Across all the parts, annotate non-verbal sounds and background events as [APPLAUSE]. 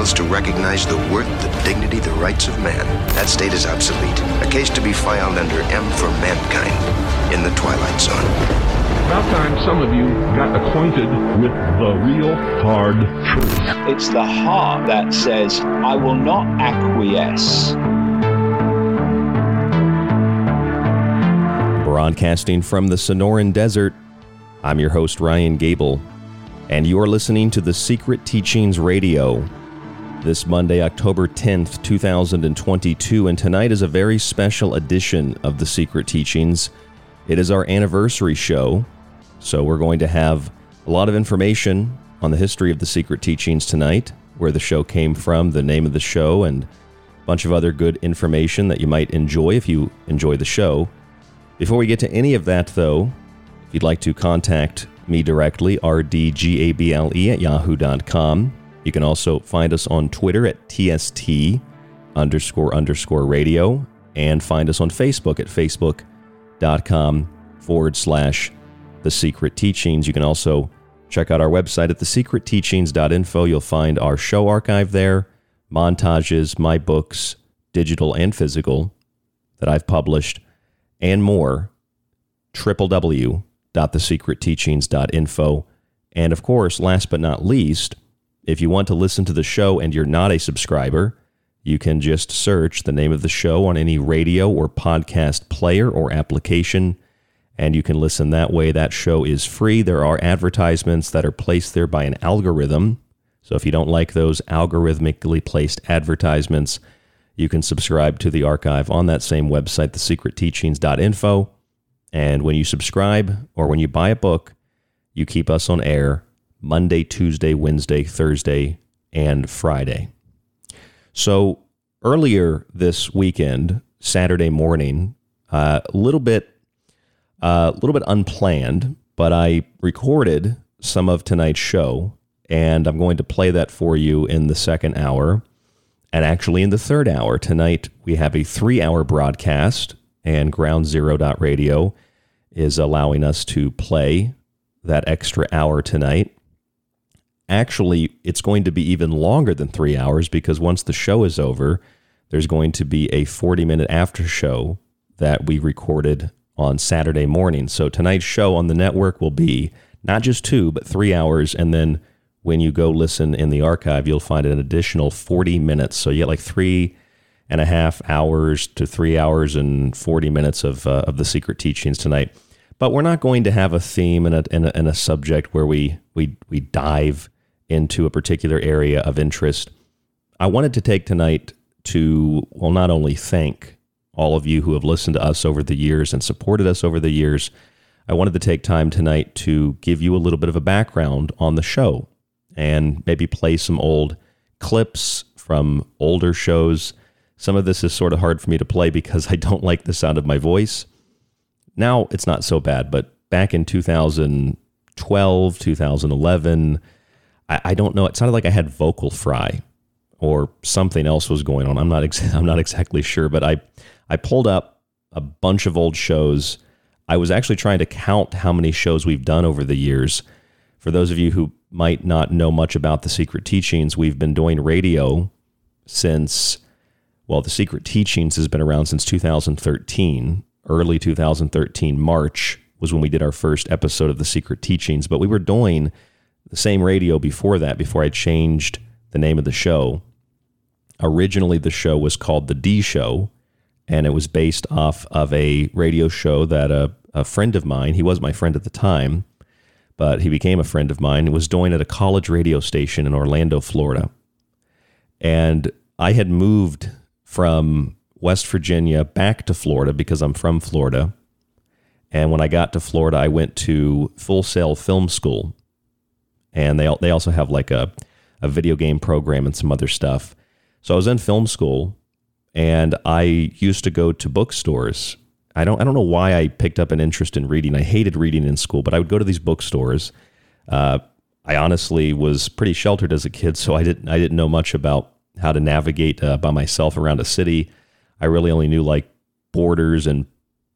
to recognize the worth, the dignity, the rights of man, that state is obsolete. A case to be filed under M for mankind in the Twilight Zone. About time some of you got acquainted with the real hard truth. It's the heart that says, I will not acquiesce. Broadcasting from the Sonoran Desert, I'm your host, Ryan Gable, and you're listening to the Secret Teachings Radio. This Monday, October 10th, 2022, and tonight is a very special edition of the Secret Teachings. It is our anniversary show, so we're going to have a lot of information on the history of the Secret Teachings tonight, where the show came from, the name of the show, and a bunch of other good information that you might enjoy if you enjoy the show. Before we get to any of that, though, if you'd like to contact me directly, rdgable at yahoo.com. You can also find us on Twitter at TST underscore underscore radio and find us on Facebook at facebook.com forward slash the secret teachings. You can also check out our website at thesecretteachings.info. You'll find our show archive there, montages, my books, digital and physical, that I've published, and more. www.thesecretteachings.info. And of course, last but not least, if you want to listen to the show and you're not a subscriber, you can just search the name of the show on any radio or podcast player or application, and you can listen that way. That show is free. There are advertisements that are placed there by an algorithm. So if you don't like those algorithmically placed advertisements, you can subscribe to the archive on that same website, thesecretteachings.info. And when you subscribe or when you buy a book, you keep us on air Monday, Tuesday, Wednesday, Thursday, and Friday. So earlier this weekend, Saturday morning, a uh, little bit, a uh, little bit unplanned, but I recorded some of tonight's show, and I'm going to play that for you in the second hour. And actually, in the third hour tonight, we have a three hour broadcast, and Ground Zero Radio is allowing us to play that extra hour tonight. Actually, it's going to be even longer than three hours because once the show is over, there's going to be a 40 minute after show that we recorded on Saturday morning. So tonight's show on the network will be not just two, but three hours. And then when you go listen in the archive, you'll find an additional 40 minutes. So you get like three and a half hours to three hours and 40 minutes of, uh, of the secret teachings tonight. But we're not going to have a theme and a, and a, and a subject where we, we, we dive into a particular area of interest. I wanted to take tonight to, well, not only thank all of you who have listened to us over the years and supported us over the years, I wanted to take time tonight to give you a little bit of a background on the show and maybe play some old clips from older shows. Some of this is sort of hard for me to play because I don't like the sound of my voice. Now it's not so bad, but back in 2012, 2011, I, I don't know. It sounded like I had vocal fry or something else was going on. I'm not ex- [LAUGHS] I'm not exactly sure, but I I pulled up a bunch of old shows. I was actually trying to count how many shows we've done over the years. For those of you who might not know much about the Secret Teachings, we've been doing radio since, well, the Secret Teachings has been around since 2013. Early 2013, March was when we did our first episode of the Secret Teachings, but we were doing the same radio before that, before I changed the name of the show. Originally, the show was called The D Show, and it was based off of a radio show that a, a friend of mine, he was my friend at the time, but he became a friend of mine, was doing at a college radio station in Orlando, Florida. And I had moved from West Virginia back to Florida because I'm from Florida. And when I got to Florida, I went to Full Sail Film School. And they, they also have like a, a video game program and some other stuff. So I was in film school and I used to go to bookstores I don't I don't know why I picked up an interest in reading. I hated reading in school, but I would go to these bookstores. Uh, I honestly was pretty sheltered as a kid, so I didn't I didn't know much about how to navigate uh, by myself around a city. I really only knew like Borders and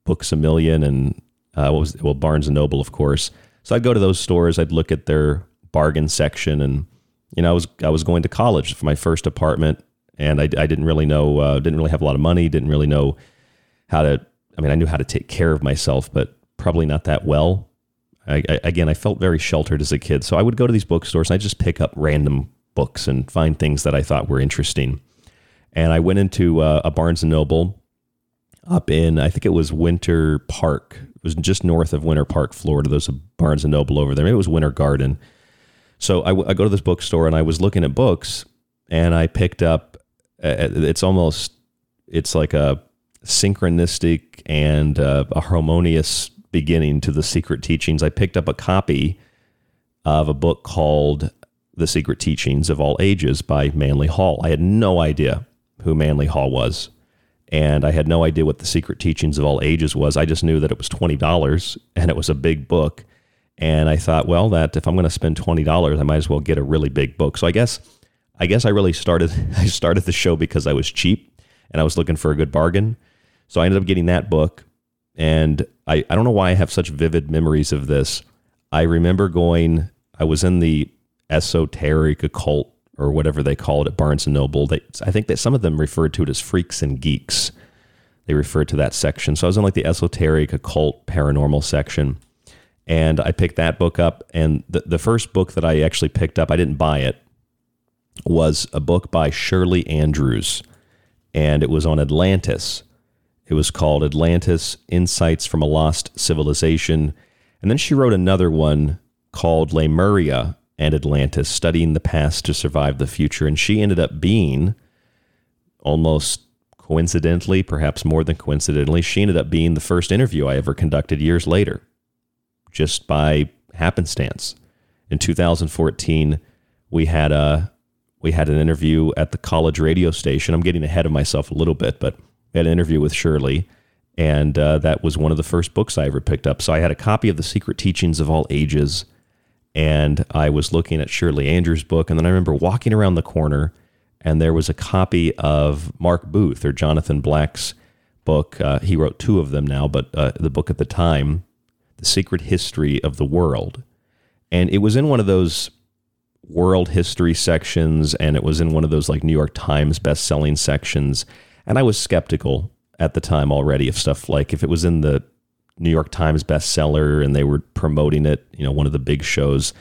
Books a Million and uh, what was well Barnes and Noble, of course. So I'd go to those stores. I'd look at their bargain section, and you know I was I was going to college for my first apartment, and I, I didn't really know uh, didn't really have a lot of money, didn't really know how to I mean, I knew how to take care of myself, but probably not that well. I, I, again, I felt very sheltered as a kid. So I would go to these bookstores and I just pick up random books and find things that I thought were interesting. And I went into uh, a Barnes and Noble up in, I think it was Winter Park. It was just north of Winter Park, Florida. There's a Barnes and Noble over there. Maybe it was Winter Garden. So I, w- I go to this bookstore and I was looking at books and I picked up, uh, it's almost, it's like a, synchronistic and uh, a harmonious beginning to the secret teachings. I picked up a copy of a book called The Secret Teachings of All Ages by Manly Hall. I had no idea who Manly Hall was. And I had no idea what The Secret Teachings of All Ages was. I just knew that it was $20 and it was a big book. And I thought, well, that if I'm going to spend $20, I might as well get a really big book. So I guess I guess I really started [LAUGHS] I started the show because I was cheap and I was looking for a good bargain. So I ended up getting that book. And I, I don't know why I have such vivid memories of this. I remember going, I was in the esoteric occult or whatever they call it at Barnes and Noble. They, I think that some of them referred to it as freaks and geeks. They referred to that section. So I was in like the esoteric, occult, paranormal section. And I picked that book up. And the, the first book that I actually picked up, I didn't buy it, was a book by Shirley Andrews. And it was on Atlantis. It was called Atlantis Insights from a Lost Civilization. And then she wrote another one called Lemuria and Atlantis, studying the past to survive the future. And she ended up being almost coincidentally, perhaps more than coincidentally, she ended up being the first interview I ever conducted years later, just by happenstance. In 2014, we had a we had an interview at the college radio station. I'm getting ahead of myself a little bit, but we had an interview with Shirley, and uh, that was one of the first books I ever picked up. So I had a copy of The Secret Teachings of All Ages, and I was looking at Shirley Andrews' book, and then I remember walking around the corner, and there was a copy of Mark Booth or Jonathan Black's book. Uh, he wrote two of them now, but uh, the book at the time, The Secret History of the World. And it was in one of those world history sections and it was in one of those like New York Times best-selling sections and I was skeptical at the time already of stuff like if it was in the New York Times bestseller and they were promoting it, you know, one of the big shows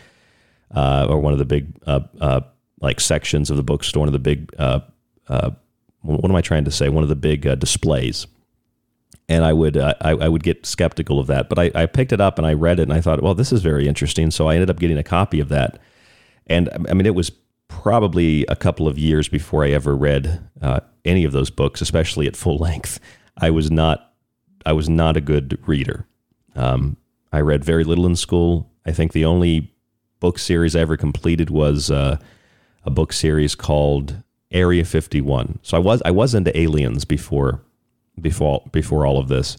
uh, or one of the big uh, uh, like sections of the bookstore, one of the big uh, uh, what am I trying to say? One of the big uh, displays. And I would I, I would get skeptical of that, but I, I picked it up and I read it and I thought, well, this is very interesting. So I ended up getting a copy of that and I mean, it was probably a couple of years before I ever read uh, any of those books, especially at full length. I was not, I was not a good reader. Um, I read very little in school. I think the only book series I ever completed was uh, a book series called Area 51. So I was I was into aliens before before before all of this.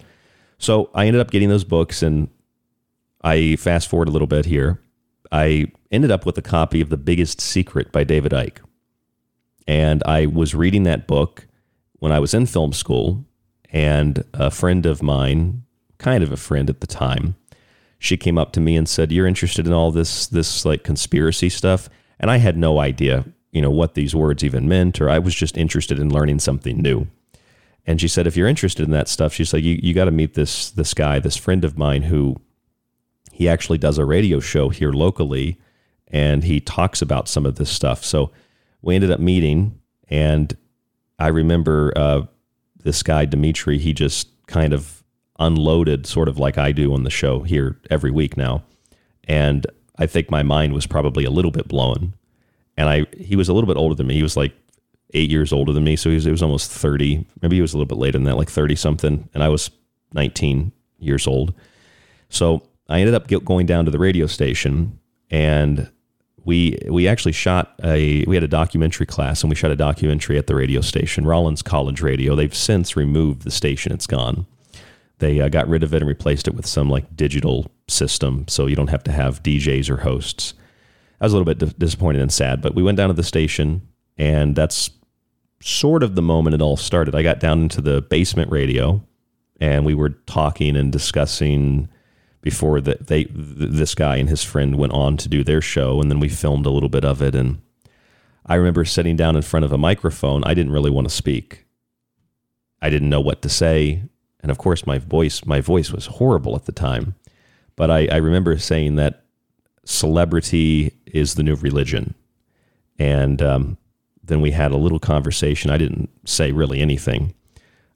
So I ended up getting those books and I fast forward a little bit here. I ended up with a copy of The Biggest Secret by David Icke. And I was reading that book when I was in film school, and a friend of mine, kind of a friend at the time, she came up to me and said, "You're interested in all this this like conspiracy stuff?" And I had no idea, you know, what these words even meant, or I was just interested in learning something new. And she said, "If you're interested in that stuff, she's like, you, you got to meet this this guy, this friend of mine who he actually does a radio show here locally and he talks about some of this stuff. So we ended up meeting, and I remember uh, this guy, Dimitri, he just kind of unloaded, sort of like I do on the show here every week now. And I think my mind was probably a little bit blown. And I he was a little bit older than me. He was like eight years older than me. So he was, he was almost 30. Maybe he was a little bit later than that, like 30 something. And I was 19 years old. So I ended up going down to the radio station and we we actually shot a we had a documentary class and we shot a documentary at the radio station Rollins College Radio. They've since removed the station; it's gone. They uh, got rid of it and replaced it with some like digital system, so you don't have to have DJs or hosts. I was a little bit disappointed and sad, but we went down to the station, and that's sort of the moment it all started. I got down into the basement radio, and we were talking and discussing before that they this guy and his friend went on to do their show and then we filmed a little bit of it. And I remember sitting down in front of a microphone. I didn't really want to speak. I didn't know what to say. And of course my voice my voice was horrible at the time. But I, I remember saying that celebrity is the new religion. And um, then we had a little conversation I didn't say really anything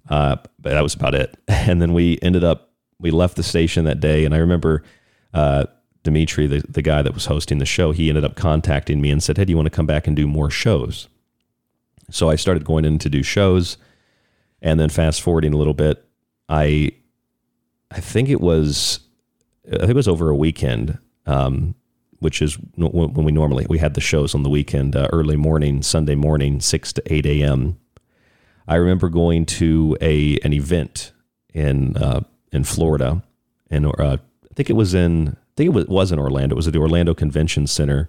uh, but that was about it [LAUGHS] and then we ended up we left the station that day, and I remember uh, Dimitri, the, the guy that was hosting the show, he ended up contacting me and said, Hey, do you want to come back and do more shows? So I started going in to do shows. And then fast forwarding a little bit, I I think it was I think it was over a weekend, um, which is when we normally we had the shows on the weekend, uh, early morning, Sunday morning, six to eight a.m. I remember going to a an event in uh, in Florida, and uh, I think it was in I think it was, was in Orlando. It was at the Orlando Convention Center,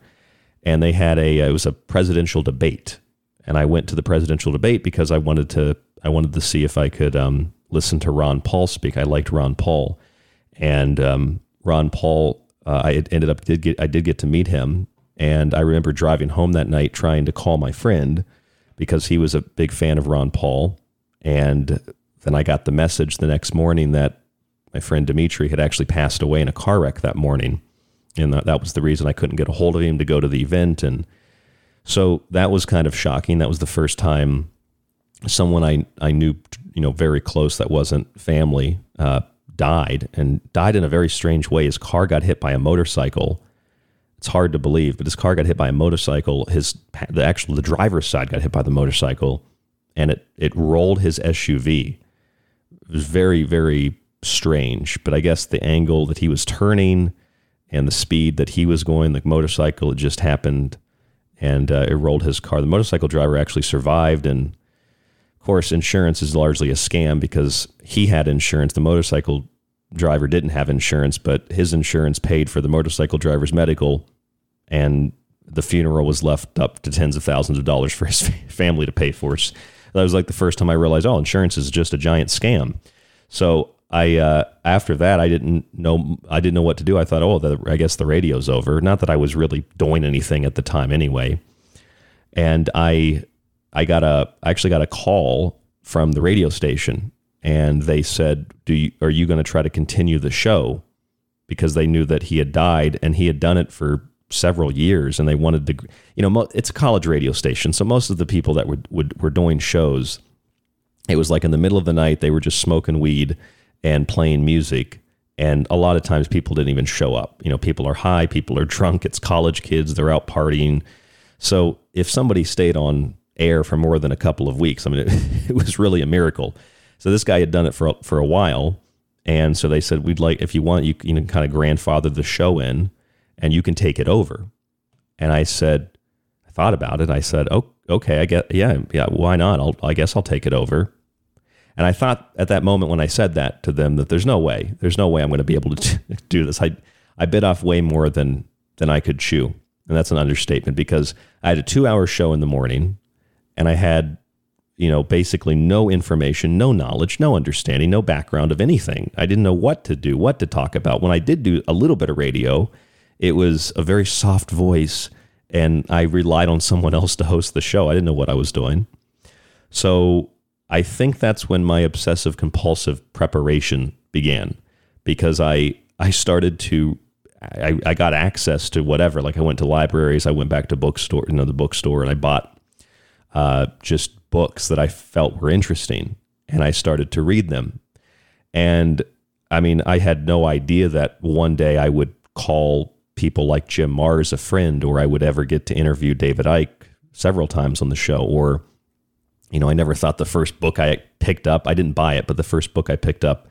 and they had a it was a presidential debate, and I went to the presidential debate because I wanted to I wanted to see if I could um, listen to Ron Paul speak. I liked Ron Paul, and um, Ron Paul. Uh, I ended up did get I did get to meet him, and I remember driving home that night trying to call my friend because he was a big fan of Ron Paul, and then I got the message the next morning that my friend Dimitri had actually passed away in a car wreck that morning. And that, that was the reason I couldn't get a hold of him to go to the event. And so that was kind of shocking. That was the first time someone I, I knew, you know, very close that wasn't family, uh, died and died in a very strange way. His car got hit by a motorcycle. It's hard to believe, but his car got hit by a motorcycle. His the actual the driver's side got hit by the motorcycle, and it it rolled his SUV. It was very very strange, but I guess the angle that he was turning and the speed that he was going, the motorcycle, it just happened, and uh, it rolled his car. The motorcycle driver actually survived, and course, insurance is largely a scam because he had insurance. The motorcycle driver didn't have insurance, but his insurance paid for the motorcycle driver's medical, and the funeral was left up to tens of thousands of dollars for his [LAUGHS] family to pay for. That was like the first time I realized, oh, insurance is just a giant scam. So I uh, after that I didn't know I didn't know what to do. I thought, oh, the, I guess the radio's over. Not that I was really doing anything at the time anyway. And I I got a I actually got a call from the radio station, and they said, "Do you, are you going to try to continue the show?" Because they knew that he had died, and he had done it for several years, and they wanted to, you know, it's a college radio station, so most of the people that would, would were doing shows, it was like in the middle of the night, they were just smoking weed and playing music. And a lot of times people didn't even show up. You know, people are high, people are [LAUGHS] drunk, it's college kids, they're out partying. So if somebody stayed on air for more than a couple of weeks, I mean, it, [LAUGHS] it was really a miracle. So this guy had done it for, for a while. And so they said, we'd like, if you want, you can kind of grandfather the show in and you can take it over. And I said, I thought about it. I said, oh, okay, I get, yeah, yeah, why not? I'll, I guess I'll take it over. And I thought at that moment when I said that to them that there's no way, there's no way I'm going to be able to [LAUGHS] do this. I, I bit off way more than, than I could chew. And that's an understatement because I had a two hour show in the morning and I had, you know, basically no information, no knowledge, no understanding, no background of anything. I didn't know what to do, what to talk about. When I did do a little bit of radio, it was a very soft voice and I relied on someone else to host the show. I didn't know what I was doing. So I think that's when my obsessive compulsive preparation began because I I started to I, I got access to whatever. Like I went to libraries, I went back to bookstore, you know, the bookstore, and I bought uh, just books that I felt were interesting, and I started to read them. And I mean, I had no idea that one day I would call people like Jim Marrs a friend, or I would ever get to interview David Icke several times on the show, or you know, I never thought the first book I picked up, I didn't buy it, but the first book I picked up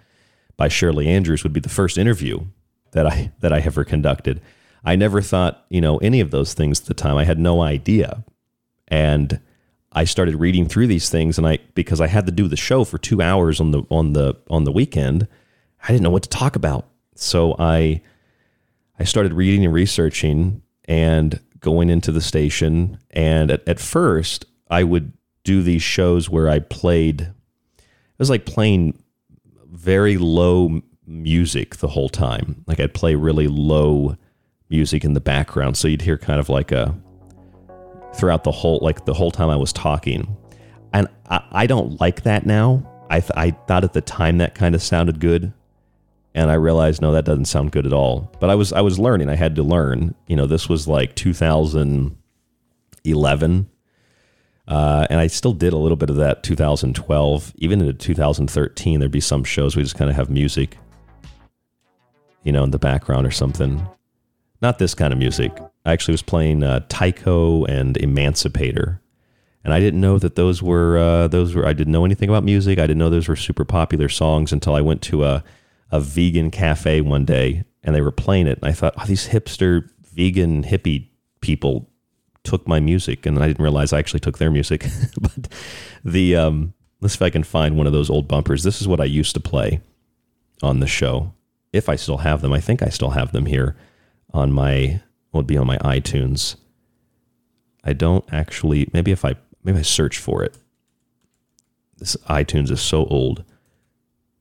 by Shirley Andrews would be the first interview that I that I ever conducted. I never thought, you know, any of those things at the time. I had no idea. And I started reading through these things and I because I had to do the show for 2 hours on the on the on the weekend, I didn't know what to talk about. So I I started reading and researching and going into the station and at, at first I would do these shows where I played, it was like playing very low music the whole time. Like I'd play really low music in the background. So you'd hear kind of like a, throughout the whole, like the whole time I was talking. And I, I don't like that now. I, th- I thought at the time that kind of sounded good. And I realized, no, that doesn't sound good at all. But I was, I was learning. I had to learn. You know, this was like 2011 uh, and I still did a little bit of that 2012. Even into 2013, there'd be some shows we just kind of have music, you know, in the background or something. Not this kind of music. I actually was playing uh, Tycho and Emancipator. And I didn't know that those were, uh, those were, I didn't know anything about music. I didn't know those were super popular songs until I went to a, a vegan cafe one day and they were playing it. And I thought, oh, these hipster, vegan, hippie people took my music, and I didn't realize I actually took their music. [LAUGHS] but the um, let's see if I can find one of those old bumpers. This is what I used to play on the show, if I still have them. I think I still have them here on my would be on my iTunes. I don't actually. Maybe if I maybe I search for it. This iTunes is so old.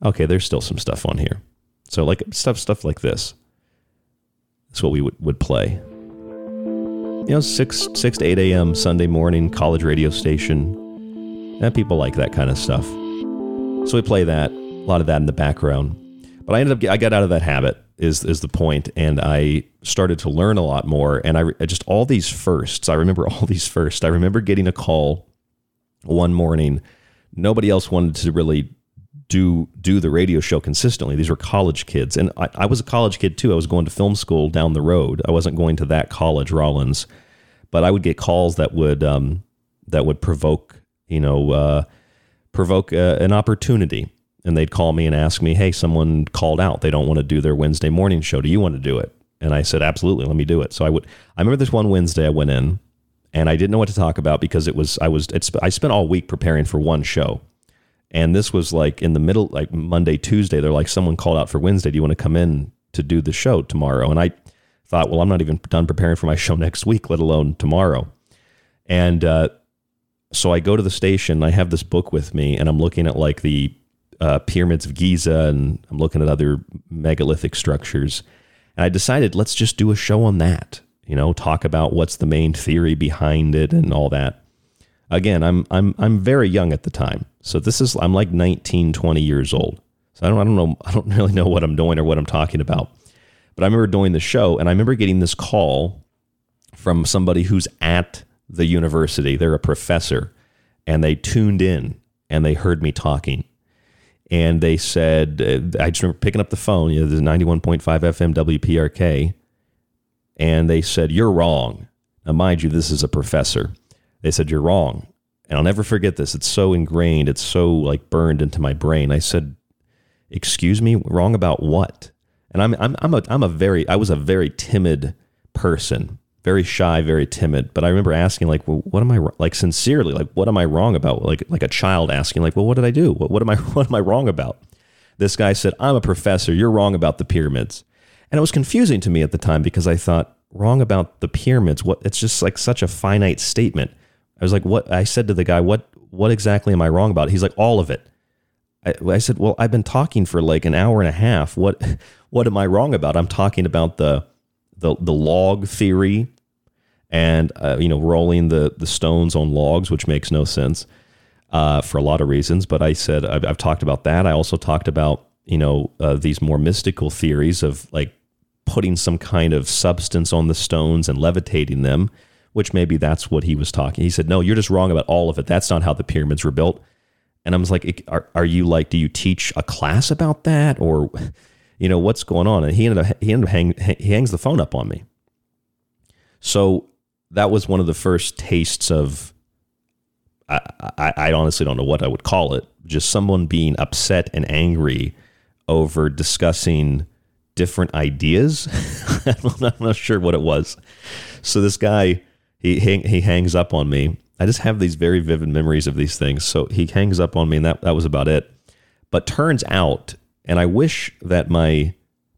Okay, there's still some stuff on here. So like stuff stuff like this. That's what we would, would play you know, 6, 6 to 8 a.m. Sunday morning, college radio station. And people like that kind of stuff. So we play that, a lot of that in the background. But I ended up, I got out of that habit, is, is the point, and I started to learn a lot more. And I just, all these firsts, I remember [LAUGHS] all these firsts. I remember getting a call one morning. Nobody else wanted to really do do the radio show consistently. These were college kids, and I, I, was a college kid too. I was going to film school down the road. I wasn't going to that college, Rollins, but I would get calls that would um, that would provoke you know, uh, provoke uh, an opportunity. And they'd call me and ask me, hey, someone called out. They don't want to do their Wednesday morning show. Do you want to do it? And I said, absolutely, let me do it. So I would, I remember this one Wednesday I went in and I didn't know what to talk about because it was, I was, it's, I spent all week preparing for one show. And this was like in the middle, like Monday, Tuesday, they're like, someone called out for Wednesday. Do you want to come in to do the show tomorrow? And I thought, well, I'm not even done preparing for my show [LAUGHS] next week, let alone tomorrow. And uh, so I go to the station. I have this book with me, and I'm looking at like the uh, pyramids of Giza, and I'm looking at other megalithic structures. And I decided, let's just do a show on that. You know, talk about what's the main theory behind it and all that. Again, I'm I'm I'm very young at the time, so this is I'm like 19, 20 years old. So I don't I don't know I don't [LAUGHS] really know what I'm doing or what I'm talking about. But I remember doing the show, and I remember getting this call from somebody who's at the university. They're a professor, and they tuned in and they heard me talking. And they said, uh, I just remember picking up the phone, you know, the 91.5 FM WPRK, and they said, You're wrong. Now, mind you, this is a professor. They said, You're wrong. And I'll never forget this. It's so ingrained, it's so like burned into my brain. I said, Excuse me, wrong about what? And I'm, I'm, I'm, a, I'm a very, I was a very timid person very shy, very timid. But I remember asking, like, well, what am I like sincerely? Like, what am I wrong about? Like, like a child asking, like, well, what did I do? What, what am I [LAUGHS] what am I wrong about? This guy said, I'm a professor. You're wrong about the pyramids. And it was confusing to me at the time because I thought, wrong about the pyramids. What? It's just like such a finite statement. I was like, what? I said to the guy, what? What exactly am I wrong about? He's like, all of it. I, I said, well, I've been talking for like an hour and a half. What? [LAUGHS] What am I wrong about? I'm talking about the the the log theory and uh, you know rolling the the stones on logs, which makes no sense uh, for a lot of reasons. But I said I've, I've talked about that. I also talked about you know uh, these more mystical theories of like putting some kind of substance on the stones and levitating them, which maybe that's what he was talking. He said, "No, you're just wrong about all of it. That's not how the pyramids were built." And I was like, "Are, are you like? Do you teach a class about that, or you know what's going on?" And he ended up he ended up hang, he hangs the phone up on me. So that was one of the first tastes of I, I, I, honestly don't know what I would call it. Just someone being upset and angry over discussing different ideas. [LAUGHS] I'm not sure what it was. So this guy, he he hangs up on me. I just have these very vivid memories of these things. So he hangs up on me, and that that was about it. But turns out, and I wish that my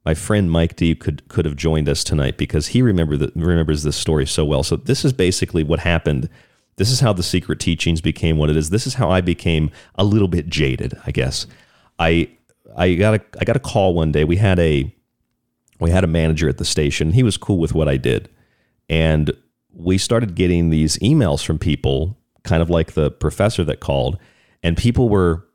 my friend Mike D could could have joined us tonight because he remember the, remembers this story so well. So this is basically what happened. This is how the secret teachings became what it is. This is how I became a little bit jaded, I guess. I I got a I got a call one day. We had a we had a manager at the station. He was cool with what I did. And we started getting these emails from people, kind of like the professor that called, and people were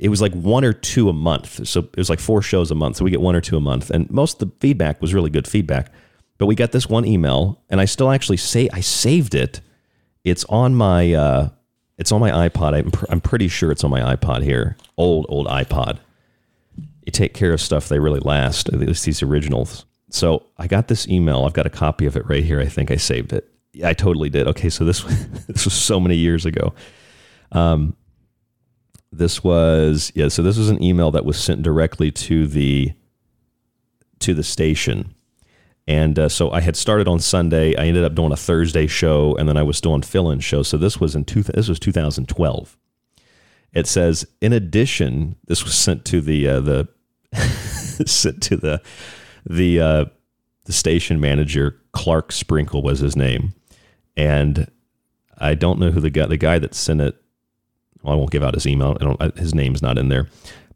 it was like one or two a month. So it was like four shows a month. So we get one or two a month. And most of the feedback was really good feedback. But we got this one email, and I still actually say I saved it. It's on my uh, it's on my iPod. I'm, pr- I'm pretty sure it's on my iPod here. Old old iPod. You take care of stuff; they really last. At least these originals. So I got this email. I've got a copy of it right here. I think I saved it. Yeah, I totally did. Okay, so this [LAUGHS] this was so many years ago. Um, this was yeah. So this was an email that was sent directly to the to the station, and uh, so I had started on Sunday. I ended up doing a Thursday show, and then I was doing fill-in shows. So this was in two. This was 2012. It says, in addition, this was sent to the uh, the [LAUGHS] sent to the the uh, the station manager. Clark Sprinkle was his name, and I don't know who the guy the guy that sent it well, I won't give out his email. I his name's not in there.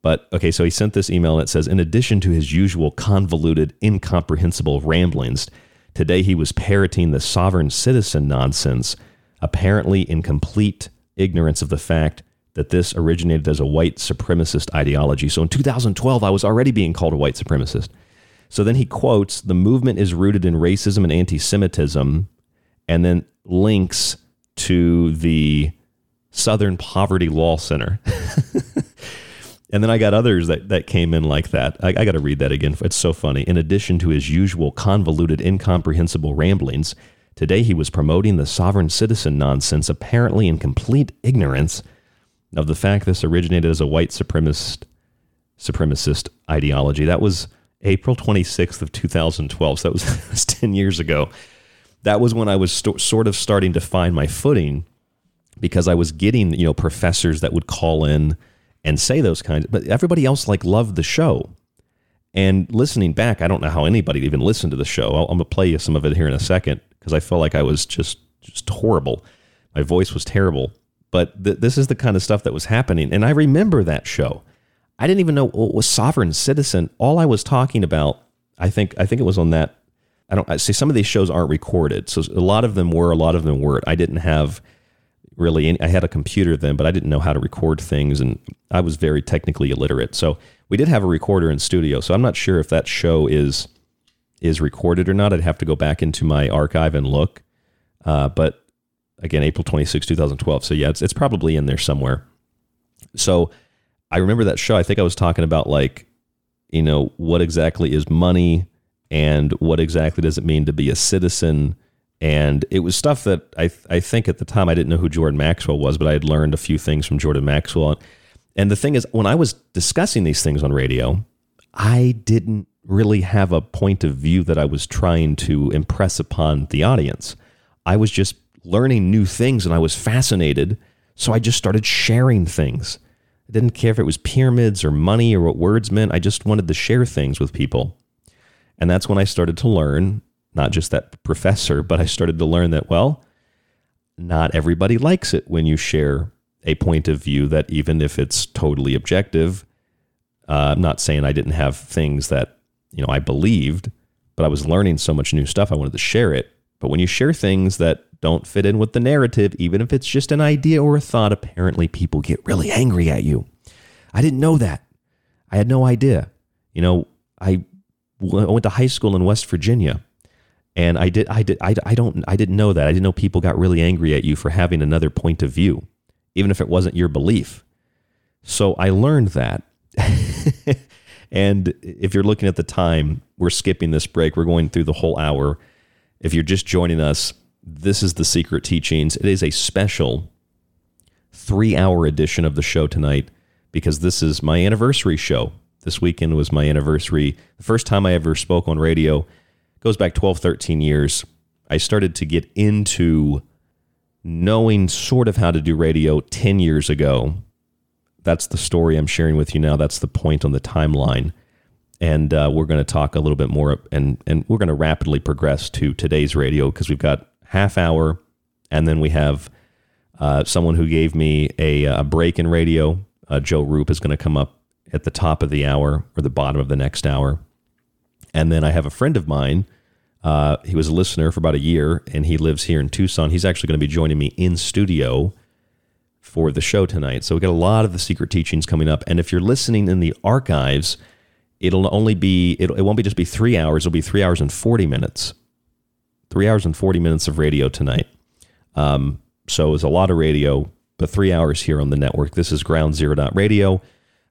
But okay, so he sent this email and it says, in addition to his usual convoluted, incomprehensible ramblings, today he was parroting the sovereign citizen nonsense, apparently in complete ignorance of the fact that this originated as a white supremacist ideology. So in 2012, I was already being called a white supremacist. So then he quotes, the movement is rooted in racism and anti Semitism, and then links to the Southern Poverty Law Center. [LAUGHS] and then I got others that, that came in like that. I, I got to read that again. It's so funny. In addition to his usual convoluted, incomprehensible ramblings, Today he was promoting the sovereign citizen nonsense, apparently in complete ignorance of the fact this originated as a white supremacist supremacist ideology. That was April 26th of 2012. So that was, [LAUGHS] that was 10 years ago. That was when I was st- sort of starting to find my footing because I was getting, you know, professors that would call in and say those kinds. But everybody else like loved the show. And listening back, I don't know how anybody even listened to the show. i am to play you some of it here in a second because I felt like I was just just horrible. My voice was terrible. But th- this is the kind of stuff that was happening, and I remember that show. I didn't even know oh, what was sovereign citizen. All I was talking about, I think, I think it was on that. I don't I see some of these shows aren't recorded, so a lot of them were, a lot of them weren't. I didn't have really. Any, I had a computer then, but I didn't know how to record things, and I was very technically illiterate. So we did have a recorder in studio. So I'm not sure if that show is is recorded or not. I'd have to go back into my archive and look. Uh, but again, April 26, 2012. So yeah, it's, it's probably in there somewhere. So I remember that show. I think I was talking about like, you know, what exactly is money and what exactly does it mean to be a citizen? And it was stuff that I, I think at the time I didn't know who Jordan Maxwell was, but I had learned a few things from Jordan Maxwell. And the thing is, when I was discussing these things on radio, I didn't really have a point of view that I was trying to impress upon the audience. I was just learning new things and I was fascinated. So I just started sharing things. I didn't care if it was pyramids or money or what words meant. I just wanted to share things with people. And that's when I started to learn, not just that professor, but I started to learn that, well, not everybody likes it when you share a point of view that, even if it's totally objective, uh, I'm not saying I didn't have things that you know I believed, but I was learning so much new stuff. I wanted to share it. But when you share things that don't fit in with the narrative, even if it's just an idea or a thought, apparently people get really angry at you. I didn't know that. I had no idea. You know, I went to high school in West Virginia, and I did. I did. I, I don't. I didn't know that. I didn't know people got really angry at you for having another point of view, even if it wasn't your belief. So I learned that. [LAUGHS] and if you're looking at the time, we're skipping this break. We're going through the whole hour. If you're just joining us, this is the Secret Teachings. It is a special three hour edition of the show tonight because this is my anniversary show. This weekend was my anniversary. The first time I ever spoke on radio goes back 12, 13 years. I started to get into knowing sort of how to do radio 10 years ago that's the story I'm sharing with you now. That's the point on the timeline. And uh, we're going to talk a little bit more, and, and we're going to rapidly progress to today's radio because we've got half hour, and then we have uh, someone who gave me a, a break in radio. Uh, Joe Rupe is going to come up at the top of the hour or the bottom of the next hour. And then I have a friend of mine. Uh, he was a listener for about a year, and he lives here in Tucson. He's actually going to be joining me in studio for the show tonight. So we got a lot of the secret teachings coming up. And if you're listening in the archives, it'll only be it, it won't be just be three hours. It'll be three hours and forty minutes. Three hours and forty minutes of radio tonight. Um, so it's a lot of radio, but three hours here on the network. This is Ground Zero Radio.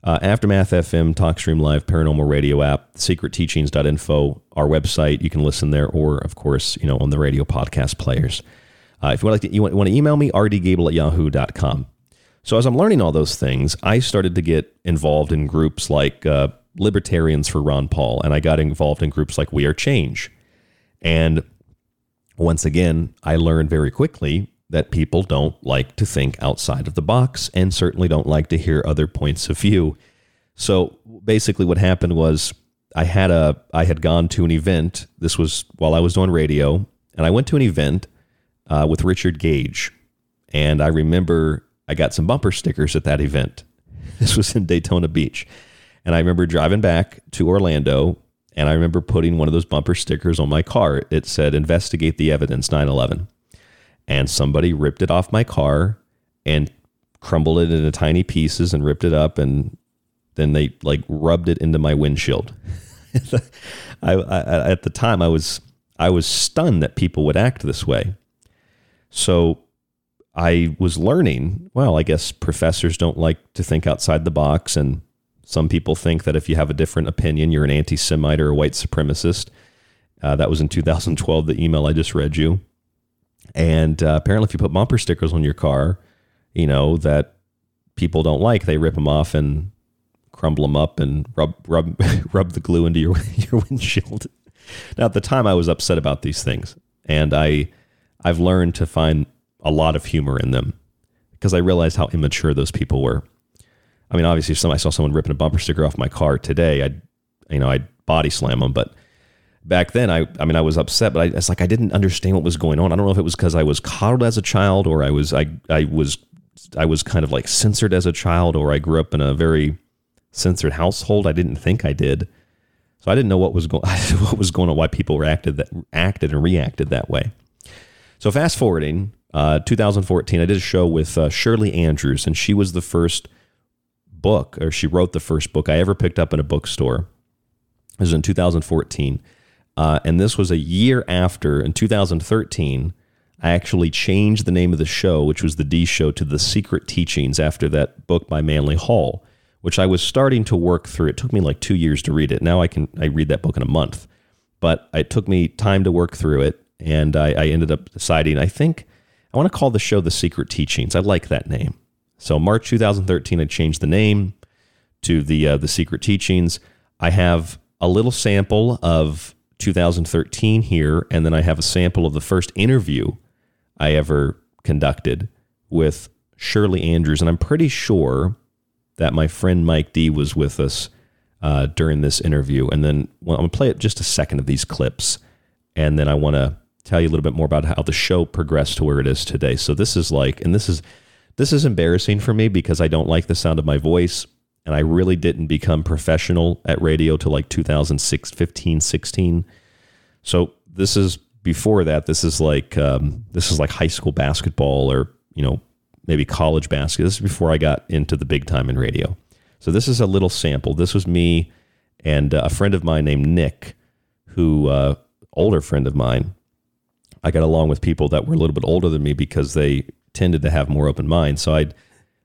Uh, Aftermath FM, TalkStream Live, Paranormal Radio app, secretteachings.info, our website. You can listen there, or of course, you know, on the radio podcast players. Uh, if you want, to, you want, want to email me, rdgable at yahoo.com. So as I'm learning all those things, I started to get involved in groups like uh, Libertarians for Ron Paul, and I got involved in groups like We Are Change. And once again, I learned very quickly that people don't like to think outside of the box and certainly don't like to hear other points of view. So basically what happened was I had a I had gone to an event. This was while I was doing radio, and I went to an event uh, with Richard Gage. And I remember I got some bumper stickers at that event. [LAUGHS] This was in Daytona Beach. And I remember driving back to Orlando and I remember putting one of those bumper stickers on my car. It said, Investigate the evidence 9 11. And somebody ripped it off my car and crumbled it into tiny pieces and ripped it up. And then they like rubbed it into my windshield. [LAUGHS] I, I, at the time, I was I was stunned that people would act this way. So I was learning, well, I guess professors don't like to think outside the box. And some people think that if you have a different opinion, you're an anti Semite or a white supremacist. Uh, that was in 2012, the email I just read you. And uh, apparently, if you put bumper stickers on your car, you know that people don't like, they rip them off and crumble them up and rub rub [LAUGHS] rub the glue into your [LAUGHS] your windshield. Now, at the time, I was upset about these things, and I I've learned to find a lot of humor in them because I realized how immature those people were. I mean, obviously, if somebody saw someone ripping a bumper sticker off my car today, I'd you know I'd body slam them, but back then I I mean I was upset, but I, it's like I didn't understand what was going on. I don't know if it was because I was coddled as a child or I was I I was I was kind of like censored as a child or I grew up in a very censored household. I didn't think I did. So I didn't know what was going [LAUGHS] what was going on, why people reacted that acted and reacted that way. So fast forwarding, uh, 2014, I did a show with uh, Shirley Andrews, and she was the first book, or she wrote the first book I ever picked up in a bookstore. It was in 2014. Uh, and this was a year after, in 2013, I actually changed the name of the show, which was the D Show, to The Secret Teachings after that book by Manly Hall, which I was starting to work through. It took me like two years to read it. Now I can I read that book in a month, but it took me time to work through it, and I, I ended up deciding I think I want to call the show The Secret Teachings. I like that name. So March 2013, I changed the name to the uh, the Secret Teachings. I have a little sample of 2013 here, and then I have a sample of the first interview I ever conducted with Shirley Andrews, and I'm pretty sure that my friend Mike D was with us uh, during this interview. And then well, I'm gonna play just a second of these clips, and then I want to tell you a little bit more about how the show progressed to where it is today. So this is like, and this is this is embarrassing for me because I don't like the sound of my voice and I really didn't become professional at radio till like 2006, 15, 16. So this is before that. This is like um, this is like high school basketball or you know maybe college basketball. This is before I got into the big time in radio. So this is a little sample. This was me and uh, a friend of mine named Nick, who uh, older friend of mine. I got along with people that were a little bit older than me because they tended to have more open minds. So I'd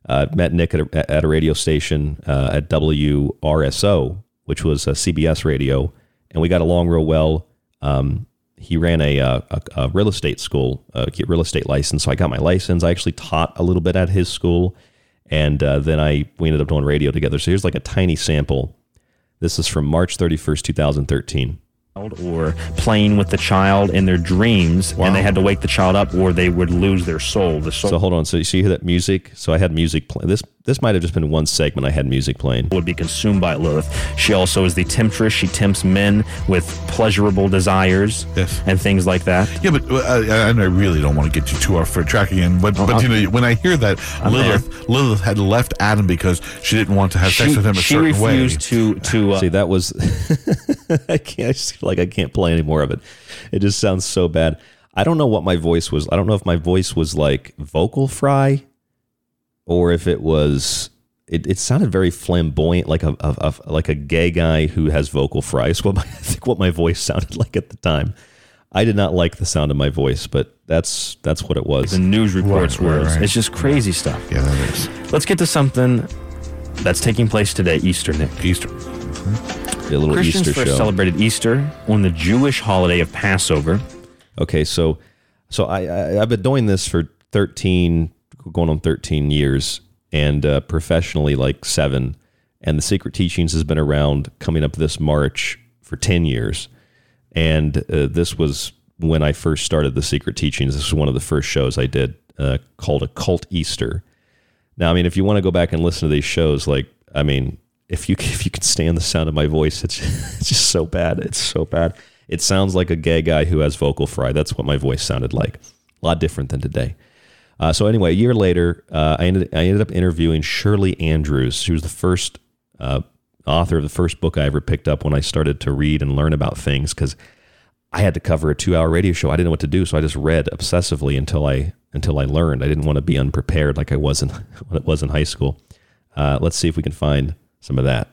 uh, met Nick at a, at a radio station uh, at WRSO, which was a CBS radio, and we got along real well. Um, he ran a, uh, a, a, real estate school, a real estate license. So I got my license. I actually taught a little bit at his school, and uh, then I we ended up doing radio together. So here's like a tiny sample. This is from March 31st, 2013 or playing with the child in their dreams wow. and they had to wake the child up or they would lose their soul. The soul so hold on. So you see that music? So i had music playing this this might have just been one segment i had music playing would be consumed by lilith she also is the temptress she tempts men with pleasurable desires yes. and things like that yeah but uh, and i really don't want to get you too off for track again but, uh-huh. but you know when i hear that I'm lilith there. lilith had left adam because she didn't want to have she, sex with him a she certain way refused to to uh, see that was [LAUGHS] i can't I just like I can't play any more of it. It just sounds so bad. I don't know what my voice was. I don't know if my voice was like vocal fry or if it was it, it sounded very flamboyant, like a, a, a, like a gay guy who has vocal fry. Is what my, [LAUGHS] I think what my voice sounded like at the time. I did not like the sound of my voice, but that's that's what it was. The news reports right, were. Right, right. It's just crazy stuff. Yeah, that is. Let's get to something that's taking place today, Easter, Nick. Easter. Mm-hmm a little Christians Easter first show. celebrated Easter on the Jewish holiday of Passover. Okay, so so I, I have been doing this for thirteen, going on thirteen years, and uh, professionally like seven. And the Secret Teachings has been around coming up this March for ten years, and uh, this was when I first started the Secret Teachings. This was one of the first shows I did uh, called a Cult Easter. Now, I mean, if you want to go back and listen to these shows, like I mean, if you [LAUGHS] if you can stand the sound of my voice, it's [LAUGHS] it's just so bad. It's so bad. It sounds like a gay guy who has vocal fry. That's what my voice sounded like. A lot different than today. Uh, so anyway, a year later, uh, I ended I ended up interviewing Shirley Andrews. She was the first uh, author of the first book I ever picked up when I started to read and learn about things because I had to cover a two hour radio show. I didn't know what to do, so I just read obsessively until I until I learned. I didn't want to be unprepared like I was in [LAUGHS] when it was in high school. Uh, let's see if we can find some of that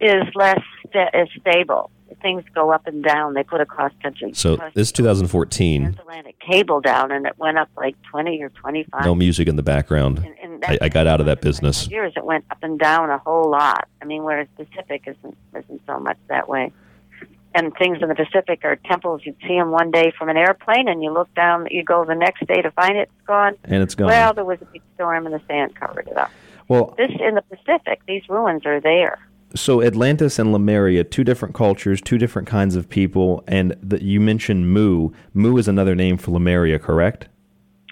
is less sta- is stable. Things go up and down. They put a cross country. So this is 2014. Transatlantic cable down, and it went up like 20 or 25. No music in the background. And, and I, I, got out of that business. Years it went up and down a whole lot. I mean, whereas Pacific isn't isn't so much that way. and things in the Pacific are temples. You'd see them one day from an airplane, and you look down. You go the next day to find it's gone. And it's gone. Well, there was a big storm, and the sand covered it up. Well, This in the Pacific, these ruins are there. So Atlantis and Lemuria, two different cultures, two different kinds of people, and the, you mentioned Mu. Mu is another name for Lemuria, correct?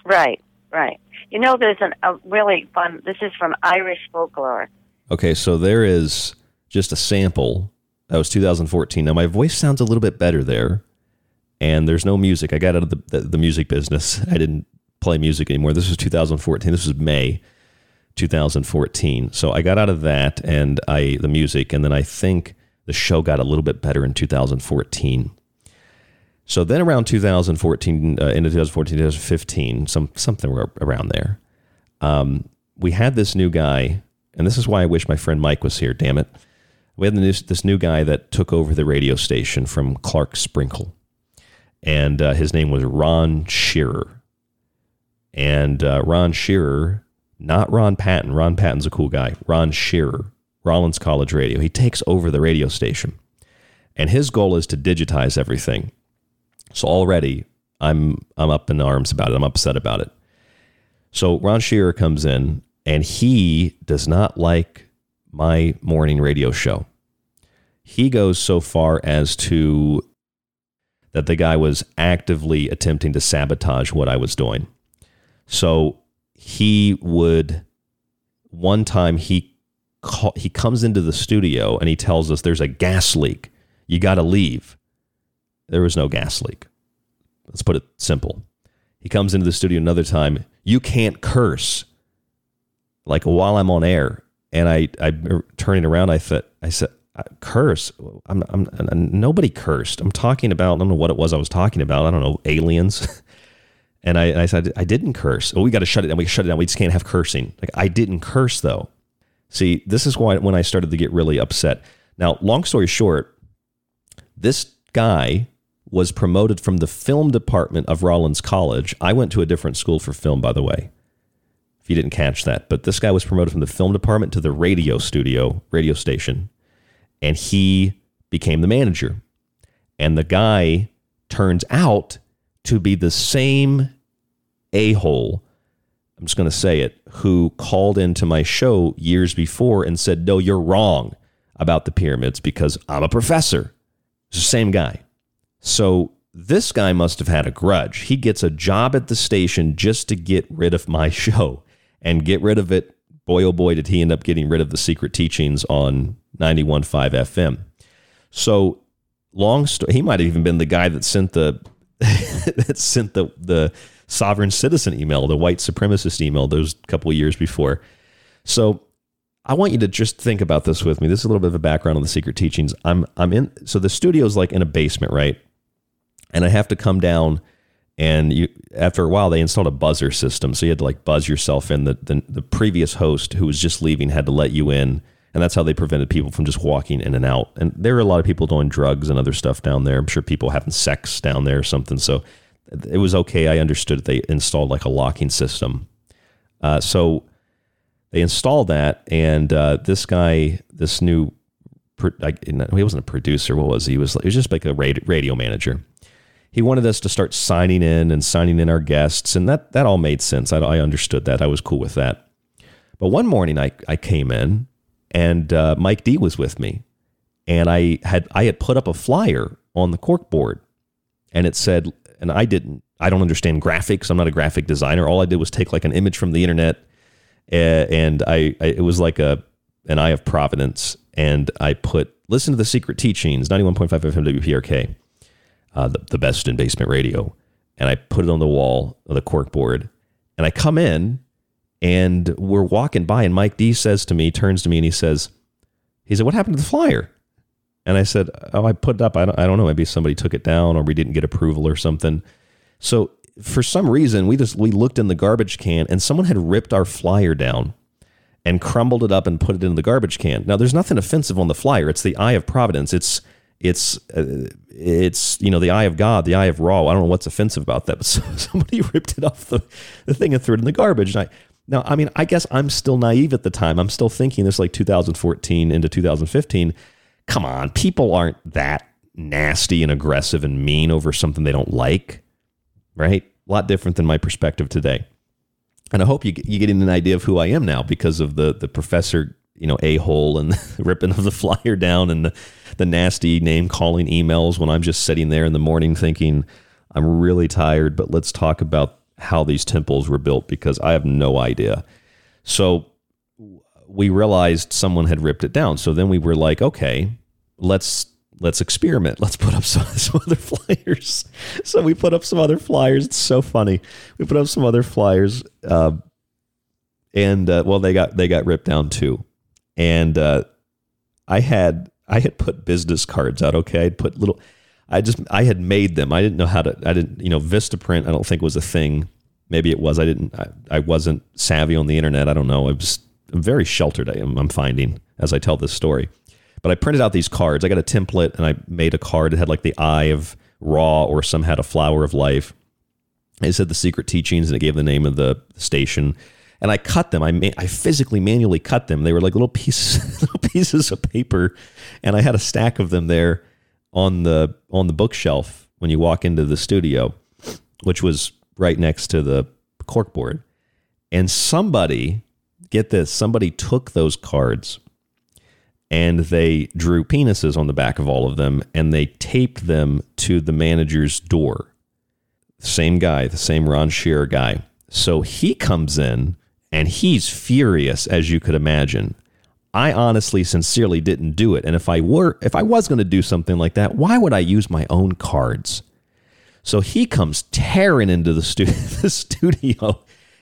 Right, right. You know, there's an, a really fun. This is from Irish folklore. Okay, so there is just a sample. That was 2014. Now my voice sounds a little bit better there, and there's no music. I got out of the, the, the music business. [LAUGHS] I didn't play music anymore. This was 2014. This was May 2014. So I got out of that and I the music, and then I think the show got a little bit better in 2014. So then around 2014, uh, into 2014, 2015, some something around there, um, we had this new guy, and this is why I wish my friend Mike was here. Damn it, we had this, this new guy that took over the radio station from Clark Sprinkle, and uh, his name was Ron Shearer. And uh, Ron Shearer, not Ron Patton. Ron Patton's a cool guy. Ron Shearer, Rollins College Radio. He takes over the radio station, and his goal is to digitize everything. So already I'm I'm up in arms about it. I'm upset about it. So Ron Shearer comes in and he does not like my morning radio show. He goes so far as to that the guy was actively attempting to sabotage what I was doing. So he would one time he call, he comes into the studio and he tells us there's a gas leak. You got to leave. There was no gas leak. Let's put it simple. He comes into the studio another time. You can't curse. Like while I'm on air, and I I turning around, I thought I said curse. I'm, I'm, I'm nobody cursed. I'm talking about I don't know what it was I was talking about. I don't know aliens. [LAUGHS] and I, and I said I didn't curse. Oh, we got to shut it down. We shut it down. We just can't have cursing. Like I didn't curse though. See, this is why when I started to get really upset. Now, long story short, this guy was promoted from the film department of Rollins College. I went to a different school for film, by the way, if you didn't catch that. But this guy was promoted from the film department to the radio studio, radio station, and he became the manager. And the guy turns out to be the same a hole, I'm just going to say it, who called into my show years before and said, No, you're wrong about the pyramids because I'm a professor. It's the same guy. So this guy must have had a grudge. He gets a job at the station just to get rid of my [LAUGHS] show and get rid of it. Boy, oh boy, did he end up getting rid of the secret teachings on 91.5 FM. So long story, he might have even been the guy that sent the [LAUGHS] that sent the the sovereign citizen email, the white supremacist email those couple years before. So I want you to just think about this with me. This is a little bit of a background on the secret teachings. I'm I'm in so the studio is like in a basement, right? And I have to come down and you after a while they installed a buzzer system. So you had to like buzz yourself in. The the, the previous host who was just leaving had to let you in. And that's how they prevented people from just walking in and out. And there are a lot of people doing drugs and other stuff down there. I'm sure people having sex down there or something. So it was okay. I understood they installed like a locking system. Uh, so they installed that, and uh, this guy, this new, he wasn't a producer. What was he? he was he was just like a radio manager. He wanted us to start signing in and signing in our guests, and that that all made sense. I, I understood that. I was cool with that. But one morning, I I came in, and uh, Mike D was with me, and I had I had put up a flyer on the cork board, and it said, and I didn't. I don't understand graphics. I'm not a graphic designer. All I did was take like an image from the internet and I, I, it was like a an eye of providence and i put listen to the secret teachings 91.5 fm wprk uh, the, the best in basement radio and i put it on the wall of the cork board and i come in and we're walking by and mike d says to me turns to me and he says he said what happened to the flyer and i said oh i put it up i don't, I don't know maybe somebody took it down or we didn't get approval or something so for some reason we just we looked in the garbage can and someone had ripped our flyer down and crumbled it up and put it in the garbage can. Now there's nothing offensive on the flyer. It's the eye of providence. It's it's uh, it's you know the eye of God, the eye of Ra. I don't know what's offensive about that, but [LAUGHS] somebody ripped it off the, the thing and threw it in the garbage. And I now I mean I guess I'm still naive at the time. I'm still thinking this like 2014 into 2015. Come on, people aren't that nasty and aggressive and mean over something they don't like, right? A lot different than my perspective today. And I hope you you getting an idea of who I am now because of the the professor, you know, a hole and [LAUGHS] ripping of the flyer down and the, the nasty name calling emails when I'm just sitting there in the morning thinking I'm really tired, but let's talk about how these temples were built because I have no idea. So we realized someone had ripped it down. So then we were like, okay, let's let's experiment. Let's put up some, [LAUGHS] some other flyers. So we put up some other flyers. It's so funny. We put up some other flyers, uh, and uh, well, they got they got ripped down too. And uh, I had I had put business cards out. Okay, I'd put little. I just I had made them. I didn't know how to. I didn't you know Vistaprint. I don't think was a thing. Maybe it was. I didn't. I, I wasn't savvy on the internet. I don't know. I was I'm very sheltered. I am, I'm finding as I tell this story. But I printed out these cards. I got a template and I made a card that had like the eye of Ra or some had a flower of life. It said the secret teachings and it gave the name of the station. And I cut them. I ma- I physically manually cut them. They were like little pieces [LAUGHS] little pieces of paper, and I had a stack of them there on the on the bookshelf when you walk into the studio, which was right next to the corkboard. And somebody, get this, somebody took those cards and they drew penises on the back of all of them and they taped them to the manager's door. Same guy, the same Ron Shearer guy. So he comes in and he's furious as you could imagine. I honestly sincerely didn't do it. And if I were if I was going to do something like that, why would I use my own cards? So he comes tearing into the, stu- [LAUGHS] the studio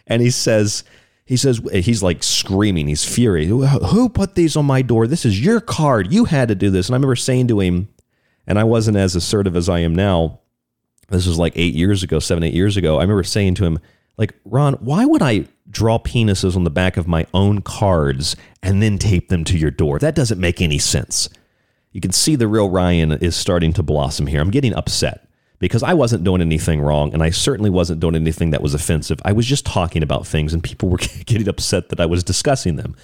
and he says he says he's like screaming he's furious. Who put these on my door? This is your card. You had to do this. And i remember saying to him and i wasn't as assertive as i am now this was like eight years ago seven eight years ago i remember saying to him like ron why would i draw penises on the back of my own cards and then tape them to your door that doesn't make any sense you can see the real ryan is starting to blossom here i'm getting upset because I wasn't doing anything wrong and I certainly wasn't doing anything that was offensive. I was just talking about things and people [LAUGHS] were getting upset that I was discussing them.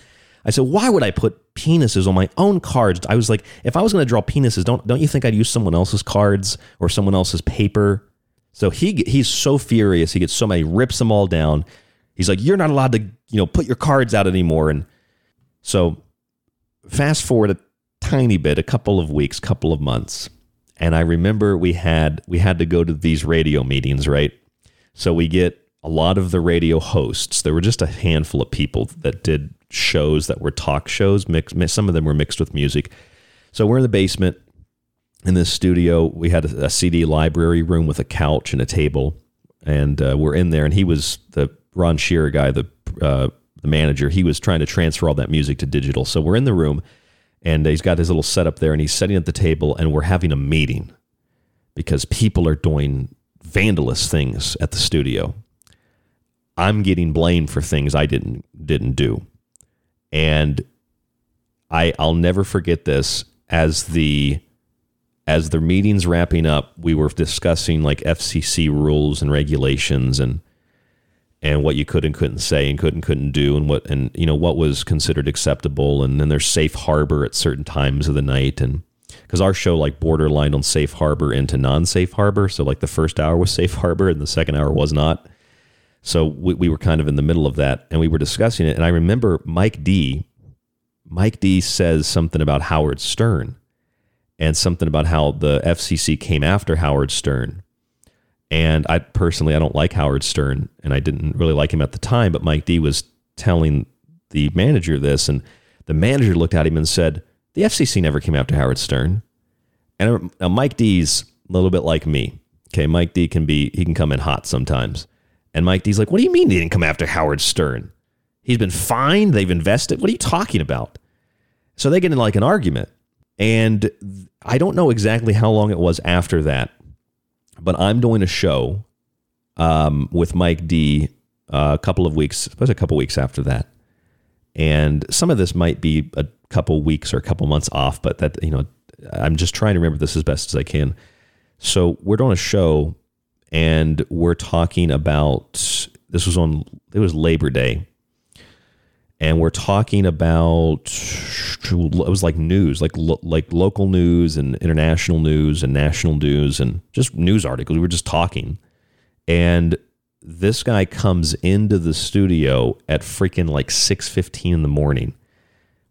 I said, "Why would I put penises on my own cards?" I was like, "If I was going to draw penises, don't don't you think I'd use someone else's cards or someone else's paper?" So he he's so furious. He gets so many, rips them all down. He's like, "You're not allowed to, you know, put your cards out anymore." And so fast forward a tiny bit, a couple of weeks, couple of months and I remember we had we had to go to these radio meetings, right? So we get a lot of the radio hosts. There were just a handful of people that did shows that were talk shows. Mixed, some of them were mixed with music. So we're in the basement in this studio. We had a, a CD library room with a couch and a table, and uh, we're in there. And he was the Ron Shearer guy, the uh, the manager. He was trying to transfer all that music to digital. So we're in the room and he's got his little setup there and he's sitting at the table and we're having a meeting because people are doing vandalous things at the studio i'm getting blamed for things i didn't didn't do and i i'll never forget this as the as the meeting's wrapping up we were discussing like fcc rules and regulations and and what you could and couldn't say and could and couldn't do and what and you know what was considered acceptable. And then there's safe harbor at certain times of the night. And because our show like borderline on safe harbor into non-safe harbor. So like the first hour was safe harbor and the second hour was not. So we, we were kind of in the middle of that and we were discussing it. And i remember mike d mike d says something about howard stern and something about how the fcc came after howard stern and I personally, I don't like Howard Stern, and I didn't really like him at the time. But Mike D was telling the manager this, and the manager looked at him and said, "The FCC never came after Howard Stern." And uh, now Mike D's a little bit like me. Okay, Mike D can be he can come in hot sometimes, and Mike D's like, "What do you mean they didn't come after Howard Stern? He's been fined. They've invested. What are you talking about?" So they get in like an argument, and I don't know exactly how long it was after that but I'm doing a show um, with Mike D uh, a couple of weeks, suppose a couple weeks after that, and some of this might be a couple weeks or a couple months off, but that you know, I'm just trying to remember this as best as I can. So we're doing a show, and we're talking about this was on it was Labor Day, and we're talking about it was like news, like lo, like local news and international news and national news and just news articles. We were just talking, and this guy comes into the studio at freaking like six fifteen in the morning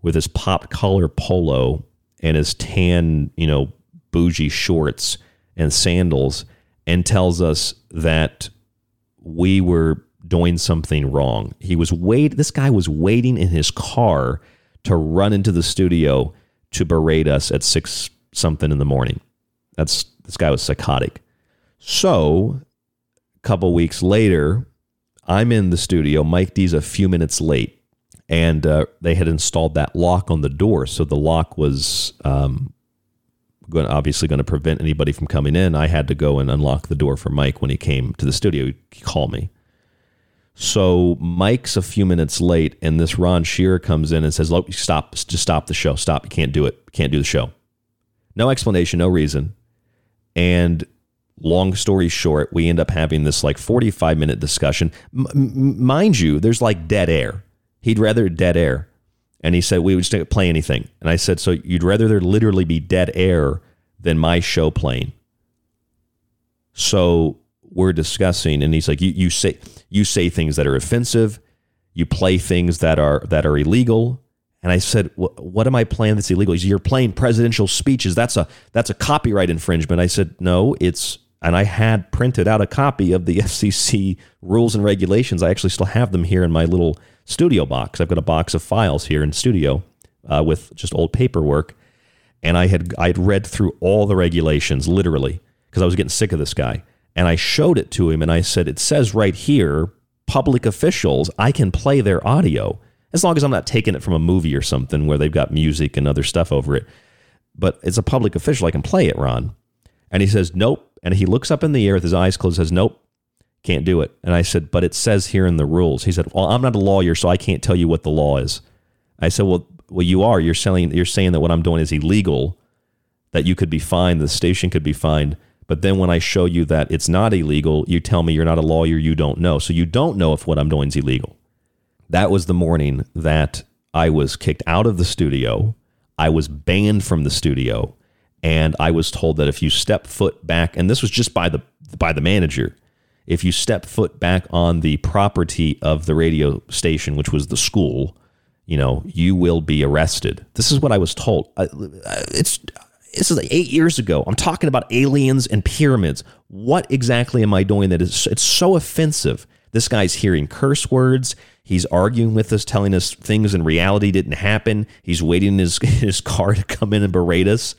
with his pop collar polo and his tan, you know, bougie shorts and sandals, and tells us that we were doing something wrong. He was wait this guy was waiting in his car to run into the studio to berate us at 6 something in the morning. That's this guy was psychotic. So, a couple weeks later, I'm in the studio. Mike D's a few minutes late, and uh, they had installed that lock on the door, so the lock was um, going obviously going to prevent anybody from coming in. I had to go and unlock the door for Mike when he came to the studio. He called me. So Mike's a few minutes late, and this Ron Shearer comes in and says, "Look, stop! Just stop the show. Stop! You can't do it. You can't do the show." No explanation, no reason. And long story short, we end up having this like 45 minute discussion. M- mind you, there's like dead air. He'd rather dead air. And he said, we would just play anything. And I said, so you'd rather there literally be dead air than my show playing. So we're discussing, and he's like, you, you say you say things that are offensive, you play things that are that are illegal. And I said, "What am I playing that's illegal?" Said, You're playing presidential speeches. That's a that's a copyright infringement. I said, "No, it's." And I had printed out a copy of the [LAUGHS] FCC rules and regulations. I actually still have them here in my little studio box. I've got a box of files here in studio uh, with just old paperwork, and I had I had read through all the regulations literally because I was getting sick of this guy. And I showed it to him and I said, It says right here, public officials, I can play their audio as long as I'm not taking it from a movie or something where they've got music and other stuff over it. But it's a public official, I can play it, Ron. And he says, Nope. And he looks up in the air with his eyes closed, says, Nope, can't do it. And I said, But it says here in the rules. He said, Well, I'm not a lawyer, so I can't tell you what the law is. I said, Well, well, you are. You're saying you're saying that what I'm doing is illegal, that you could be fined, the station could be fined. But then when I show you that it's not illegal, you tell me you're not a lawyer, you don't know. So you don't know if what I'm doing is illegal. That was the morning that I was kicked out of the studio. I was banned from the studio. And I was told that if you step foot back, and this was just by the by the manager, if you step foot back on the property of the radio station, which was the school, you know, you will be arrested. This is what I was told. It's this is like eight years ago. I'm talking about aliens and pyramids. What exactly am I doing that is it's so offensive? This guy's hearing curse words. He's arguing with us, telling us things in reality didn't happen. He's waiting in his, [LAUGHS] his car to come in and berate us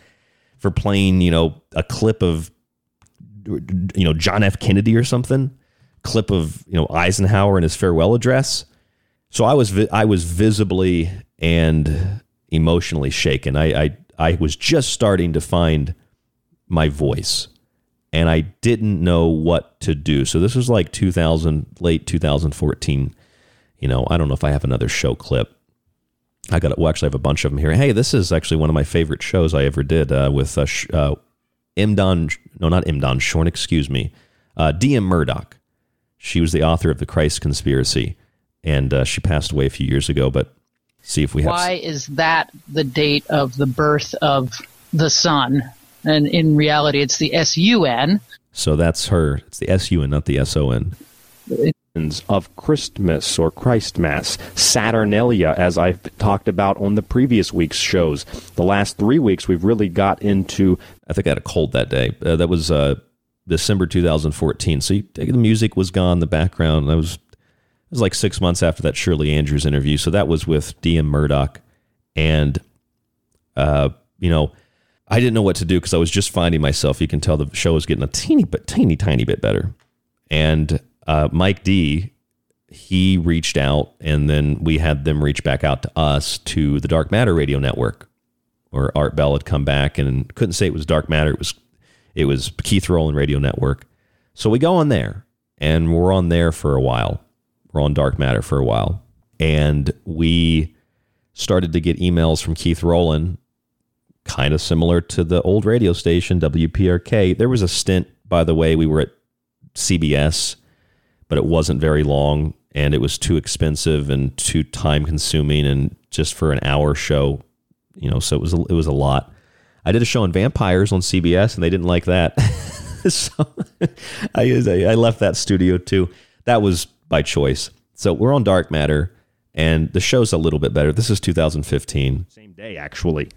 for playing, you know, a clip of, you know, John F. Kennedy or something, clip of, you know, Eisenhower and his farewell address. So I was, I was visibly and emotionally shaken. I, I I was just starting to find my voice and I didn't know what to do. So this was like 2000, late 2014. You know, I don't know if I have another show clip. I got well, actually I have a bunch of them here. Hey, this is actually one of my favorite shows I ever did uh, with uh, uh, M. Don, no, not M. Don Shorn, excuse me, uh, D.M. Murdock. She was the author of The Christ Conspiracy, and uh, she passed away a few years ago, but see if we have. Why is that the date of the birth of the sun? And in reality, it's the S U N. So that's her. It's the S U N, not the S O N. Of Christmas or Christmas, Saturnalia, as I've talked about on the previous week's shows. The last three weeks, we've really got into. I think I had a cold that day. Uh, that was uh, December 2014. So you, the music was gone, the background. I was was like six months after that Shirley Andrews interview. So that was with DM Murdock. And, uh, you know, I didn't know what to do because I was just finding myself. You can tell the show was getting a teeny but teeny, tiny bit better. And uh, Mike D, he reached out, and then we had them reach back out to us to the Dark Matter Radio Network, or Art Bell had come back and couldn't say it was Dark Matter. It was it was Keith Rowland Radio Network. So we go on there, and we're on there for a while were on dark matter for a while. And we started to get emails from Keith Rowland, kind of similar to the old radio station, WPRK. There was a stint, by the way, we were at CBS, but it wasn't very long. and it was too expensive and too time consuming, and just for an hour show, you know. So it was a, it was a lot. I did a show on vampires on CBS, and they didn't like that. [LAUGHS] so [LAUGHS] I, I left that studio too. That was by choice. So we're on Dark Matter, and the show's a little bit better. This is 2015. Same day, actually.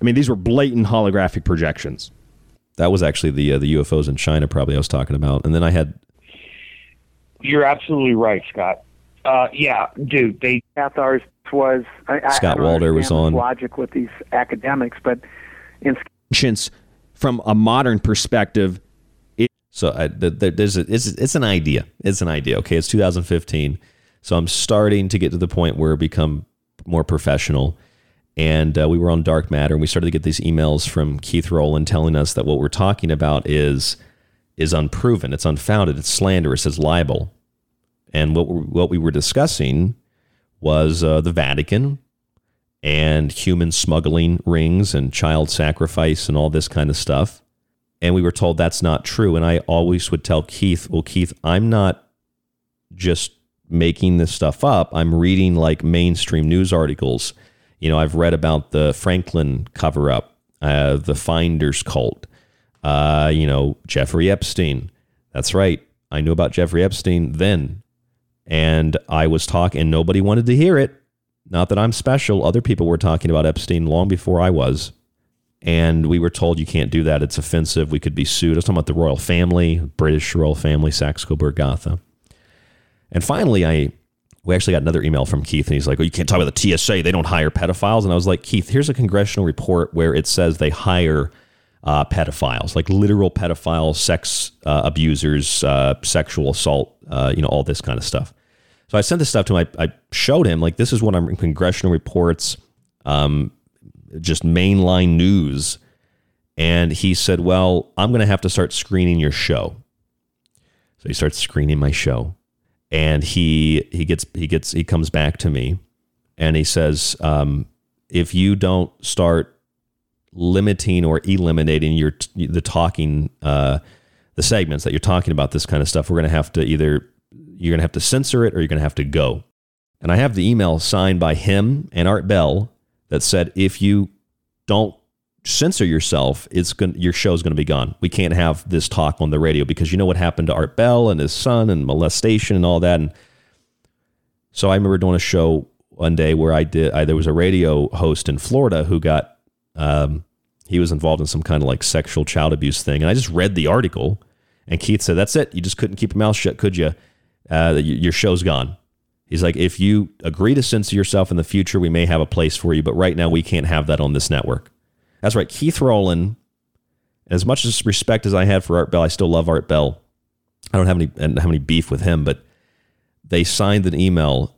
I mean, these were blatant holographic projections. That was actually the uh, the UFOs in China, probably I was talking about. And then I had. You're absolutely right, Scott. Uh, yeah, dude. They Cathars was I, Scott I Walder was on logic with these academics, but in from a modern perspective. So I, there's a, it's it's an idea. It's an idea. Okay, it's 2015, so I'm starting to get to the point where it become more professional. And uh, we were on dark matter and we started to get these emails from keith rowland telling us that what we're talking about is is unproven. It's unfounded. It's slanderous. It's libel. And what, what we were discussing was uh, the vatican and human smuggling rings and child sacrifice and all this kind of stuff and we were told that's not true and i always would tell keith well keith i'm not just making this stuff up i'm reading like mainstream news articles you know, I've read about the Franklin cover up, uh, the Finders cult, uh, you know, Jeffrey Epstein. That's right. I knew about Jeffrey Epstein then. And I was talking, and nobody wanted to hear it. Not that I'm special. Other people were talking about Epstein long before I was. And we were told you can't do that. It's offensive. We could be sued. I was talking about the royal family, British royal family, Saxe Coburg Gotha. And finally, I we actually got another email from Keith, and he's like, "Oh, you can't talk about the TSA. They don't hire pedophiles." And I was like, "Keith, here's a congressional report where it says they hire uh, pedophiles, like literal pedophiles, sex uh, abusers, uh, sexual assault, uh, you know, all this kind of stuff." So I sent this stuff to him. I, I showed him like this is what I'm in congressional reports, um, just mainline news, and he said, "Well, I'm going to have to start screening your show." So he starts screening my show. And he he gets he gets he comes back to me and he says um, if you don't start limiting or eliminating your the talking uh, the segments that you're talking about this kind of stuff we're going to have to either you're going to have to censor it or you're going to have to go. And i have the email signed by him and art bell that said if you don't censor yourself, it's going your show's going to be gone. We can't have this talk on the radio because you know what happened to Art Bell and his son and molestation and all that. And so I remember doing a show one day where I did. I, there was a radio host in Florida who got um, he was involved in some kind of like sexual child abuse thing, and I just read the article. And Keith said, "That's it. You just couldn't keep your mouth shut, could you? Uh, your show's gone." He's like, "If you agree to censor yourself in the future, we may have a place for you, but right now we can't have that on this network." That's right. Keith Rowland, as much as respect as I had for Art Bell, I still love Art Bell. I don't have any have any beef with him, but they signed an email.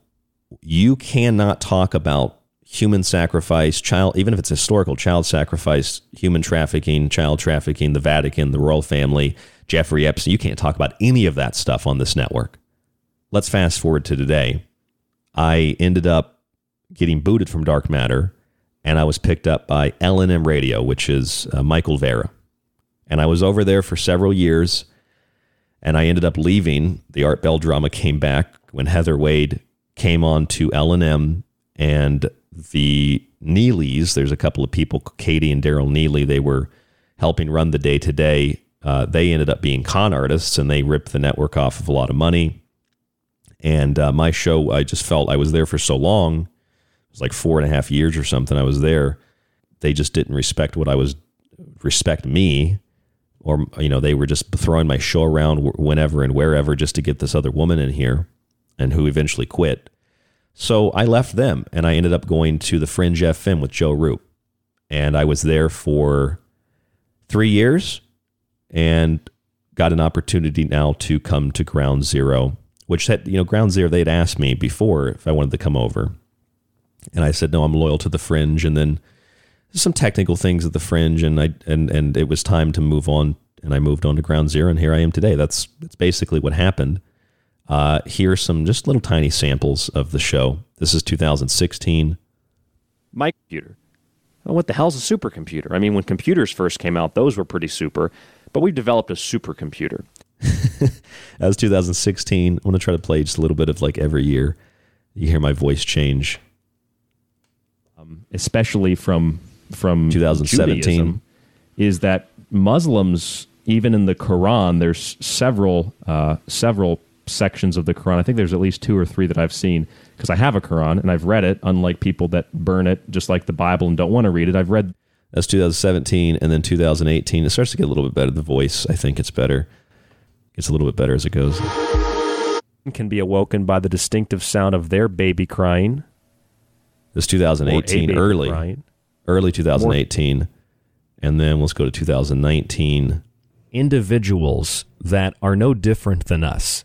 You cannot talk about human sacrifice, child, even if it's historical child sacrifice, human trafficking, child trafficking, the Vatican, the royal family, Jeffrey Epstein. You can't talk about any of that stuff on this network. Let's fast forward to today. I ended up getting booted from Dark Matter and I was picked up by LNM Radio, which is uh, Michael Vara. And I was over there for several years, and I ended up leaving. The Art Bell drama came back when Heather Wade came on to LNM, and the Neelys. There's a couple of people, Katie and Daryl Neely. They were helping run the day to day. They ended up being con artists, and they ripped the network off of a lot of money. And uh, my show, I just felt I was there for so long It was like four and a half years or something I was there. They just didn't respect what I was, respect me. Or, you know, they were just throwing my show around whenever and wherever just to get this other woman in here and who eventually quit. So I left them and I ended up going to the Fringe FM with Joe Rupe. And I was there for three years and got an opportunity now to come to Ground Zero, which had, you know, Ground Zero, they'd asked me before if I wanted to come over. And I said, no, I'm loyal to the fringe. And then some technical things at the fringe and I and and it was time to move on and I moved on to ground zero and here I am today. That's that's basically what happened. Uh, here's some just little tiny samples of the show. This is 2016. My computer. Well, what the hell's a supercomputer? I mean, when computers first came out, those were pretty super, but we've developed a supercomputer. That was 2016. I'm going to try to play just a little bit of like every year. You hear my voice change. especially from from 2017. Judaism, is that Muslims, even in the Quran, there's several uh, several sections of the Quran. I think there's at least two or three that I've seen because I have a Quran and I've read it. Unlike people that burn it just like the Bible and don't want to read it, I've read. That's 2017, and then 2018. It starts to get a little bit better. The voice, I think, it's better. Gets a little bit better as it goes. Can be awoken by the distinctive sound of their baby crying. This 2018, baby early, crying. early 2018, and then let's go to 2019. individuals that are no different than us.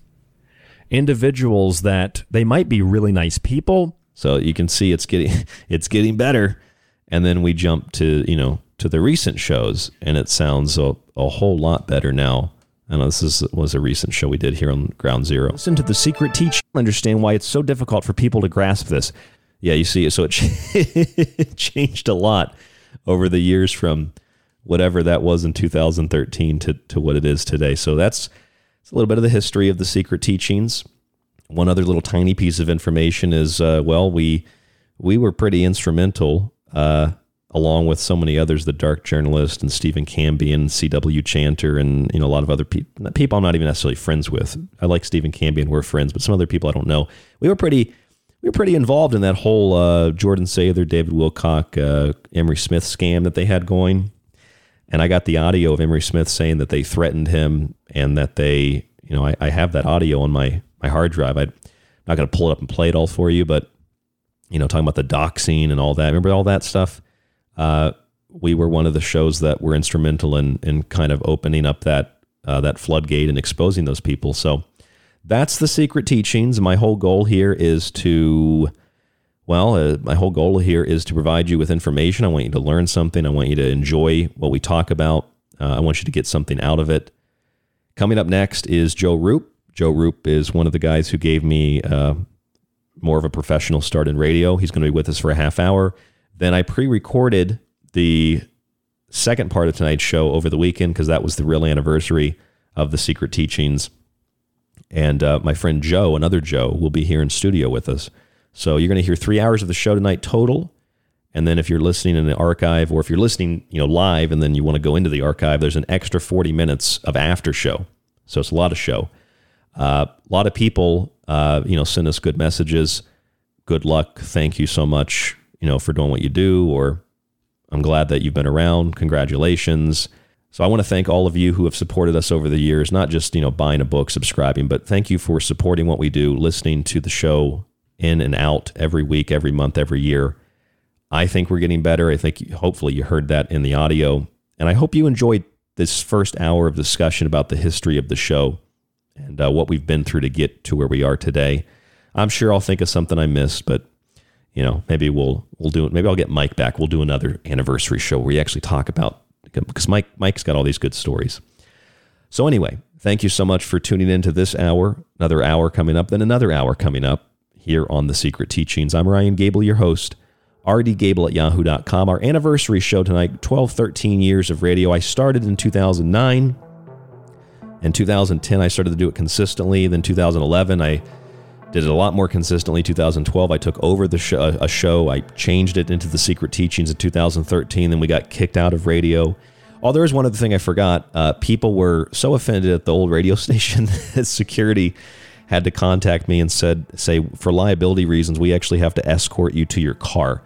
Individuals that they might be really nice people. So you can see it's getting [LAUGHS] it's getting better, and then we jump to you know to the recent shows, and it sounds a, a whole lot better now. I know this is, was a recent show we did here on Ground Zero. Listen to the secret teaching. Understand why it's so difficult for people to grasp this. Yeah, you see, so it, it [LAUGHS] changed a lot over the years from whatever that was in 2013 to, to what it is today. So that's, that's a little bit of the history of the secret teachings. One other little tiny piece of information is, uh, well, we we were pretty instrumental, uh, along with so many others, the Dark Journalist and Stephen Cambion, C.W. Chanter, and you know a lot of other people. People I'm not even necessarily friends with. I like Stephen Cambion, we're friends, but some other people I don't know. We were pretty we were pretty involved in that whole uh, Jordan Sather, David Wilcock, uh, Emery Smith scam that they had going. And I got the audio of Emery Smith saying that they threatened him and that they, you know, I, I have that audio on my, my hard drive. I'm not going to pull it up and play it all for you, but, you know, talking about the doxing and all that. Remember all that stuff? Uh, we were one of the shows that were instrumental in, in kind of opening up that, uh, that floodgate and exposing those people. So, that's the secret teachings. My whole goal here is to, well, uh, my whole goal here is to provide you with information. I want you to learn something. I want you to enjoy what we talk about. Uh, I want you to get something out of it. Coming up next is Joe Rupe. Joe Rupe is one of the guys who gave me uh, more of a professional start in radio. He's going to be with us for a half hour. Then I pre recorded the second part of tonight's show over the weekend because that was the real anniversary of the secret teachings. And uh, my friend Joe, another Joe, will be here in studio with us. So you're going to hear three hours of the show tonight total. And then if you're listening in the archive, or if you're listening, you know, live, and then you want to go into the archive, there's an extra 40 minutes of after show. So it's a lot of show. Uh, a lot of people, uh, you know, send us good messages. Good luck. Thank you so much, you know, for doing what you do. Or I'm glad that you've been around. Congratulations. So I want to thank all of you who have supported us over the years, not just, you know, buying a book, subscribing, but thank you for supporting what we do, listening to the show in and out every week, every month, every year. I think we're getting better. I think hopefully you heard that in the audio. And I hope you enjoyed this first hour of discussion about the history of the show and uh, what we've been through to get to where we are today. I'm sure I'll think of something I missed, but you know, maybe we'll we'll do it. Maybe I'll get Mike back. We'll do another anniversary show where we actually talk about because Mike Mike's got all these good stories. So anyway, thank you so much for tuning in to this hour. Another hour coming up, then another hour coming up here on The Secret Teachings. I'm Ryan Gable, your host. rdgable at yahoo.com. Our anniversary show tonight, 12, 13 years of radio. I started in 2009. In 2010, I started to do it consistently. Then 2011, I did it a lot more consistently. 2012, I took over the show, a show. I changed it into the Secret Teachings in 2013. Then we got kicked out of radio. Oh, there is one other thing I forgot. Uh, people were so offended at the old radio [LAUGHS] station that security had to contact me and said, "Say for liability reasons, we actually have to escort you to your car."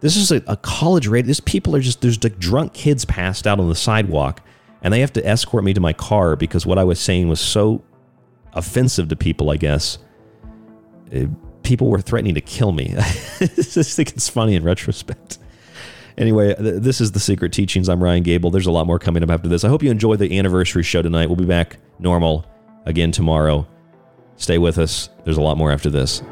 This is a, a college radio. These people are just there's like drunk kids passed out on the sidewalk, and they have to escort me to my car because what I was saying was so offensive to people. I guess Uh, people were threatening to kill me. [LAUGHS] I just think it's funny in retrospect. Anyway, th- this is the Secret Teachings. I'm Ryan Gable. There's a lot more coming up after this. I hope you enjoy the anniversary show tonight. We'll be back normal again tomorrow. Stay with us. There's a lot more after this.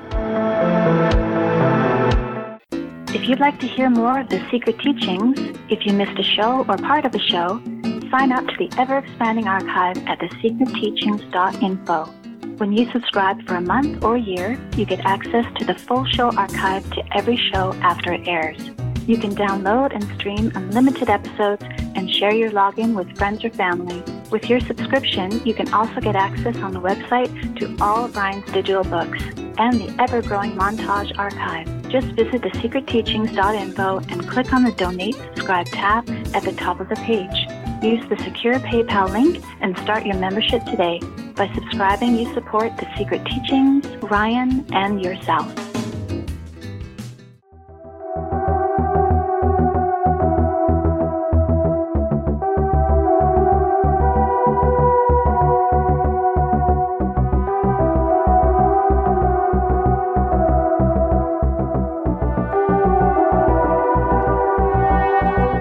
If you'd like to hear more of the secret teachings, if you missed a show or part of a show, sign up to the ever expanding archive at thesecretteachings.info. When you subscribe for a month or year, you get access to the full show archive to every show after it airs. You can download and stream unlimited episodes and share your login with friends or family. With your subscription, you can also get access on the website to all of Ryan's digital books and the ever growing montage archive. Just visit thesecretteachings.info and click on the Donate Subscribe tab at the top of the page. Use the secure PayPal link and start your membership today. By subscribing, you support The Secret Teachings, Ryan, and yourself.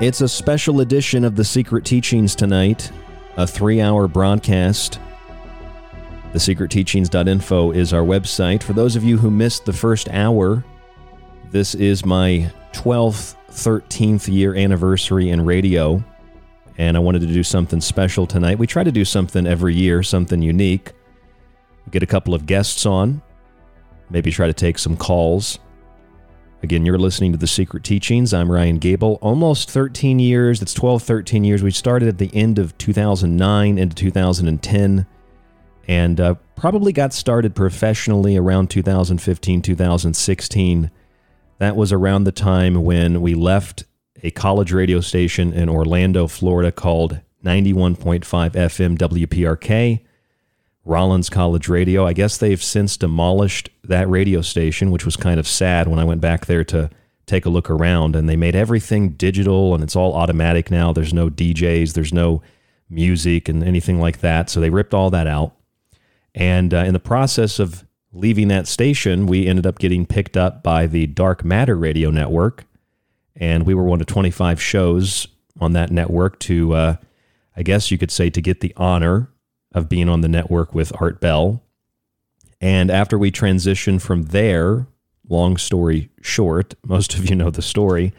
It's a special edition of The Secret Teachings tonight, a three hour broadcast. TheSecretTeachings.info is our website. For those of you who missed the first hour, this is my 12th, 13th year anniversary in radio, and I wanted to do something special tonight. We try to do something every year, something unique. Get a couple of guests on, maybe try to take some calls. Again, you're listening to The Secret Teachings. I'm Ryan Gable. Almost 13 years. That's 12, 13 years. We started at the end of 2009 into 2010 and uh, probably got started professionally around 2015, 2016. That was around the time when we left a college radio station in Orlando, Florida called 91.5 FM WPRK. Rollins College Radio. I guess they've since demolished that radio station, which was kind of sad when I went back there to take a look around. And they made everything digital and it's all automatic now. There's no DJs, there's no music and anything like that. So they ripped all that out. And uh, in the process of leaving that station, we ended up getting picked up by the Dark Matter Radio Network. And we were one of 25 shows on that network to, uh, I guess you could say, to get the honor of being on the network with Art Bell. And after we transitioned from there, long story short, [LAUGHS] most of you know the story.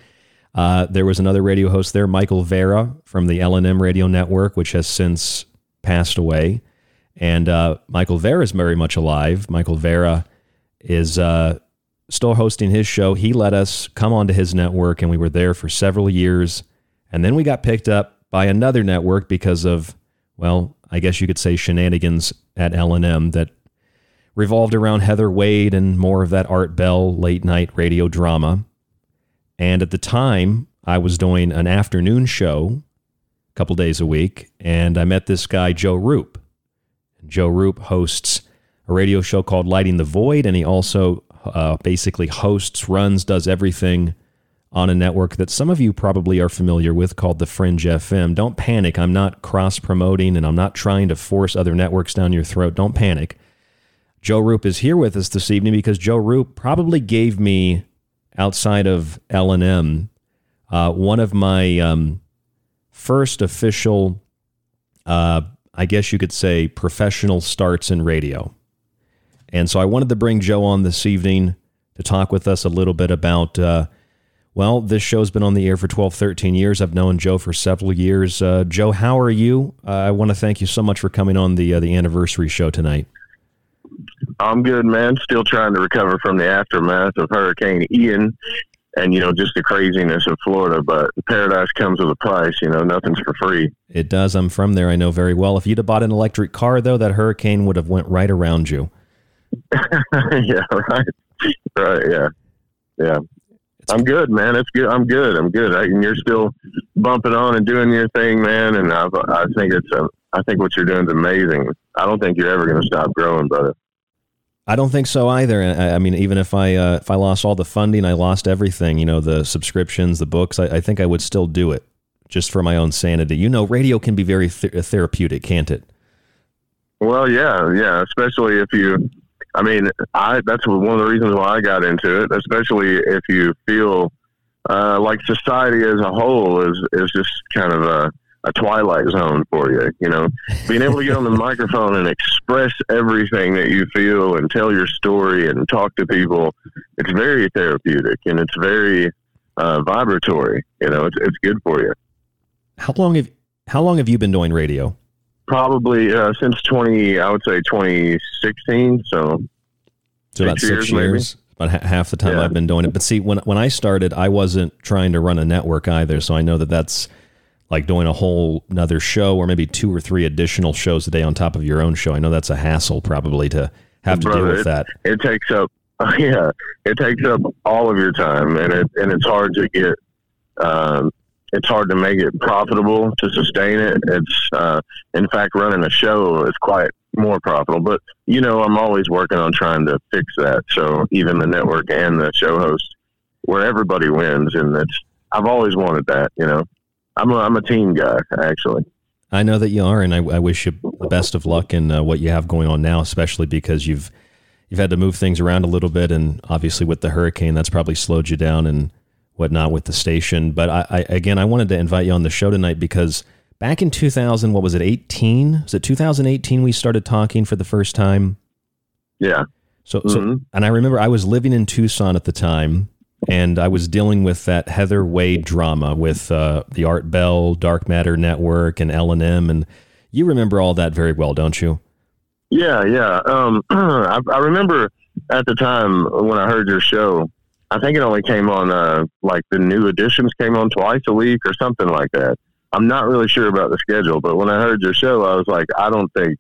Uh, there was another radio host there, Michael Vara from the LNM radio network, which has since passed away. And uh, Michael Vara is very much alive. Michael Vara is uh, still hosting his show. He let us come onto his network, and we were there for several years. And then we got picked up by another network because of, well, I guess you could say, shenanigans at LNM that revolved around Heather Wade and more of that Art Bell late night radio drama. And at the time, I was doing an afternoon show a couple days a week, and I met this guy, Joe Rupe. Joe Rupe hosts a radio show called Lighting the Void, and he also uh, basically hosts, runs, does everything on a network that some of you probably are familiar with called the Fringe FM. Don't panic. I'm not cross promoting and I'm not trying to force other networks down your throat. Don't panic. Joe Rupe is here with us this evening because Joe Rupe probably gave me, outside of LNM, uh, one of my um, first official, uh, I guess you could say, professional starts in radio. And so I wanted to bring Joe on this evening to talk with us a little bit about uh, well, this show's been on the air for 12, 13 years. I've known Joe for several years. Uh, Joe, how are you? Uh, I want to thank you so much for coming on the uh, the anniversary show tonight. I'm good, man. Still trying to recover from the aftermath of Hurricane Ian and, you know, just the craziness of Florida. But paradise comes with a price. You know, nothing's for free. It does. I'm from there. I know very well. If you'd have bought an electric car, though, that hurricane would have went right around you. [LAUGHS] yeah, right. Right, yeah. Yeah. I'm good, man. It's good. I'm good. I'm good. I, and you're still bumping on and doing your thing, man. And I, I think it's, a, I think what you're doing is amazing. I don't think you're ever going to stop growing, brother. I don't think so either. I, I mean, even if I uh, if I lost all the funding, I lost everything. You know, the subscriptions, the books. I, I think I would still do it just for my own sanity. You know, radio can be very th- therapeutic, can't it? Well, yeah, yeah. Especially if you I mean, I that's one of the reasons why I got into it, especially if you feel uh, like society as a whole is is just kind of a, a twilight zone for you. You know, being able to get on the [LAUGHS] microphone and express everything that you feel and tell your story and talk to people, it's very therapeutic and it's very uh, vibratory. You know, it's it's good for you. How long have how long have you been doing radio? Probably uh, since twenty, I would say twenty sixteen. So, so about six years, years about half the time yeah. I've been doing it. But see, when when I started, I wasn't trying to run a network either, so I know that that's like doing a whole another show or maybe two or three additional shows a day on top of your own show? I know that's a hassle probably to have to Brother, deal with it, that. It takes up, [LAUGHS] yeah, it takes up all of your time, and it and it's hard to get. Um, it's hard to make it profitable to sustain it. It's, uh, in fact, running a show is quite more profitable. But you know, I'm always working on trying to fix that. So even the network and the show host, where everybody wins, and it's I've always wanted that. You know, I'm a I'm a team guy actually. I know that you are, and I, I wish you the best of luck in uh, what you have going on now, especially because you've you've had to move things around a little bit, and obviously with the hurricane, that's probably slowed you down and whatnot with the station. But I, I again, I wanted to invite you on the show tonight because back in 2000, what was it, 18? Was it 2018 we started talking for the first time? Yeah. So, so and I remember I was living in Tucson at the time, and I was dealing with that Heather Wade drama with uh, the Art Bell, Dark Matter Network, and L and M, and you remember all that very well, don't you? Yeah, yeah. Um, [CLEARS THROAT] I, I remember at the time when I heard your show, I think it only came on uh, like the new editions came on twice a week or something like that. I'm not really sure about the schedule, but when I heard your show, I was like, I don't think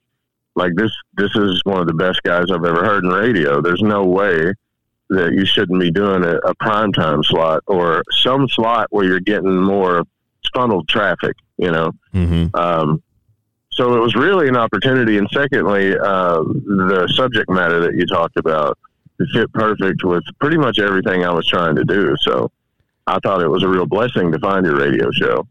like this. This is one of the best guys I've ever heard in radio. There's no way that you shouldn't be doing a, a prime time slot or some slot where you're getting more funneled traffic. You know. Mm-hmm. Um, so it was really an opportunity. And secondly, uh, the subject matter that you talked about it fit perfect with pretty much everything I was trying to do. So I thought it was a real blessing to find your radio show.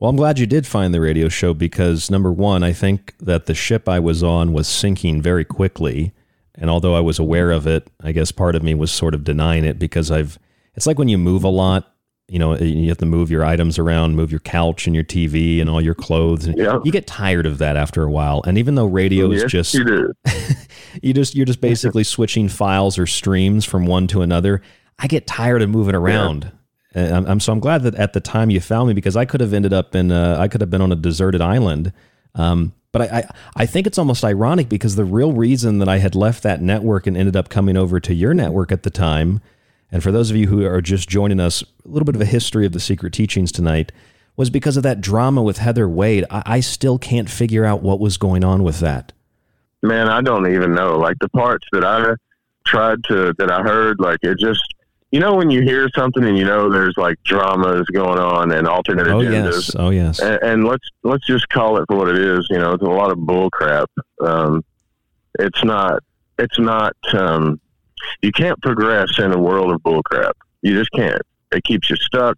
Well, I'm glad you did find the radio show because number one, I think that the ship I was on was sinking very quickly. And although I was aware of it, I guess part of me was sort of denying it because I've, it's like when you move a lot, you know, you have to move your items around, move your couch and your TV and all your clothes. And You get tired of that after a while. And even though radio is just, [LAUGHS] you just, you're just basically switching files or streams from one to another. I get tired of moving around. And I'm, I'm so I'm glad that at the time you found me because I could have ended up in uh, I could have been on a deserted island. Um, but I, I I think it's almost ironic because the real reason that I had left that network and ended up coming over to your network at the time, and for those of you who are just joining us, a little bit of a history of the secret teachings tonight was because of that drama with Heather Wade. I, I still can't figure out what was going on with that. Man, I don't even know. Like the parts that I tried to, that I heard, like it just, you know, when you hear something and you know there's like dramas going on and alternate Oh agendas. yes, oh yes. and, and let's let's just call it for what it is. You know, it's a lot of bull crap. Um, it's not. It's not. Um, you can't progress in a world of bull crap. You just can't. It keeps you stuck,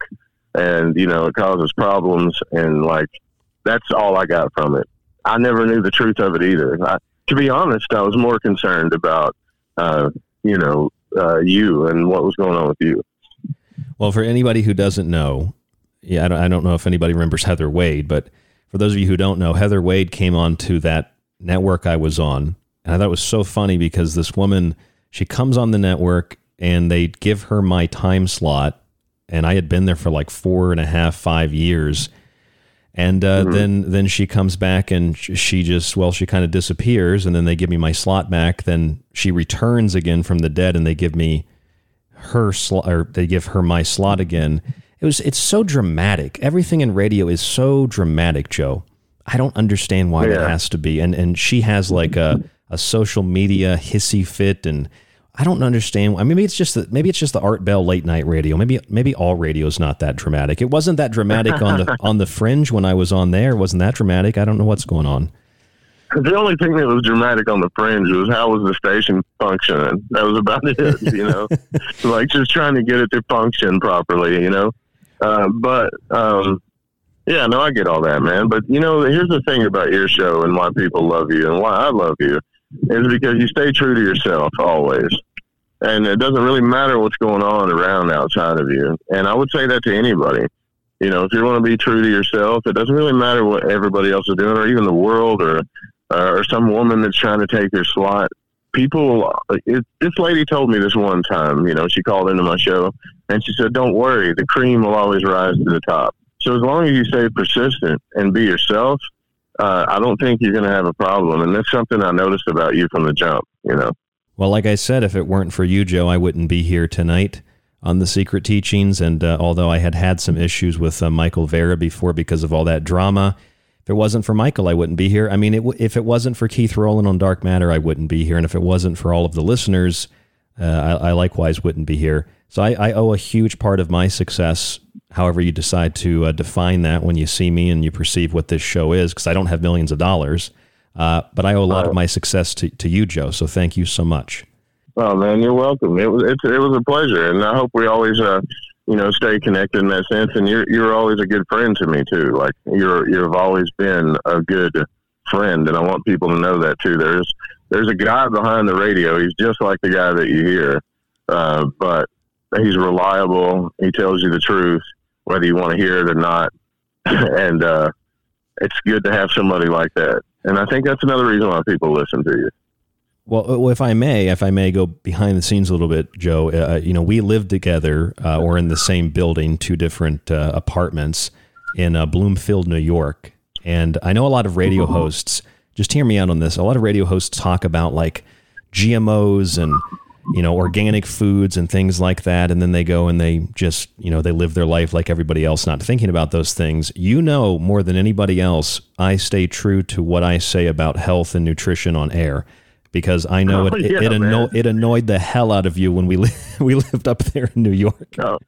and you know it causes problems. And like that's all I got from it. I never knew the truth of it either. I, to be honest, I was more concerned about uh, you know uh, you and what was going on with you. Well, for anybody who doesn't know, yeah, I don't, I don't know if anybody remembers Heather Wade, but for those of you who don't know, Heather Wade came on to that network I was on. And I thought it was so funny because this woman, she comes on the network and they give her my time slot. And I had been there for like four and a half, five years. And uh, then then she comes back and she just well she kind of disappears and then they give me my slot back. Then she returns again from the dead and they give me her slot or they give her my slot again. It was it's so dramatic. Everything in radio is so dramatic, Joe. I don't understand why Yeah. it has to be. And and she has like a a social media hissy fit and I don't understand. I mean, maybe it's just the, maybe it's just the Art Bell late night radio. Maybe maybe all radio is not that dramatic. It wasn't that dramatic on the [LAUGHS] on the Fringe when I was on there. It wasn't that dramatic. I don't know what's going on. The only thing that was dramatic on the fringe was how was the station functioning. That was about it, you know, [LAUGHS] like just trying to get it to function properly, you know. Uh, but um, yeah, no, I get all that, man. But you know, here's the thing about your show and why people love you and why I love you is because you stay true to yourself always, and it doesn't really matter what's going on around outside of you. And I would say that to anybody. You know, if you want to be true to yourself, it doesn't really matter what everybody else is doing, or even the world, or uh, or some woman that's trying to take your slot. People, it, this lady told me this one time. You know, she called into my show and she said, "Don't worry, the cream will always rise to the top." So as long as you stay persistent and be yourself, uh, I don't think you're going to have a problem. And that's something I noticed about you from the jump. You know. Well, like I said, if it weren't for you, Joe, I wouldn't be here tonight. on the Secret Teachings. And uh, although I had had some issues with uh, Michael Vara before because of all that drama, if it wasn't for Michael, I wouldn't be here. I mean, it w- if it wasn't for Keith Rowland on Dark Matter, I wouldn't be here. And if it wasn't for all of the listeners, uh, I, I, likewise wouldn't be here. So I, I, owe a huge part of my success, however you decide to uh, define that when you see me and you perceive what this show is, because I don't have millions of dollars. Uh, but I owe a lot of my success to, to you, Joe. So thank you so much. Oh man, you're welcome. It was it was a pleasure, and I hope we always uh you know stay connected in that sense. And you're you're always a good friend to me too. Like you're you've always been a good friend, and I want people to know that too. There's there's a guy behind the radio. He's just like the guy that you hear, uh, but he's reliable. He tells you the truth, whether you want to hear it or not. [LAUGHS] and uh, it's good to have somebody like that. And I think that's another reason why people listen to you. Well, if I may, if I may go behind the scenes a little bit, Joe, uh, you know, we lived together uh, or in the same building, two different uh, apartments in uh, Bloomfield, New York. And I know a lot of radio mm-hmm. hosts, just hear me out on this. A lot of radio hosts talk about like GMOs and, you know, organic foods and things like that. And then they go and they just, you know, they live their life like everybody else, not thinking about those things. You know, more than anybody else, I stay true to what I say about health and nutrition on air because I know [LAUGHS] oh, it yeah, it, anno- it, annoyed the hell out of you when we li- [LAUGHS] we lived up there in New York. Oh.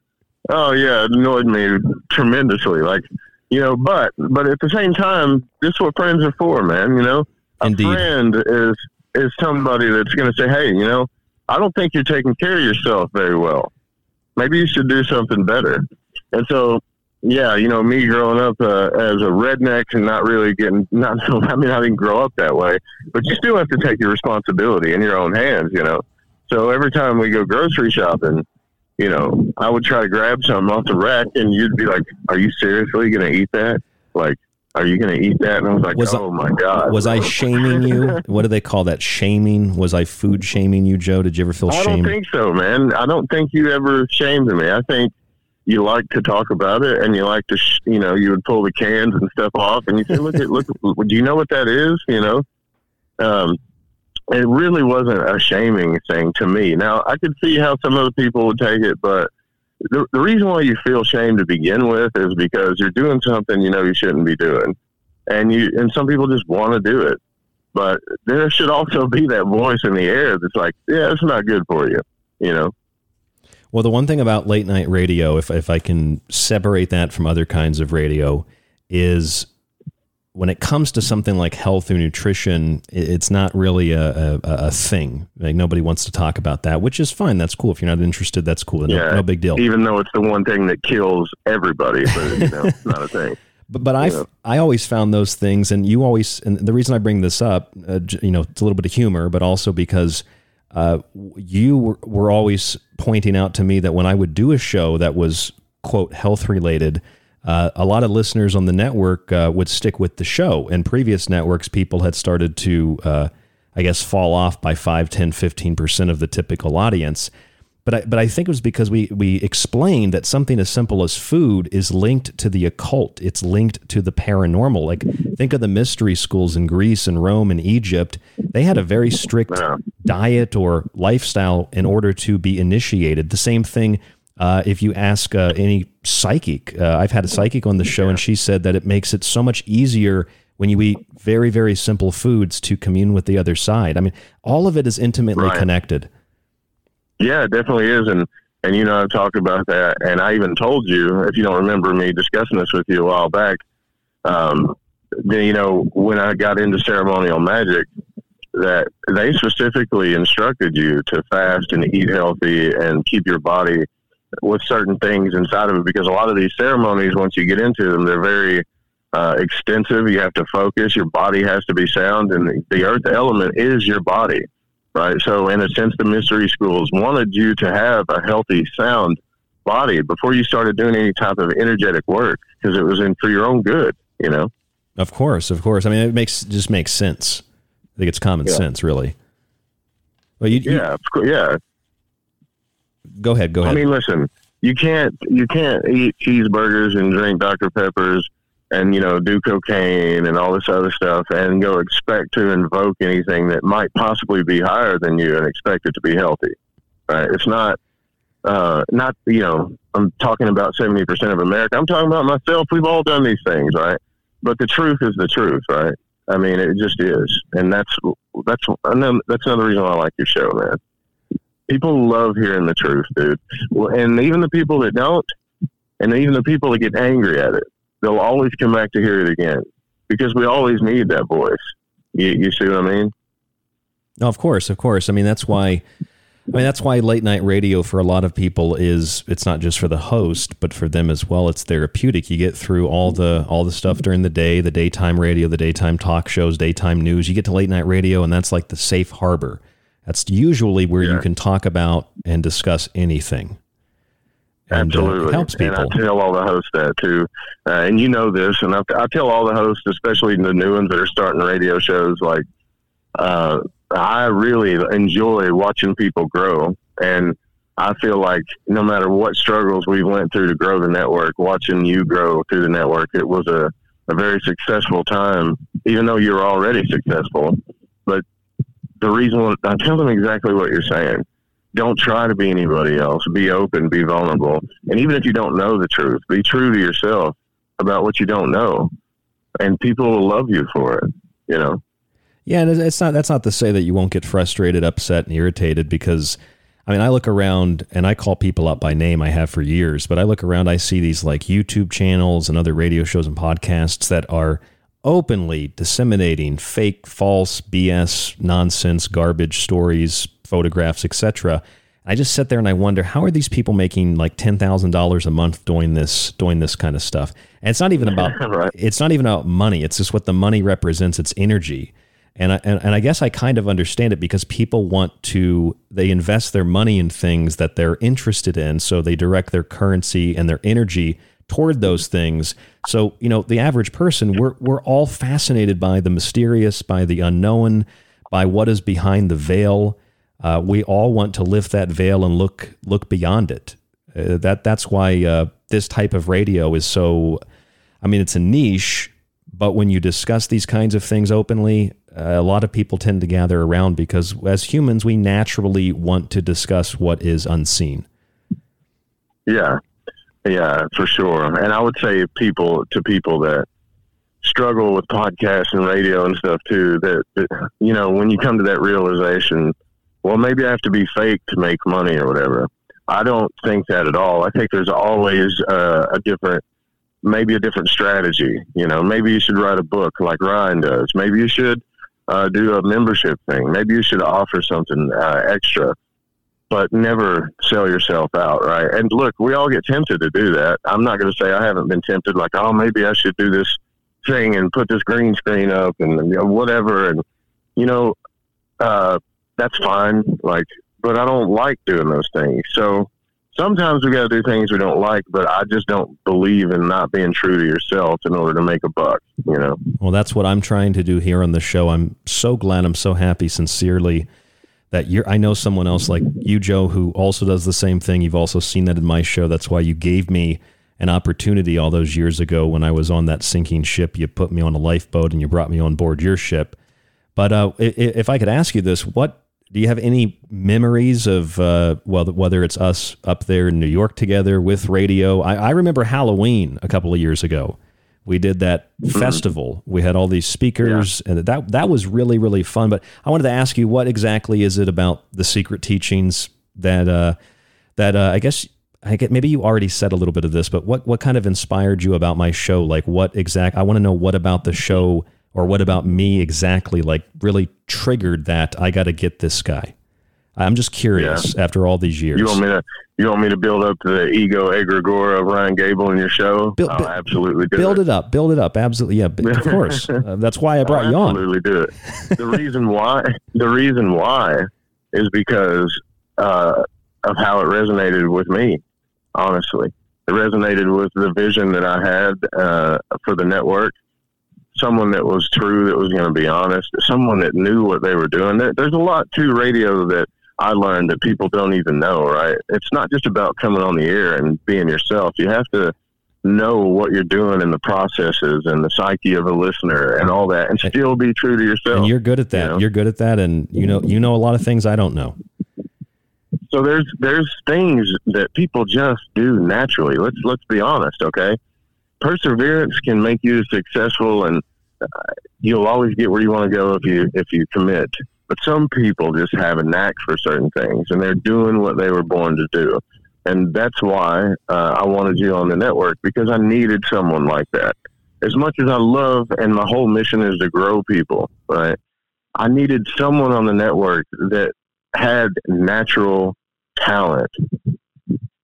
oh yeah, it annoyed me tremendously. Like you know, but but at the same time, this is what friends are for, man. You know, a Indeed. friend is is somebody that's going to say, hey, you know, I don't think you're taking care of yourself very well. Maybe you should do something better. And so yeah, you know, me growing up uh, as a redneck and not really getting, [LAUGHS] not, I mean, I didn't grow up that way, but you still have to take your responsibility in your own hands, you know. So every time we go grocery shopping, you know, I would try to grab something off the rack and you'd be like, are you seriously going to eat that? Like, are you going to eat that? And I was like, was oh I, my God. Was I shaming you? [LAUGHS] what do they call that? Shaming? Was I food shaming you, Joe? Did you ever feel I shame? I don't think so, man. I don't think you ever shamed me. I think you like to talk about it and you like to, sh- you know, you would pull the cans and stuff off and you say, look at, look, do you know what that is? You know, um, it really wasn't a shaming thing to me. Now I could see how some other people would take it, but the, the reason why you feel shame to begin with is because you're doing something you know you shouldn't be doing, and you and some people just want to do it, but there should also be that voice in the air that's like, yeah, it's not good for you, you know. Well, the one thing about late night radio, if if I can separate that from other kinds of radio, is when it comes to something like health or nutrition, it's not really a, a, a, thing. Like nobody wants to talk about that, which is fine. That's cool. If you're not interested, that's cool. No, yeah, no big deal. Even though it's the one thing that kills everybody, but you know, it's not a [LAUGHS] thing. But but I I always found those things, and you always and the reason I bring this up, uh, you know, it's a little bit of humor, but also because uh, you were, were always pointing out to me that when I would do a show that was quote health related, uh, a lot of listeners on the network uh, would stick with the show. And previous networks, people had started to, uh, I guess, fall off by 5, 10, 15% of the typical audience. But I, but I think it was because we, we explained that something as simple as food is linked to the occult. It's linked to the paranormal. Like, think of the mystery schools in Greece and Rome and Egypt. They had a very strict diet or lifestyle in order to be initiated. The same thing uh, if you ask uh, any psychic. Uh, I've had a psychic on the show, and she said that it makes it so much easier when you eat very, very simple foods to commune with the other side. I mean, all of it is intimately right. connected. Yeah, it definitely is. And, and, you know, I've talked about that. And I even told you, if you don't remember me discussing this with you a while back, um, then, you know, when I got into ceremonial magic, that they specifically instructed you to fast and eat healthy and keep your body with certain things inside of it because a lot of these ceremonies, once you get into them, they're very uh, extensive. You have to focus. Your body has to be sound, and the earth element is your body right? So, in a sense, the mystery schools wanted you to have a healthy, sound body before you started doing any type of energetic work because it was in for your own good, you know. Of course, of course. I mean, it makes just makes sense. I think it's common yeah. sense, really. Well, you, yeah, you, yeah. Go ahead. Go ahead. I mean, listen. You can't you can't eat cheeseburgers and drink Dr Peppers and you know do cocaine and all this other stuff and go expect to invoke anything that might possibly be higher than you and expect it to be healthy right it's not uh, not you know, I'm talking about seventy percent of America. I'm talking about myself. We've all done these things, right? But the truth is the truth, right? I mean, it just is, and that's that's that's another reason why I like your show, man. People love hearing the truth, dude. And even the people that don't, and even the people that get angry at it, they'll always come back to hear it again because we always need that voice. You, you see what I mean? No, of course, of course. I mean, that's why. I mean, that's why late night radio for a lot of people is it's not just for the host, but for them as well. It's therapeutic. You get through all the all the stuff during the day, the daytime radio, the daytime talk shows, daytime news. You get to late night radio, and that's like the safe harbor. That's usually where yeah. you can talk about and discuss anything. And, Absolutely, uh, helps people. And I tell all the hosts that too, uh, and you know this, and I, I, tell all the hosts, especially the new ones that are starting radio shows, like uh, I really enjoy watching people grow, and I feel like no matter what struggles we went through to grow the network, watching you grow through the network, it was a, a very successful time. Even though you're already successful, but the reason I tell them exactly what you're saying. Don't try to be anybody else. Be open. Be vulnerable. And even if you don't know the truth, be true to yourself about what you don't know, and people will love you for it. You know. Yeah, and it's not. That's not to say that you won't get frustrated, upset, and irritated because. I mean, I look around and I call people up by name. I have for years, but I look around. I see these like YouTube channels and other radio shows and podcasts that are openly disseminating fake, false, BS, nonsense, garbage stories, photographs, etc. I just sit there and I wonder how are these people making like ten thousand dollars a month doing this doing this kind of stuff? And it's not even about [LAUGHS] right. it's not even about money. It's just what the money represents. It's energy. And I, and, and I guess I kind of understand it because people want to, they invest their money in things that they're interested in. So they direct their currency and their energy toward those things. So, you know, the average person, we're, we're all fascinated by the mysterious, by the unknown, by what is behind the veil. Uh, we all want to lift that veil and look look beyond it. Uh, that that's why uh, this type of radio is so. I mean, it's a niche, but when you discuss these kinds of things openly, a lot of people tend to gather around because as humans, we naturally want to discuss what is unseen. Yeah, yeah, for sure. And I would say people to people that struggle with podcasts and radio and stuff too, that, that you know, when you come to that realization, well, maybe I have to be fake to make money or whatever. I don't think that at all. I think there's always uh, a different, maybe a different strategy. You know, maybe you should write a book like Ryan does. Maybe you should uh, do a membership thing. Maybe you should offer something uh, extra, but never sell yourself out, right? And look, we all get tempted to do that. I'm not going to say I haven't been tempted, like, oh, maybe I should do this thing and put this green screen up and you know, whatever. And, you know, uh, that's fine. Like, but I don't like doing those things. So, sometimes we got to do things we don't like, but I just don't believe in not being true to yourself in order to make a buck, you know? Well, that's what I'm trying to do here on the show. I'm so glad, I'm so happy, sincerely, that you're, I know someone else like you, Joe, who also does the same thing. You've also seen that in my show. That's why you gave me an opportunity all those years ago when I was on that sinking ship. You put me on a lifeboat and you brought me on board your ship. But uh, if I could ask you this, what do you have any memories of uh, well, whether it's us up there in New York together with radio? I, I remember Halloween a couple of years ago. We did that mm-hmm. festival. We had all these speakers, yeah. and that that was really really fun. But I wanted to ask you, what exactly is it about the secret teachings that uh, that uh, I guess I get maybe you already said a little bit of this, but what what kind of inspired you about my show? Like what exact? I want to know what about the show or what about me exactly like really triggered that I got to get this guy? I'm just curious yeah. after all these years. You want me to you want me to build up the ego egregore of Ryan Gable in your show? Build, I'll absolutely do build it. it up, build it up. Absolutely, yeah, of course. [LAUGHS] uh, that's why I brought I'll you on. Absolutely do it. The [LAUGHS] reason why the reason why is because uh, of how it resonated with me. Honestly, it resonated with the vision that I had uh, for the network someone that was true, that was going to be honest, someone that knew what they were doing. There, there's a lot to radio that I learned that people don't even know, right? It's not just about coming on the air and being yourself. You have to know what you're doing in the processes and the psyche of a listener and all that and still be true to yourself. And you're good at that. You know? You're good at that and you know you know a lot of things I don't know. So there's there's things that people just do naturally. Let's let's be honest, okay? Perseverance can make you successful, and uh, you'll always get where you want to go if you if you commit. But some people just have a knack for certain things, and they're doing what they were born to do. And that's why uh, I wanted you on the network because I needed someone like that. As much as I love, and my whole mission is to grow people, right? I needed someone on the network that had natural talent,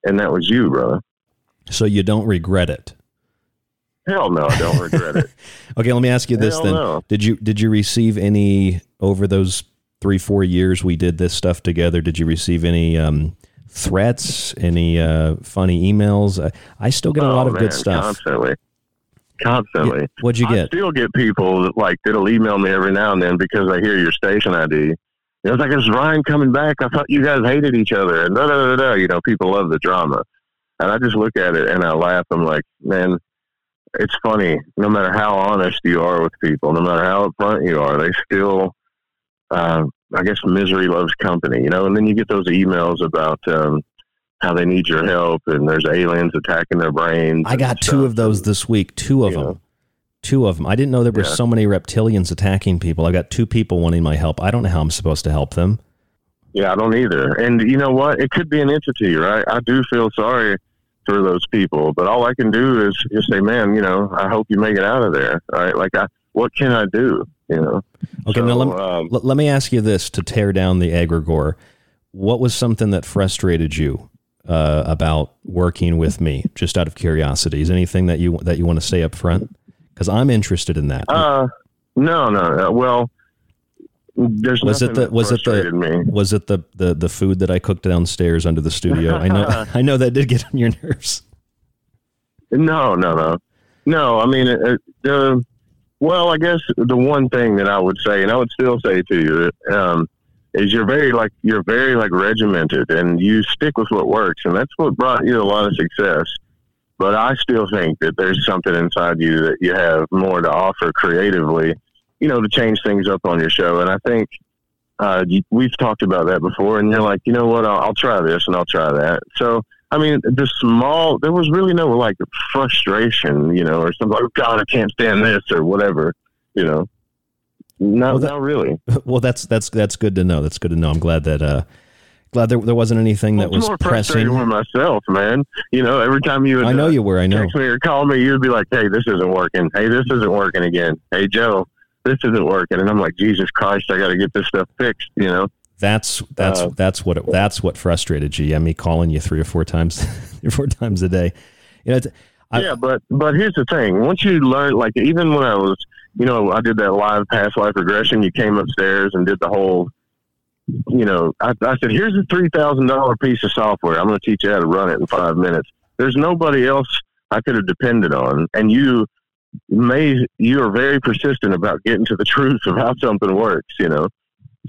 and that was you, brother. So you don't regret it. Hell no, I don't regret it. [LAUGHS] Okay, let me ask you this Hell then: no. Did you did you receive any over those three four years we did this stuff together? Did you receive any um, threats, any uh, funny emails? I, I still get a lot Oh, of man, good stuff. Constantly. Constantly. What'd you get? I still get people that, like that'll email me every now and then because they hear your station ID. Know, it's like, is Ryan coming back? I thought you guys hated each other. And da da da da. You know, people love the drama. And I just look at it and I laugh. I'm like, man, it's funny. No matter how honest you are with people, no matter how upfront you are, they still, uh, I guess, misery loves company. You know. And then you get those emails about um, how they need your help and there's aliens attacking their brains. I got two of those this week. Two of them. Two of them. I didn't know there were Yeah. so many reptilians attacking people. I got two people wanting my help. I don't know how I'm supposed to help them. Yeah, I don't either. And you know what? It could be an entity, right? I do feel sorry for those people, but all I can do is just say, man, you know, I hope you make it out of there, right? Like, I, what can I do? You know? Okay, now let me, um, let, me ask you this to tear down the egregore. What was something that frustrated you uh, about working with me? Just out of curiosity, is anything that you that you want to say up front? Because I'm interested in that. Uh, no, no. Uh, well, there's was it the that was it the me. was it the, the the food that I cooked downstairs under the studio? I know [LAUGHS] I know that did get on your nerves. No, no, no, no. I mean, uh, the well, I guess the one thing that I would say, and I would still say to you, um, is you're very like you're very like regimented, and you stick with what works, and that's what brought you a lot of success. But I still think that there's something inside you that you have more to offer creatively, you know, to change things up on your show. And I think uh, you, we've talked about that before, and you're like, you know what, I'll, I'll try this and I'll try that. So, I mean, the small, there was really no like frustration, you know, or something like, God, I can't stand this or whatever, you know. No, Well, that- not really. [LAUGHS] Well, that's that's that's good to know. That's good to know. I'm glad that uh glad there, there wasn't anything that was more pressing. with myself, man. You know, every time you would, I know uh, you were. I know. text me or call me, you'd be like, "Hey, this isn't working. Hey, this isn't working again. Hey, Joe, this isn't working." And I'm like, "Jesus Christ, I got to get this stuff fixed." You know. That's that's Uh, that's what it, that's what frustrated you. Yeah, me calling you three or four times, [LAUGHS] three or four times a day. You know, I, yeah, but but here's the thing. Once you learn, like even when I was, you know, I did that live past life regression. You came upstairs and did the whole, you know, I, I said, here's a three thousand dollar piece of software. I'm going to teach you how to run it in five minutes. There's nobody else I could have depended on, and you may you are very persistent about getting to the [LAUGHS] truth of how something works. You know,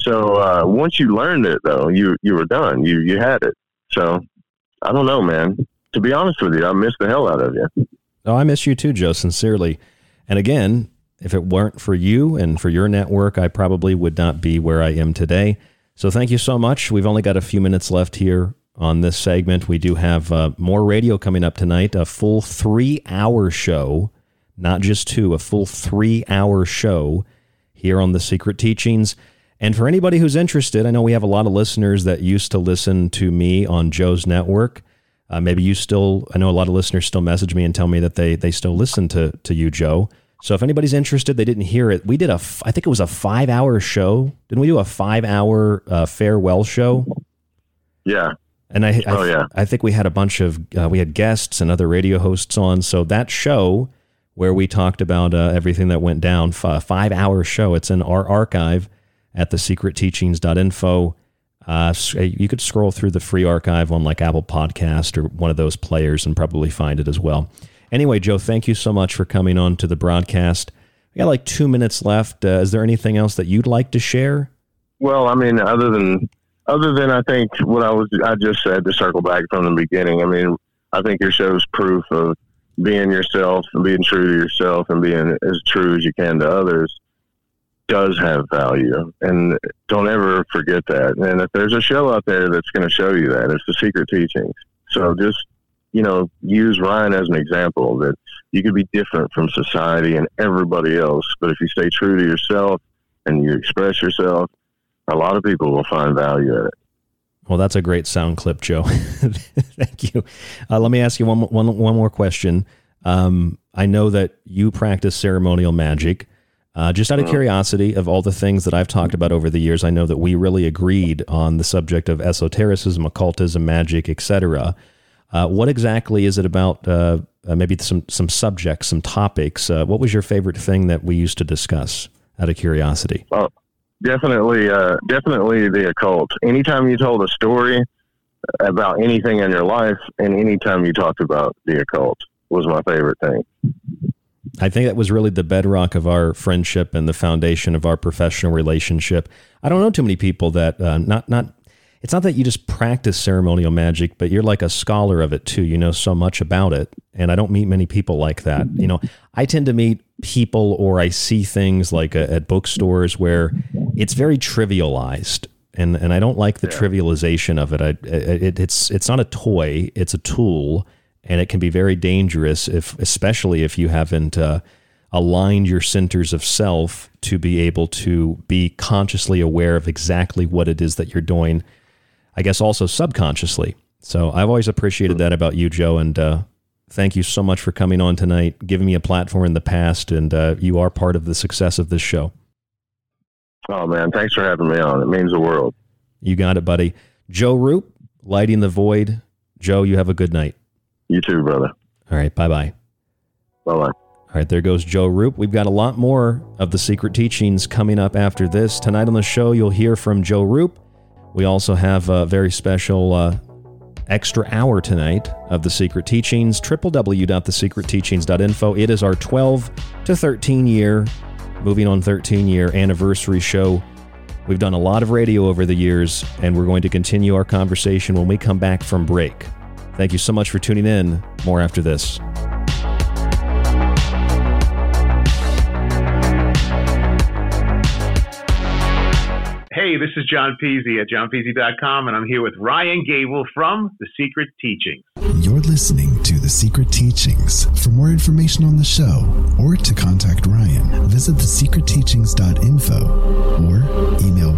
so uh, once you learned it, though, you you were done. You you had it. So I don't know, man. To be honest with you, I miss the hell out of you. oh, I miss you too, Joe. Sincerely. And again, if it weren't for you and for your network, I probably would not be where I am today. So thank you so much. We've only got a few minutes left here on this segment. We do have uh, more radio coming up tonight. A full three-hour show, not just two, a full three-hour show here on the Secret Teachings. And for anybody who's interested, I know we have a lot of listeners that used to listen to me on Joe's network. Uh, maybe you still, I know a lot of listeners still message me and tell me that they they still listen to to you, Joe. So if anybody's interested, they didn't hear it. We did a, I think it was a five hour show. Didn't we do a five hour uh, farewell show? Yeah. And I, I, Oh, yeah. I think we had a bunch of uh, we had guests and other radio hosts on. So that show where we talked about uh, everything that went down, f- five hour show. It's in our archive at thesecretteachings.info. Uh, you could scroll through the free archive on like Apple Podcast or one of those players and probably find it as well. Anyway, Joe, thank you so much for coming on to the broadcast. We got like two minutes left. Uh, is there anything else that you'd like to share? Well, I mean, other than other than I think what I was I just said to circle back from the beginning. I mean, I think your show's proof of being yourself being true to yourself and being as true as you can to others. Does have value, and don't ever forget that. And if there's a show out there that's going to show you that, it's the Secret Teachings. So just you know, use Ryan as an example that you could be different from society and everybody else, but if you stay true to yourself and you express yourself, a lot of people will find value in it. Well, that's a great sound clip, Joe. [LAUGHS] Thank you. Uh, let me ask you one, one, one more question. Um, I know that you practice ceremonial magic. Uh, just out of curiosity, of all the things that I've talked about over the years, I know that we really agreed on the subject of esotericism, occultism, magic, etc. Uh, what exactly is it about? Uh, uh, maybe some some subjects, some topics. Uh, what was your favorite thing that we used to discuss? Out of curiosity. Oh, definitely, uh, definitely the occult. Anytime you told a story about anything in your life, and anytime you talked about the occult, was my favorite thing. I think that was really the bedrock of our friendship and the foundation of our professional relationship. I don't know too many people that uh, not not. It's not that you just practice ceremonial magic, but you're like a scholar of it too. You know so much about it, and I don't meet many people like that. You know, I tend to meet people or I see things like uh, at bookstores where it's very trivialized, and and I don't like the trivialization of it. I, it. It's it's not a toy; it's a tool and it can be very dangerous if especially if you haven't uh, aligned your centers of self to be able to be consciously aware of exactly what it is that you're doing i guess also subconsciously. So i've always appreciated that about you joe and uh, thank you so much for coming on tonight giving me a platform in the past and uh, you are part of the success of this show. Oh man, thanks for having me on. It means the world. you got it buddy. Joe Rupe lighting the void. Joe you have a good night You too, brother. all right bye-bye Bye bye. All right, there goes Joe Rupe. We've got a lot more of the secret teachings coming up after this. Tonight on the show, you'll hear from Joe Rupe. We also have a very special uh, extra hour tonight of the secret teachings. www.thesecretteachings.info. It is our 12 to 13 year, moving on 13 year anniversary show. We've done a lot of radio over the years, and we're going to continue our conversation when we come back from break. Thank you so much for tuning in. More after this. Hey, this is John Peasy at johnpeasy.com, and I'm here with Ryan Gable from The Secret Teachings. You're listening to The Secret Teachings. For more information on the show or to contact Ryan, visit thesecretteachings.info or email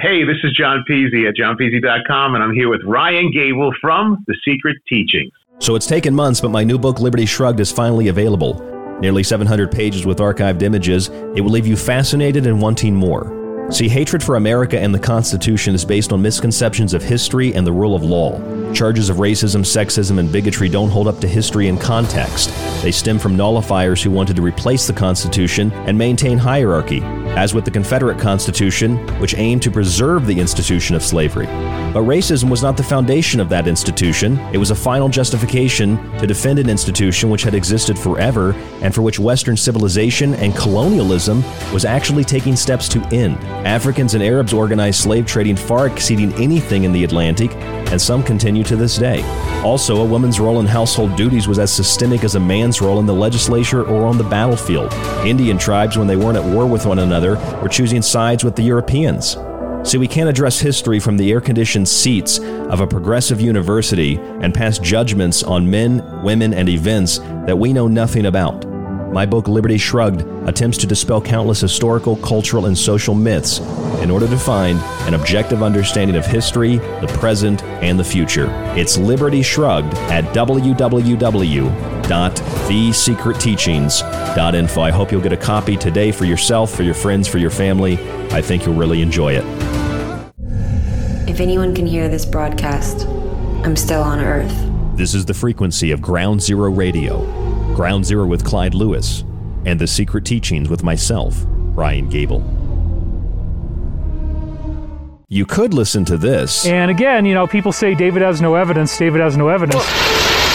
Hey, this is John Peasy at johnpeasy.com, and I'm here with Ryan Gable from The Secret Teachings. So it's taken months, but my new book, Liberty Shrugged, is finally available. Nearly 700 pages with archived images, it will leave you fascinated and wanting more. See, hatred for America and the Constitution is based on misconceptions of history and the rule of law. Charges of racism, sexism, and bigotry don't hold up to history and context. They stem from nullifiers who wanted to replace the Constitution and maintain hierarchy, as with the Confederate Constitution, which aimed to preserve the institution of slavery. But racism was not the foundation of that institution, it was a final justification to defend an institution which had existed forever and for which Western civilization and colonialism was actually taking steps to end. Africans and Arabs organized slave trading far exceeding anything in the Atlantic, and some continue to this day. Also, a woman's role in household duties was as systemic as a man's role in the legislature or on the battlefield. Indian tribes, when they weren't at war with one another, were choosing sides with the Europeans. See, we can't address history from the air conditioned seats of a progressive university and pass judgments on men, women, and events that we know nothing about. My book, Liberty Shrugged, attempts to dispel countless historical, cultural, and social myths in order to find an objective understanding of history, the present, and the future. It's Liberty Shrugged at www.thesecretteachings.info. I hope you'll get a copy today for yourself, for your friends, for your family. I think you'll really enjoy it. If anyone can hear this broadcast, I'm still on Earth. This is the frequency of Ground Zero Radio, Ground Zero with Clyde Lewis, and The Secret Teachings with myself, Ryan Gable. You could listen to this. And again, you know, people say David has no evidence, David has no evidence.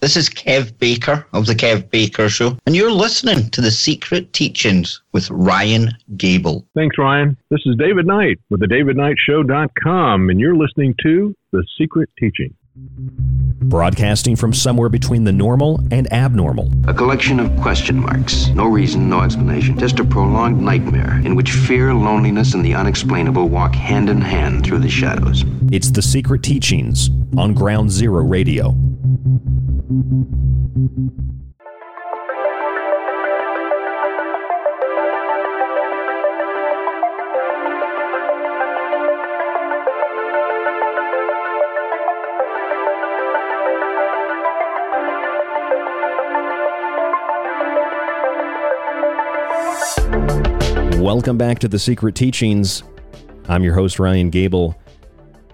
This is Kev Baker of The Kev Baker Show, and you're listening to The Secret Teachings with Ryan Gable. Thanks, Ryan. This is David Knight with the DavidKnightShow.com, and you're listening to The Secret Teaching. Broadcasting from somewhere between the normal and abnormal. A collection of question marks. No reason, no explanation. Just a prolonged nightmare in which fear, loneliness, and the unexplainable walk hand in hand through the shadows. It's The Secret Teachings on Ground Zero Radio. Welcome back to The Secret Teachings. I'm your host, Ryan Gable.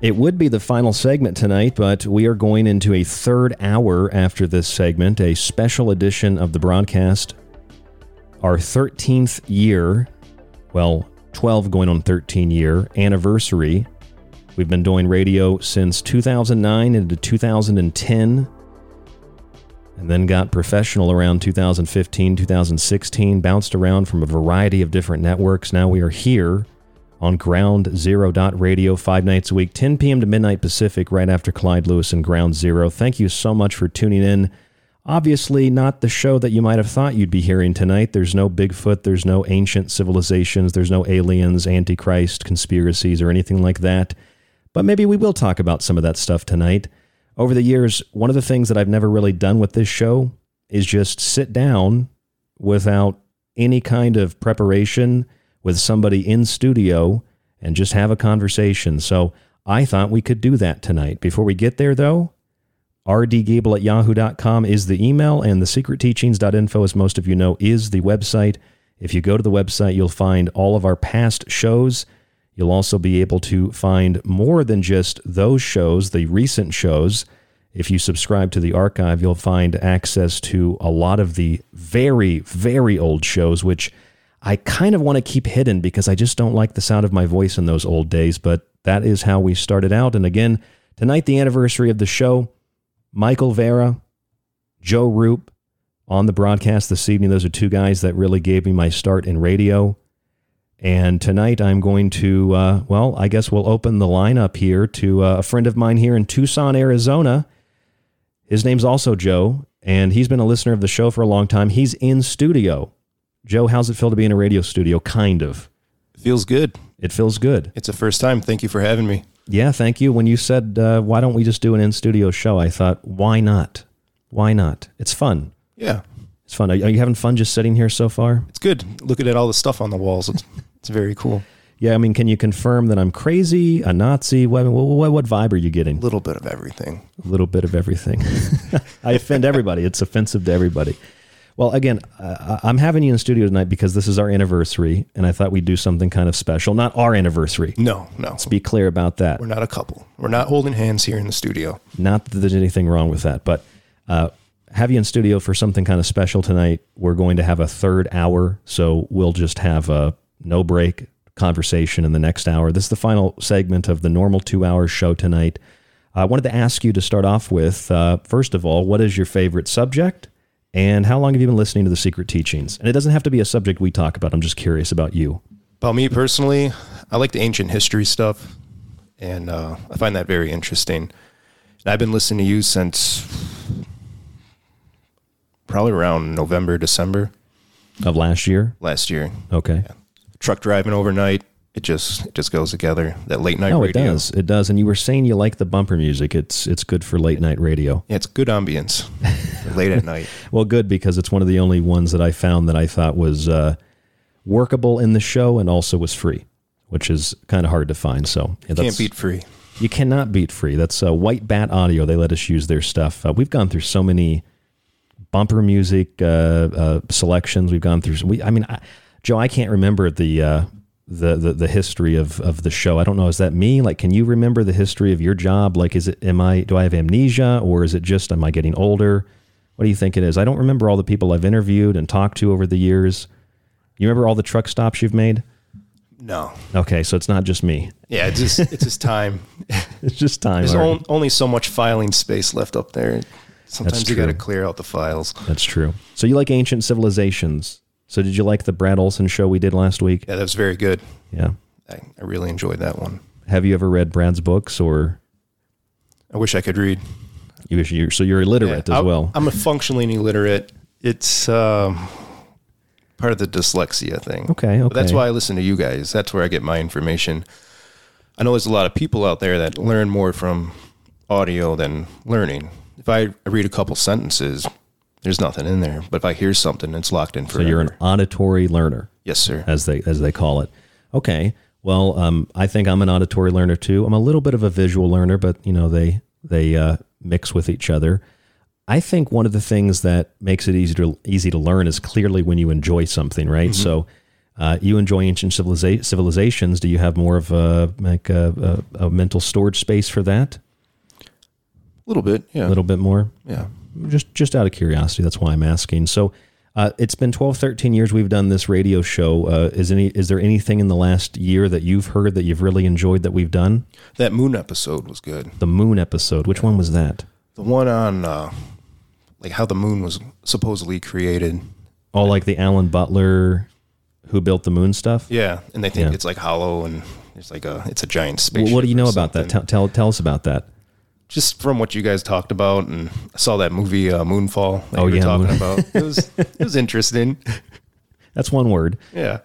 It would be the final segment tonight, but we are going into a third hour after this segment, a special edition of the broadcast. Our 13th year, well, 12 going on 13 year anniversary. We've been doing radio since 2009 into 2010 and then got professional around 2015, 2016, bounced around from a variety of different networks. Now we are here on Ground Zero Radio five nights a week, 10 p.m. to midnight Pacific, right after Clyde Lewis and Ground Zero. Thank you so much for tuning in. Obviously, not the show that you might have thought you'd be hearing tonight. There's no Bigfoot, there's no ancient civilizations, there's no aliens, antichrist, conspiracies, or anything like that. But maybe we will talk about some of that stuff tonight. Over the years, one of the things that I've never really done with this show is just sit down without any kind of preparation with somebody in studio and just have a conversation. So I thought we could do that tonight. Before we get there, though, rdgable at yahoo.com is the email, and the secretteachings.info, as most of you know, is the website. If you go to the website, you'll find all of our past shows. You'll also be able to find more than just those shows, the recent shows. If you subscribe to the archive, you'll find access to a lot of the very, very old shows, which I kind of want to keep hidden because I just don't like the sound of my voice in those old days. But that is how we started out. And again, tonight, the anniversary of the show, Michael Vara, Joe Rupe on the broadcast this evening. Those are two guys that really gave me my start in radio. And tonight I'm going to, uh, well, I guess we'll open the lineup here to uh, a friend of mine here in Tucson, Arizona. His name's also Joe, and he's been a listener of the show for a long time. He's in studio. Joe, how's it feel to be in a radio studio? Kind of. Feels good. It feels good. It's a first time. Thank you for having me. Yeah, thank you. When you said, uh, why don't we just do an in studio show, I thought, why not? Why not? It's fun. Yeah. It's fun. Are you having fun just sitting here so far? It's good. Looking at all the stuff on the walls. It's, it's very cool. Yeah, I mean, can you confirm that I'm crazy, a Nazi? What, what, what vibe are you getting? A little bit of everything. A little bit of everything. [LAUGHS] I offend everybody. It's offensive to everybody. Well, again, uh, I'm having you in studio tonight because this is our anniversary, and I thought we'd do something kind of special. Not our anniversary. No, no. Let's be clear about that. We're not a couple. We're not holding hands here in the studio. Not that there's anything wrong with that, but uh, have you in studio for something kind of special tonight. We're going to have a third hour, so we'll just have a no break conversation in the next hour. This is the final segment of the normal two hour show tonight. I wanted to ask you to start off with uh, first of all, what is your favorite subject? And how long have you been listening to the secret teachings? And it doesn't have to be a subject we talk about. I'm just curious about you. About me personally, I like the ancient history stuff, and uh, I find that very interesting. And I've been listening to you since probably around November, December of last year. Last year, okay. Yeah. Truck driving overnight, it just it just goes together. That late night. No, radio. it does. It does. And you were saying you like the bumper music. It's it's good for late night radio. Yeah, it's good ambience [LAUGHS] late at night. Well, good because it's one of the only ones that I found that I thought was uh, workable in the show and also was free, which is kind of hard to find. So yeah, can't beat free. You cannot beat free. That's uh, White Bat Audio. They let us use their stuff. Uh, we've gone through so many bumper music uh, uh, selections. We've gone through. We, I mean. I, Joe, I can't remember the uh, the, the the history of of the show. I don't know. Is that me? Like, can you remember the history of your job? Like, is it am I do I have amnesia or is it just am I getting older? What do you think it is? I don't remember all the people I've interviewed and talked to over the years. You remember all the truck stops you've made? No. Okay, so it's not just me. Yeah, it's just it's just time. [LAUGHS] it's just time. There's on, only so much filing space left up there. Sometimes you got to clear out the files. That's true. So you like ancient civilizations. So did you like the Brad Olson show we did last week? Yeah, that was very good. Yeah. I, I really enjoyed that one. Have you ever read Brad's books or I wish I could read. you wish you so you're illiterate Yeah, as well? I'm a functionally illiterate. It's um, part of the dyslexia thing. Okay, But that's why I listen to you guys. That's where I get my information. I know there's a lot of people out there that learn more from audio than learning. If I read a couple sentences, there's nothing in there. But if I hear something, it's locked in for So you're an auditory learner. Yes, sir. As they as they call it. Okay. Well, um, I think I'm an auditory learner too. I'm a little bit of a visual learner, but you know they they uh, mix with each other. I think one of the things that makes it easy to easy to learn is clearly when you enjoy something, right? Mhm. So. Uh, you enjoy ancient civiliza- civilizations. Do you have more of a like a, a, a mental storage space for that? A little bit, yeah. A little bit more. Yeah. Just just out of curiosity, that's why I'm asking. So, uh, it's been 12, 13 years we've done this radio show. Uh, is any is there anything in the last year that you've heard that you've really enjoyed that we've done? That moon episode was good. The moon episode. Which one was that? The one on uh, like how the moon was supposedly created. Oh, like the Alan Butler, who built the moon stuff. Yeah, and they think Yeah. it's like hollow and it's like a it's a giant Well, what do you know about that? Tell, tell tell us about that. Just from what you guys talked about, and I saw that movie uh, Moonfall. That Oh, you were yeah, talking Moon- about. It was it was interesting. [LAUGHS] That's one word. Yeah.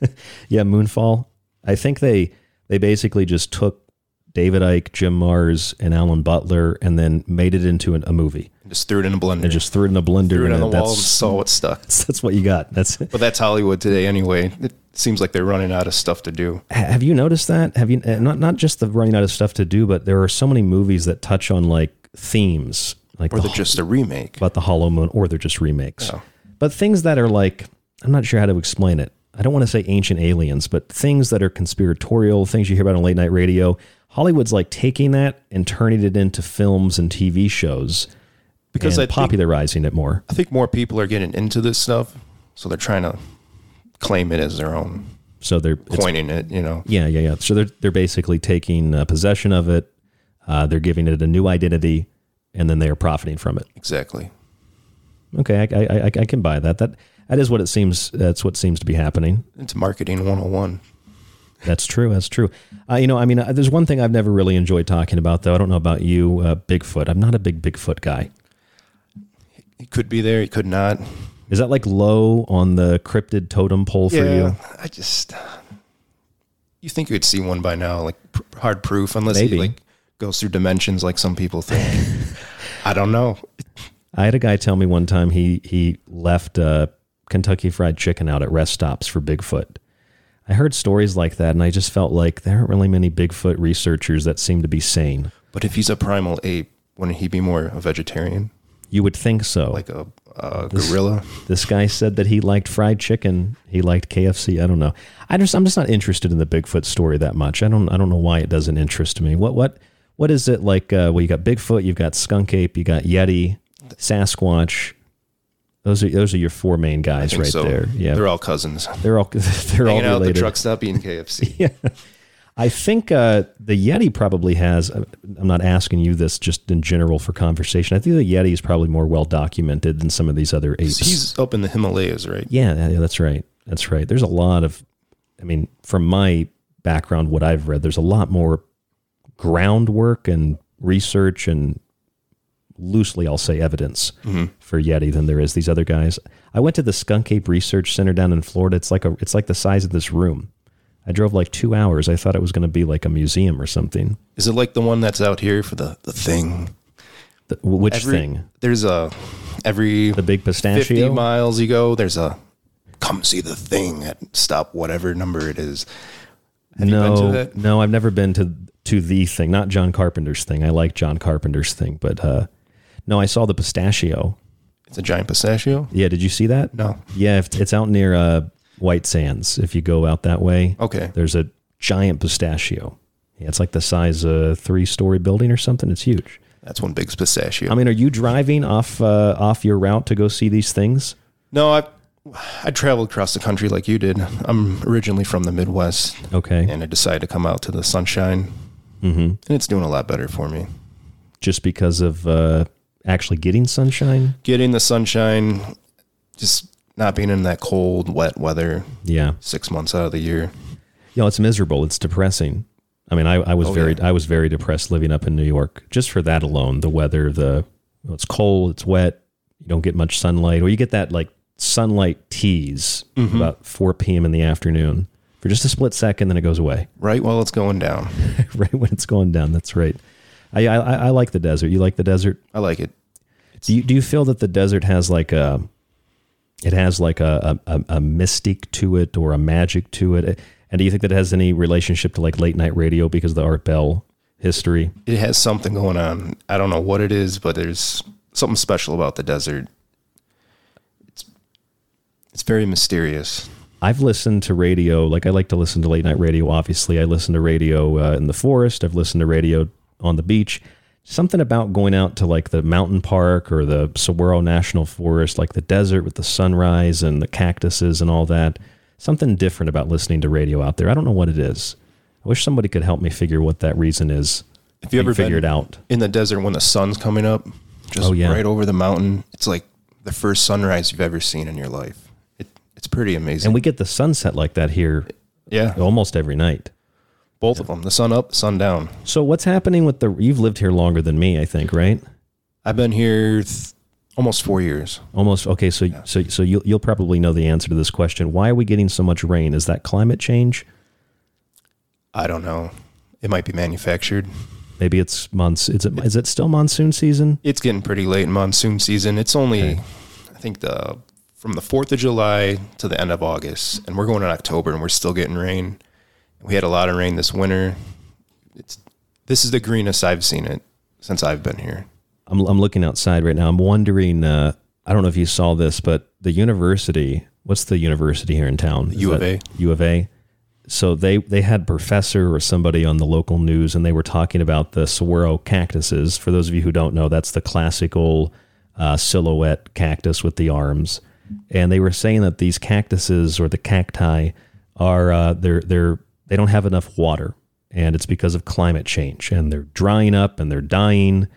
[LAUGHS] yeah, Moonfall. I think they they basically just took David Icke, Jim Marrs, and Alan Butler, and then made it into an, a movie. Just threw it in a blender. And just threw it in a blender. Threw it and on the wall saw what stuck. [LAUGHS] That's what you got. That's But that's Hollywood today, anyway. It seems like they're running out of stuff to do. Have you noticed that? Have you uh, not not just the running out of stuff to do, but there are so many movies that touch on like themes, like Or the they're ho- just a remake. about the Hollow Moon, or they're just remakes. Oh. But things that are like, I'm not sure how to explain it. I don't want to say ancient aliens, but things that are conspiratorial, things you hear about on late night radio. Hollywood's like taking that and turning it into films and TV shows Because and I think- popularizing it more. I think more people are getting into this stuff, so they're trying to claim it as their own, So they're it's- coining it. You know, Yeah, yeah, yeah. So they're they're basically taking uh, possession of it. Uh, they're giving it a new identity, and then they are profiting from it. exactly. Okay, I, I, I, I can buy that. That that is what it seems. That's what seems to be happening. It's marketing 101. That's true. That's true. Uh, you know, I mean, uh, there's one thing I've never really enjoyed talking about, though. I don't know about you, uh, Bigfoot. I'm not a big Bigfoot guy. He could be there. He could not. Is that like low on the cryptid totem pole for yeah, you? I just. You think you'd see one by now, like pr- hard proof, unless Maybe. he like goes through dimensions, like some people think. I don't know. I had a guy tell me one time he he left uh, Kentucky Fried Chicken out at rest stops for Bigfoot. I heard stories like that, and I just felt like there aren't really many Bigfoot researchers that seem to be sane. But if he's a primal ape, wouldn't he be more a vegetarian? You would think so. Like a, a This- gorilla? This guy said that he liked fried chicken. He liked KFC. I don't know. I just I'm just not interested in the Bigfoot story that much. I don't I don't know why it doesn't interest me. What what what is it like? Uh, well, you got Bigfoot, you've got skunk ape, you got Yeti, Sasquatch. Those are those are your four main guys right so. there. Yeah, They're all cousins. They're all [LAUGHS] they're all Hanging out the truck stop eating KFC. [LAUGHS] yeah. I think uh, the Yeti probably has. uh, I'm not asking you this just in general for conversation. I think the Yeti is probably more well documented than some of these other apes. He's up in the Himalayas, right? Yeah, yeah, that's right. That's right. There's a lot of, I mean, from my background, what I've read, there's a lot more groundwork and research and loosely, I'll say, evidence Mhm. for Yeti than there is these other guys. I went to the Skunk Ape Research Center down in Florida. It's like a, it's like the size of this room. I drove like two hours. I thought it was going to be like a museum or something. Is it like the one that's out here for the, the thing? The, which Every- thing? There's a every The big pistachio. 50 pistachio. miles you go, there's a come see the thing at stop whatever number it is. Have no, you been to that? no, I've never been to to the thing. Not John Carpenter's thing. I like John Carpenter's thing, but uh, no, I saw the pistachio. It's a giant pistachio. Yeah, did you see that? No. Yeah, it's out near uh, White Sands. If you go out that way, Okay. there's a giant pistachio. Yeah, it's like the size of a three-story building or something. It's huge. That's one big pistachio. I mean, are you driving off uh, off your route to go see these things? No, I I traveled across the country like you did. I'm originally from the Midwest. Okay. And I decided to come out to the sunshine. Mm-hmm. And it's doing a lot better for me. Just because of uh, actually getting sunshine. Getting the sunshine, just not being in that cold, wet weather. Yeah. Six months out of the year. You know, it's miserable. It's depressing. I mean, I, I was Oh, very, yeah. I was very depressed living up in New York just for that alone. The weather, the it's cold, it's wet. You don't get much sunlight, or you get that like sunlight tease Mhm. about 4 p.m. in the afternoon for just a split second, then it goes away. Right while it's going down. [LAUGHS] right when it's going down. That's right. I, I I I like the desert. You like the desert? I like it. Do you do you feel that the desert has like a it has like a a, a mystique to it or a magic to it? And do you think that it has any relationship to like late night radio because of the Art Bell history? It has something going on. I don't know what it is, but there's something special about the desert. It's it's very mysterious. I've listened to radio, like I like to listen to late night radio. Obviously, I listen to radio uh, in the forest. I've listened to radio on the beach. Something about going out to like the mountain park or the Saguaro National Forest, like the desert with the sunrise and the cactuses and all that. Something different about listening to radio out there. I don't know what it is. I wish somebody could help me figure what that reason is. If you ever figure been it out? in the desert when the sun's coming up, just Oh, yeah. right over the mountain, it's like the first sunrise you've ever seen in your life. It, it's pretty amazing. And we get the sunset like that here. Yeah. almost every night. Both of them, the sun up, sun down. So what's happening with the? You've lived here longer than me, I think, right? I've been here th- almost four years. Almost okay. So so so you'll you'll probably know the answer to this question. Why are we getting so much rain? Is that climate change? I don't know. It might be manufactured. Maybe it's months. Is it is it still monsoon season? It's getting pretty late in monsoon season. It's only, I think the from the Fourth of July to the end of August, and we're going in October, and we're still getting rain. We had a lot of rain this winter. It's this is the greenest I've seen it since I've been here. I'm I'm looking outside right now. I'm wondering. Uh, I don't know if you saw this, but the university. What's the university here in town? Is U of A. U of A. So they they had professor or somebody on the local news, and they were talking about the saguaro cactuses. For those of you who don't know, that's the classical uh, silhouette cactus with the arms. And they were saying that these cactuses or the cacti are uh, they're they're they don't have enough water, and it's because of climate change, and they're drying up and they're dying.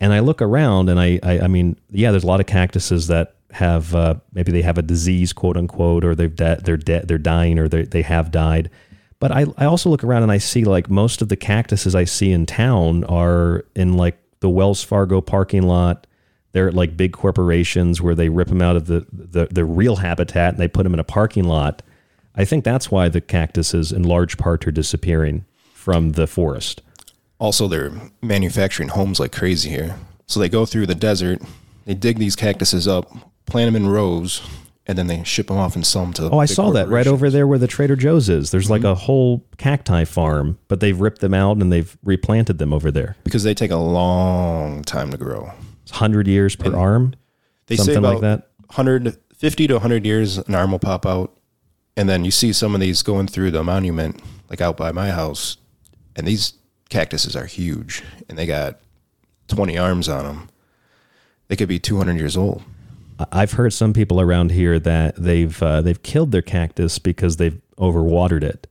And I look around, and I I, I mean, yeah, there's a lot of cactuses that have uh, maybe they have a disease, quote unquote, or they've de- they're dead, they're dying, or they they have died. But I I also look around and I see like most of the cactuses I see in town are in like the Wells Fargo parking lot. They're like big corporations where they rip them out of the, the, the real habitat and they put them in a parking lot. I think that's why the cactuses in large part are disappearing from the forest. Also, they're manufacturing homes like crazy here. So they go through the desert, they dig these cactuses up, plant them in rows, and then they ship them off and sell them to. Oh, I saw that right over there where the Trader Joe's is. There's like mm-hmm. a whole cacti farm, but they've ripped them out and they've replanted them over there. because they take a long time to grow. It's 100 years per arm, They something say about like that. 150 to 100 years, an arm will pop out. And then you see some of these going through the monument, like out by my house. And these cactuses are huge and they got 20 arms on them. They could be 200 years old. I've heard some people around here that they've uh, they've killed their cactus because they've overwatered it.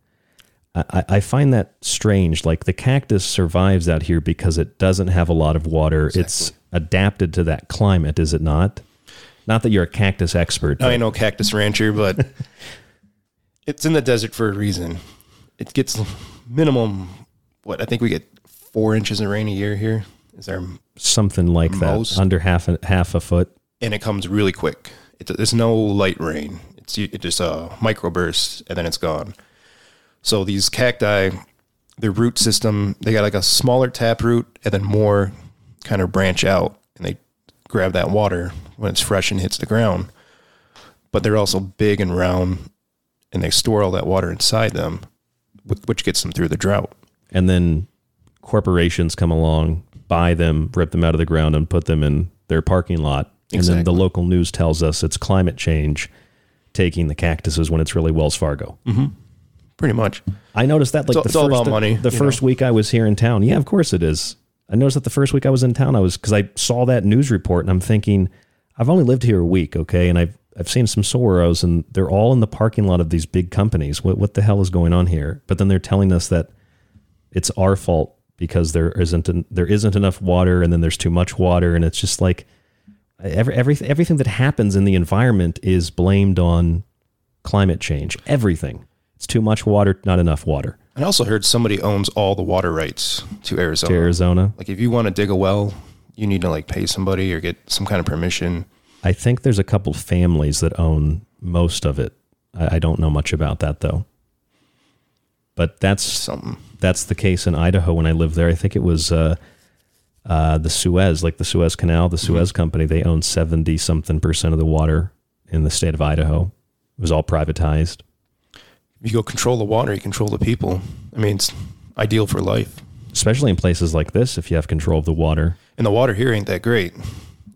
I, I- find that strange. Like the cactus survives out here because it doesn't have a lot of water. It's adapted to that climate, is it not? Not that you're a cactus expert. I ain't no cactus rancher, but [LAUGHS] it's in the desert for a reason. It gets minimum, what, I think we get four inches of rain a year here. Is there something like Most. that, under half a, half a foot. and it comes really quick. It, there's no light rain. It's it just uh, a microburst and then it's gone. So these cacti, their root system, they got like a smaller tap root and then more kind of branch out and they grab that water when it's fresh and hits the ground. But they're also big and round and they store all that water inside them, which gets them through the drought. And then corporations come along, buy them, rip them out of the ground, and put them in their parking lot. And then the local news tells us it's climate change taking the cactuses when it's really Wells Fargo. Mm-hmm. Pretty much. I noticed that like It's all- the it's all first about money, the first week I was here in town. Yeah, of course it is. I noticed that the first week I was in town, I was because I saw that news report and I'm thinking, I've only lived here a week, okay, and I've I've seen some saguaros and they're all in the parking lot of these big companies. What what the hell is going on here? But then they're telling us that it's our fault because there isn't an, there isn't enough water and then there's too much water and it's just like every, everything everything that happens in the environment is blamed on climate change. Everything. It's too much water, not enough water. I also heard somebody owns all the water rights to Arizona. To Arizona. Like if you want to dig a well, you need to like pay somebody or get some kind of permission. I think there's a couple families that own most of it. I, I don't know much about that though. But that's something. That's the case in Idaho when I lived there. I think it was uh, uh, the Suez, like the Suez Canal, the Suez Company. They own seventy something percent of the water in the state of Idaho. It was all privatized. You go control the water, you control the people. I mean, it's ideal for life. Especially in places like this, if you have control of the water. And the water here ain't that great.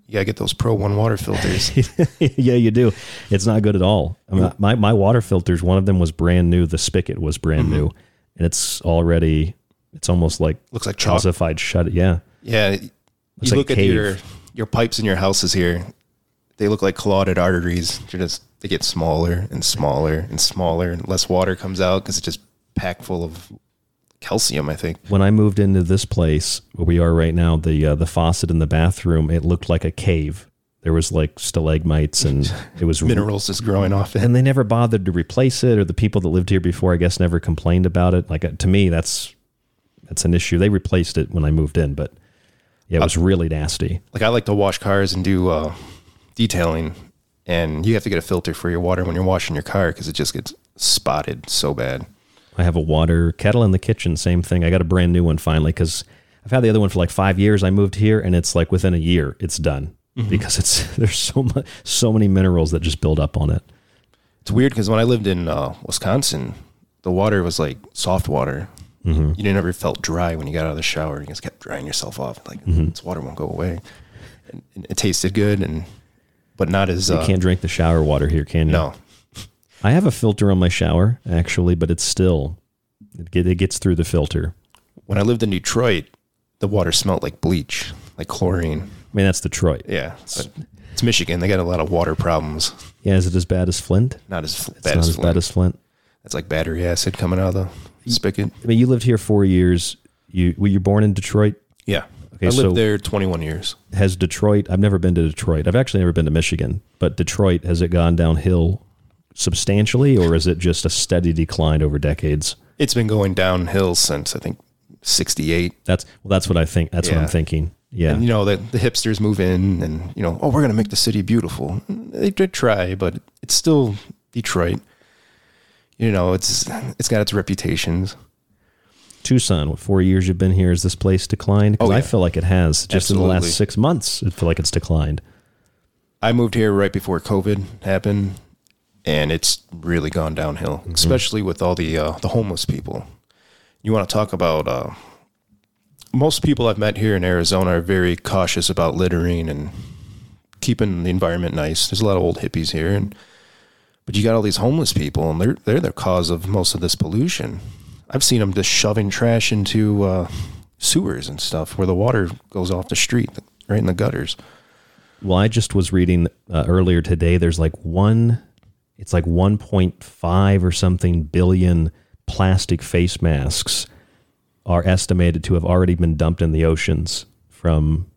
You gotta get those Pro One water filters. [LAUGHS] yeah, you do. It's not good at all. I mean, my my water filters, one of them was brand new. The spigot was brand mm-hmm. new, and it's already. It's almost like Looks like chalk. calcified. Shut it. Yeah. Yeah, Looks you like look at your your pipes in your houses here. They look like clotted arteries. They're just they get smaller and smaller and smaller, and less water comes out because it's just packed full of calcium. I think. When I moved into this place where we are right now, the uh, the faucet in the bathroom, it looked like a cave. There was like stalagmites and [LAUGHS] it was Minerals just growing off it. and they never bothered to replace it, or the people that lived here before, I guess, never complained about it. Like uh, to me, that's that's an issue. They replaced it when I moved in, but yeah, it was really nasty. Like I like to wash cars and do uh, detailing, and you have to get a filter for your water when you're washing your car because it just gets spotted so bad. I have a water kettle in the kitchen. Same thing. I got a brand new one finally because I've had the other one for like five years. I moved here, and it's like within a year, it's done Mhm. because it's [LAUGHS] there's so much, so many minerals that just build up on it. It's weird because when I lived in uh, Wisconsin, the water was like soft water. Mhm. You didn't ever felt dry when you got out of the shower. You just kept drying yourself off. Like Mhm. this water won't go away. And, and it tasted good, and but not as You uh, can't drink the shower water here, can you? No. I have a filter on my shower actually, but it's still it, get, it gets through the filter. When I lived in Detroit, the water smelled like bleach, like chlorine. I mean, that's Detroit. Yeah, but it's Michigan. They got a lot of water problems. Yeah, is it as bad as Flint? Not as It's bad not as as Flint. bad as Flint. It's like battery acid coming out of the spigot. I mean, you lived here four years. You were you born in Detroit? Yeah. Okay, I lived so there 21 years. Has Detroit? I've never been to Detroit. I've actually never been to Michigan, but Detroit has it gone downhill substantially, or is it just a steady decline over decades? It's been going downhill since I think 68. That's well, that's what I think. That's what I'm thinking. Yeah. And, you know, the, the hipsters move in and, you know, oh, we're going to make the city beautiful. They did try, but it's still Detroit. You know, it's it's got its reputations. Tucson, what four years you've been here? Has this place declined? Because Oh, I feel like it has. Just in the last six months, I feel like it's declined. I moved here right before COVID happened, and it's really gone downhill, Mm-hmm. especially with all the uh, the homeless people. You want to talk about uh, most people I've met here in Arizona are very cautious about littering and keeping the environment nice. There's a lot of old hippies here, and but you got all these homeless people, and they're they're the cause of most of this pollution. I've seen them just shoving trash into uh, sewers and stuff where the water goes off the street, right in the gutters. Well, I just was reading uh, earlier today. There's like one, it's like 1.5 or something billion plastic face masks are estimated to have already been dumped in the oceans from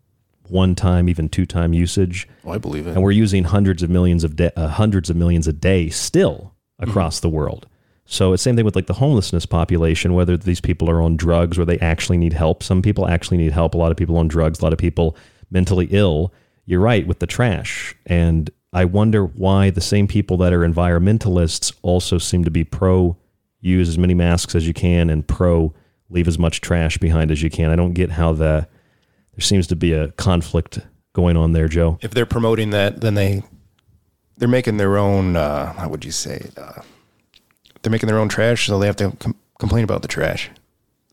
one time, even two time usage. Oh, I believe it. And we're using hundreds of millions of da- uh, hundreds of millions a day still across the world. So it's same thing with like the homelessness population, whether these people are on drugs or they actually need help. Some people actually need help. A lot of people on drugs. A lot of people mentally ill. You're right with the trash, and I wonder why the same people that are environmentalists also seem to be pro use as many masks as you can and pro leave as much trash behind as you can. I don't get how the there seems to be a conflict going on there, Joe. if they're promoting that, then they they're making their own. Uh, how would you say? It? Uh, they're making their own trash, so they have to com- complain about the trash.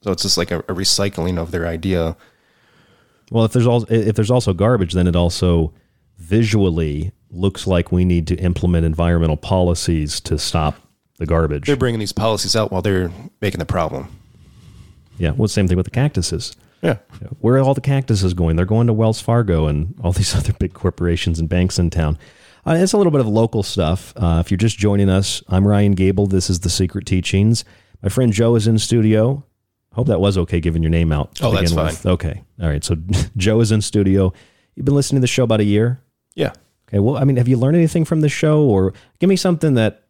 So it's just like a, a recycling of their idea. Well, if there's also if there's also garbage, then it also visually looks like we need to implement environmental policies to stop the garbage. They're bringing these policies out while they're making the problem. Yeah, well, same thing with the cactuses. Yeah. Where are all the cactuses going? They're going to Wells Fargo and all [LAUGHS] these other big corporations and banks in town. Uh, it's a little bit of local stuff. Uh, if you're just joining us, I'm Ryan Gable. This is The Secret Teachings. My friend Joe is in studio. Hope that was okay giving your name out. to Oh, that's with. Okay. All right. So [LAUGHS] Joe is in studio. You've been listening to the show about a year? Yeah. Okay. Well, I mean, have you learned anything from the show or give me something that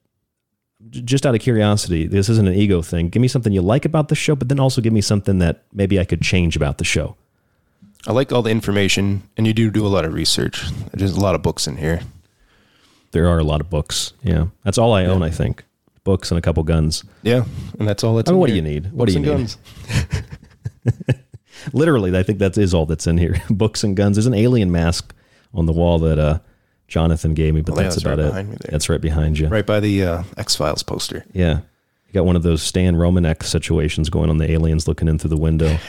just out of curiosity, this isn't an ego thing. Give me something you like about the show, but then also give me something that maybe I could change about the show. I like all the information, and you do do a lot of research. There's a lot of books in here. There are a lot of books. Yeah. That's all I own, I think. Books and a couple guns. Yeah, and that's all that's. I mean, in what do you need? What Books do you and need? guns. [LAUGHS] Literally, I think that is all that's in here. [LAUGHS] Books and guns. There's an alien mask on the wall that uh, Jonathan gave me, but Well, yeah, that's about right it. behind me there. That's right behind you. Right by the uh, X Files poster. Yeah. You got one of those Stan Romanek situations going on the aliens looking in through the window. [LAUGHS]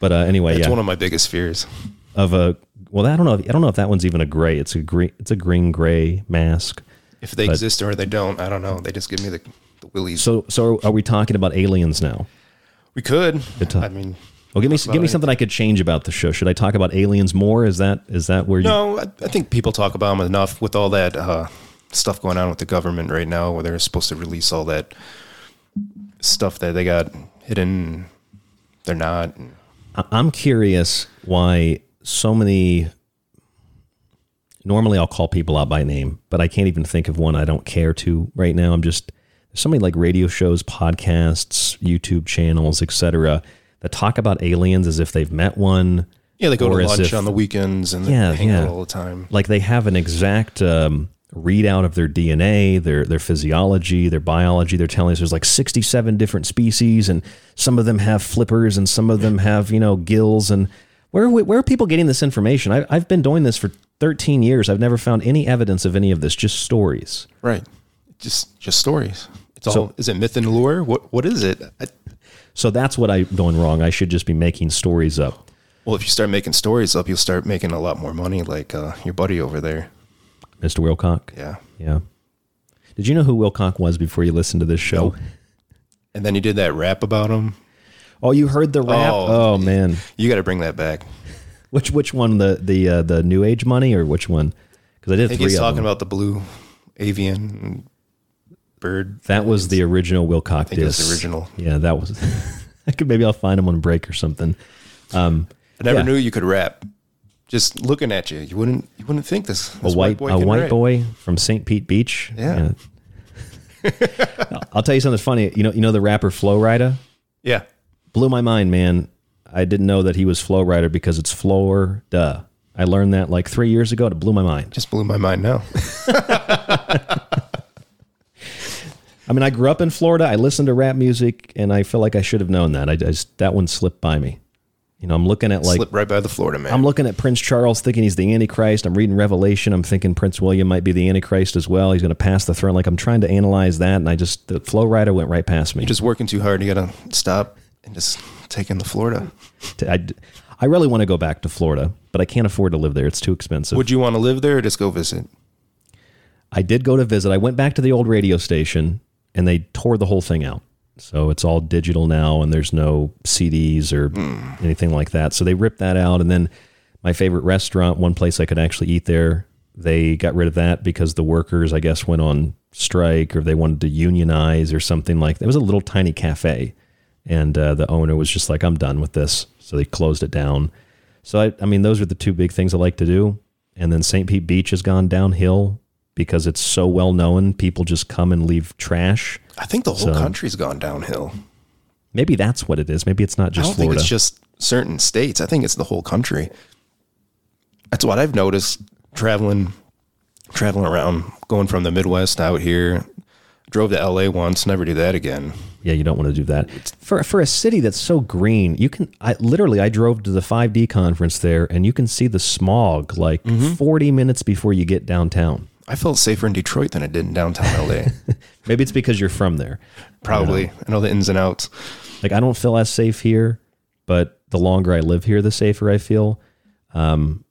But uh, anyway, That's yeah. one of my biggest fears. of a well, I don't know. I don't know if that one's even a gray. It's a green. It's a green gray mask. If they But- exist or they don't, I don't know. They just give me the, the willies. So, so are we talking about aliens now? we could. I mean, Well, give me give me about something I could change about the show. Should I talk about aliens more? Is that is that where you? No, I, I think people talk about them enough with all that uh, stuff going on with the government right now, where they're supposed to release all that stuff that they got hidden. They're not. I'm curious why so many. Normally, I'll call people out by name, but I can't even think of one I don't care to right now. I'm just there's so many like radio shows, podcasts, YouTube channels, etc. that talk about aliens as if they've met one. Yeah, they go to lunch if- on the weekends and yeah, hang yeah. out all the time. Like they have an exact um, readout of their DNA, their their physiology, their biology. They're telling us there's like 67 different species, and some of them have flippers, and some of them have you know gills. And where are we, where are people getting this information? I, I've been doing this for 13 years. I've never found any evidence of any of this. Just stories. Right. Just just stories. It's So- all. Is it myth and lore? What What is it? I, So that's what I'm doing wrong. I should just be making stories up. well, if you start making stories up, you'll start making a lot more money, like uh, your buddy over there. Mr. Wilcock. Yeah. Yeah. Did you know who Wilcock was before you listened to this show? And then you did that rap about him. Oh, you heard the rap? Oh, Oh, man. You got to bring that back. [LAUGHS] Which which one? The the uh, the New Age money or which one? Because I I did think three he's talking about the blue avian bird. that was the original Wilcock think it was disc. the original. Yeah, that was. [LAUGHS] I could maybe I'll find him on break or something. Um, I never yeah. knew you could rap. Just looking at you, you wouldn't you wouldn't think this. a this white boy a white rap. boy from St. Pete Beach. Yeah. Yeah. [LAUGHS] I'll tell you something funny. You know you know the rapper Flo Rida. Yeah. Blew my mind, man. I didn't know that he was Flow Rider because it's Floor. Duh. I learned that like three years ago. It blew my mind. Just blew my mind now. [LAUGHS] I mean, I grew up in Florida. I listened to rap music, and I feel like I should have known that. I just that one slipped by me. You know, I'm looking at like Slipped right by the Florida man. I'm looking at Prince Charles, thinking he's the Antichrist. I'm reading Revelation. I'm thinking Prince William might be the Antichrist as well. He's going to pass the throne. Like I'm trying to analyze that, and I just the flow rider went right past me. You're just working too hard. You got to stop and just take in the Florida. I, I really want to go back to Florida, but I can't afford to live there. It's too expensive. Would you want to live there or just go visit? I did go to visit. I went back to the old radio station, and they tore the whole thing out. So it's all digital now, and there's no CDs or anything like that. So they ripped that out, and then my favorite restaurant, one place I could actually eat there, they got rid of that because the workers, I guess, went on strike or they wanted to unionize or something like that. It was a little tiny cafe, and uh, the owner was just like, "I'm done with this," so they closed it down. So I, I mean, those are the two big things I like to do. And then St. Pete Beach has gone downhill because it's so well known. People just come and leave trash. I think the whole So- country's gone downhill. Maybe that's what it is. Maybe it's not I just don't Florida. think it's just certain states. I think it's the whole country. That's what I've noticed traveling, traveling around, going from the Midwest out here. Drove to LA once. Never do that again. Yeah, you don't want to do that. For for a city that's so green, you can I literally I drove to the 5D conference there and you can see the smog like Mm-hmm. 40 minutes before you get downtown. I felt safer in Detroit than I did in downtown LA. [LAUGHS] Maybe it's because you're from there. Probably. I know the ins and outs. Like I don't feel as safe here, but the longer I live here, the safer I feel. Um,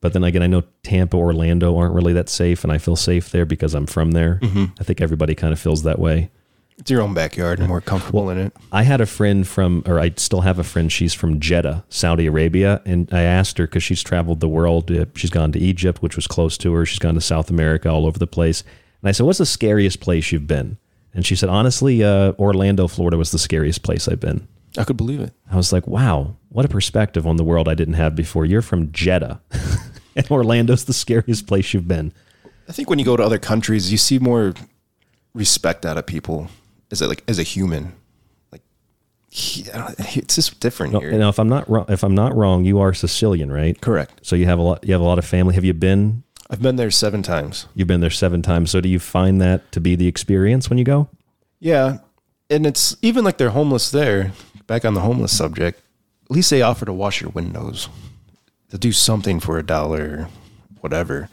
but then again, I know Tampa, Orlando aren't really that safe, and I feel safe there because I'm from there. Mhm. I think everybody kind of feels that way. It's your own backyard and we're comfortable in it. I had a friend from, or I still have a friend. She's from Jeddah, Saudi Arabia, and I asked her because she's traveled the world. uh, She's gone to Egypt, which was close to her. She's gone to South America, all over the place. And I said, "What's the scariest place you've been?" And she said, "Honestly, uh, Orlando, Florida, was the scariest place I've been." I could believe it. I was like, "Wow, what a perspective on the world I didn't have before." You're from Jeddah, [LAUGHS] and Orlando's the scariest place you've been. I think when you go to other countries, you see more respect out of people as a, like as a human. Like he, I don't- it's just different No, here. know, if I'm not wrong, if I'm not wrong, you are Sicilian, right? Correct. So you have a lot. You have a lot of family. Have you been? I've been there seven times. You've been there seven times. So do you find that to be the experience when you go? Yeah, and it's even like they're homeless there. Back on the homeless subject, at least they offer to wash your windows, to do something for a dollar, whatever.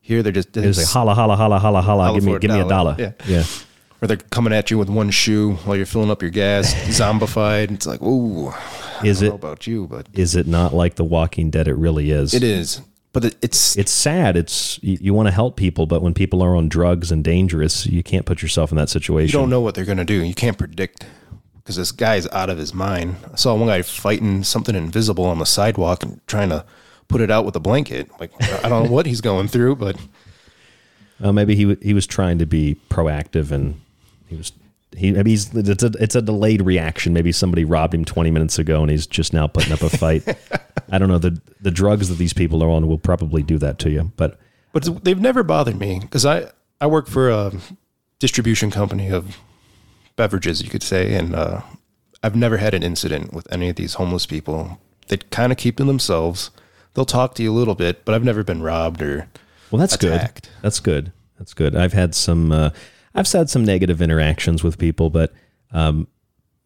Here they're just It's like holla, holla, holla, holla, holla. Give me, give me a dollar. Yeah, yeah. Or they're coming at you with one shoe while you're filling up your gas, [LAUGHS] zombified. It's like, ooh, Is I it about you, but Is it not like The Walking Dead? It really is. it is. But it, it's It's sad. It's you, you want to help people, but when people are on drugs and dangerous, you can't put yourself in that situation. you don't know what they're gonna do. You can't predict because this guy's out of his mind. I saw one guy fighting something invisible on the sidewalk and trying to put it out with a blanket. Like I don't know what he's going through, but Well, maybe he w- he was trying to be proactive and he was he maybe he's it's a, it's a delayed reaction. Maybe somebody robbed him 20 minutes ago and he's just now putting up a fight. [LAUGHS] I don't know the the drugs that these people are on will probably do that to you, but but they've never bothered me because I I work for a distribution company of beverages, you could say, and uh, I've never had an incident with any of these homeless people. They kind of keep to themselves. They'll talk to you a little bit, but I've never been robbed or Well, that's attacked. good. That's good. That's good. I've had some. Uh, I've had some negative interactions with people, but um,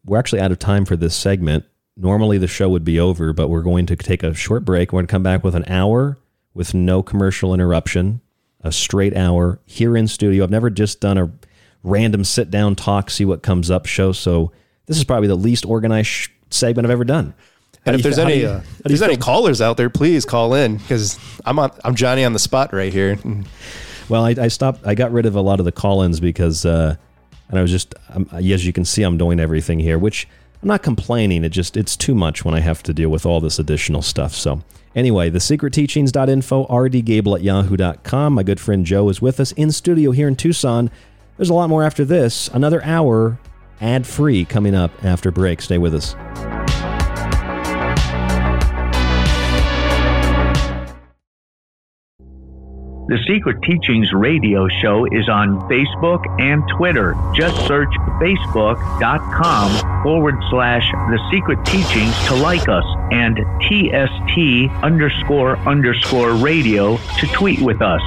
we're actually out of time for this segment. Normally, the show would be over, but we're going to take a short break. We're going to come back with an hour with no commercial interruption, a straight hour here in studio. I've never just done a random sit down talk, see what comes up show. So this is probably the least organized sh- segment I've ever done. And if there's any you- uh, if there's any callers out there, please call in because I'm on, I'm Johnny on the spot right here. Well, I, I stopped. I got rid of a lot of the call-ins because, uh, and I was just, um, as you can see, I'm doing everything here, which I'm not complaining. It just, it's too much when I have to deal with all this additional stuff. So, anyway, the secretteachings.info, rdgable at yahoo.com. My good friend Joe is with us in studio here in Tucson. There's a lot more after this. Another hour, ad-free, coming up after break. Stay with us. The Secret Teachings radio show is on Facebook and Twitter. Just search facebook.com forward slash The Secret Teachings to like us and TST underscore underscore radio to tweet with us.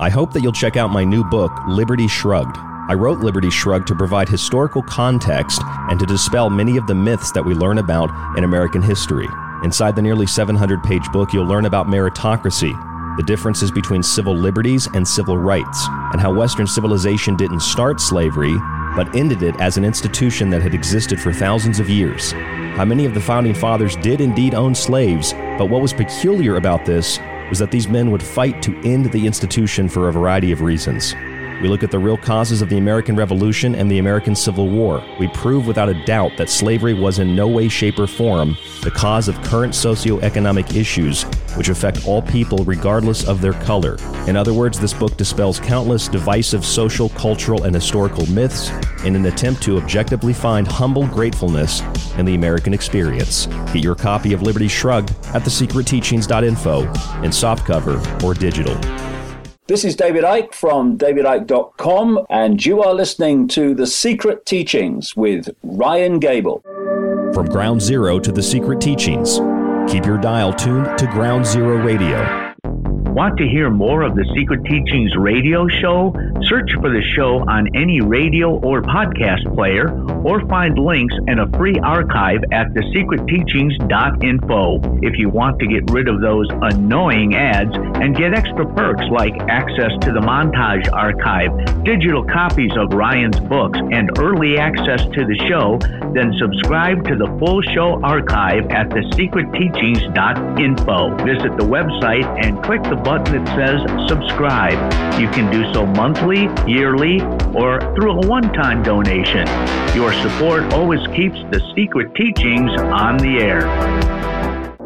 I hope that you'll check out my new book, Liberty Shrugged. I wrote Liberty Shrugged to provide historical context and to dispel many of the myths that we learn about in American history. Inside the nearly 700 page book, you'll learn about meritocracy, the differences between civil liberties and civil rights, and how Western civilization didn't start slavery, but ended it as an institution that had existed for thousands of years. How many of the founding fathers did indeed own slaves, but what was peculiar about this was that these men would fight to end the institution for a variety of reasons. We look at the real causes of the American Revolution and the American Civil War. We prove without a doubt that slavery was in no way, shape, or form the cause of current socioeconomic issues which affect all people regardless of their color. In other words, this book dispels countless divisive social, cultural, and historical myths in an attempt to objectively find humble gratefulness in the American experience. Get your copy of Liberty Shrugged at thesecretteachings.info in softcover or digital. This is David Icke from davidicke.com, and you are listening to The Secret Teachings with Ryan Gable. From Ground Zero to the Secret Teachings, keep your dial tuned to Ground Zero Radio. Want to hear more of the Secret Teachings radio show? Search for the show on any radio or podcast player or find links and a free archive at thesecretteachings.info. If you want to get rid of those annoying ads and get extra perks like access to the montage archive, digital copies of Ryan's books, and early access to the show, then subscribe to the full show archive at thesecretteachings.info. Visit the website and click the button that says subscribe. You can do so monthly, yearly, or through a one time donation. Your support always keeps the secret teachings on the air.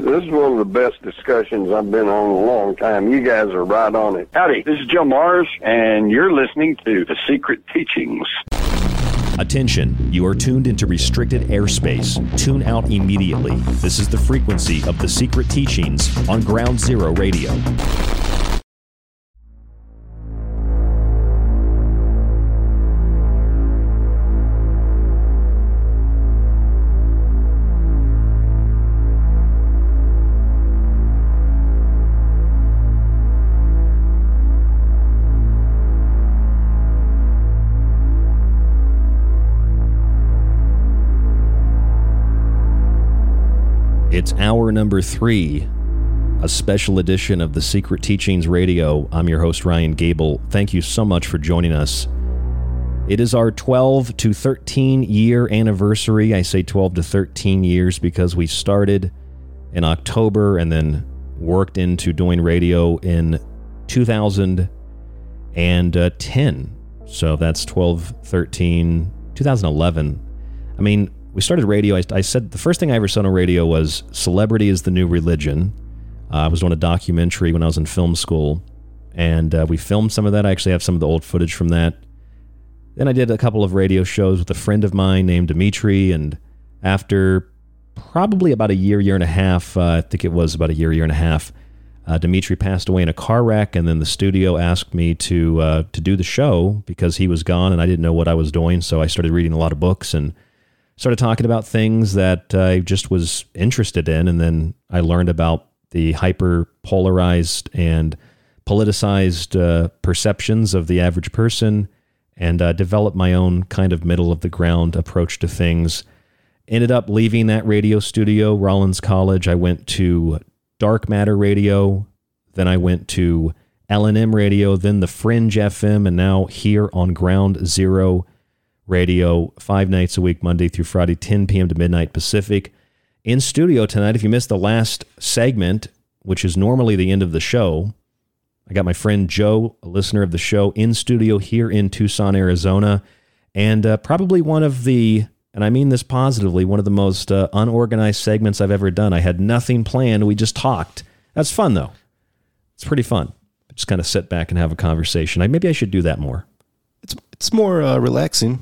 This is one of the best discussions I've been on in a long time. You guys are right on it. Howdy, this is Joe Mars, and you're listening to The Secret Teachings. Attention, you are tuned into restricted airspace. Tune out immediately. This is the frequency of the secret teachings on Ground Zero Radio. It's hour number three, a special edition of the Secret Teachings Radio. I'm your host, Ryan Gable. Thank you so much for joining us. It is our 12 to 13 year anniversary. I say 12 to 13 years because we started in October and then worked into doing radio in 2010. Uh, so that's 12, 13, 2011. I mean, we started radio. I, I, said the first thing I ever said on radio was "Celebrity is the new religion." Uh, I was doing a documentary when I was in film school, and uh, we filmed some of that. I actually have some of the old footage from that. Then I did a couple of radio shows with a friend of mine named Dimitri, and after probably about a year, year and a half, uh, I think it was about a year, year and a half, uh, Dimitri passed away in a car wreck, and then the studio asked me to uh, to do the show because he was gone, and I didn't know what I was doing. So I started reading a lot of books and started talking about things that I just was interested in. And then I learned about the hyper polarized and politicized uh, perceptions of the average person and uh, developed my own kind of middle of the ground approach to things. Ended up leaving that radio studio, Rollins College. I went to Dark Matter Radio. Then I went to LNM Radio, then the Fringe FM, and now here on Ground Zero radio five nights a week, Monday through Friday, 10 p.m. to midnight Pacific. In studio tonight, if you missed the last segment, which is normally the end of the show, I got my friend Joe, a listener of the show, in studio here in Tucson, Arizona, and uh, probably one of the, and I mean this positively, one of the most uh, unorganized segments I've ever done. I had nothing planned. We just talked. That's fun, though. It's pretty fun. Just kind of sit back and have a conversation. I, maybe I should do that more. It's it's more uh, relaxing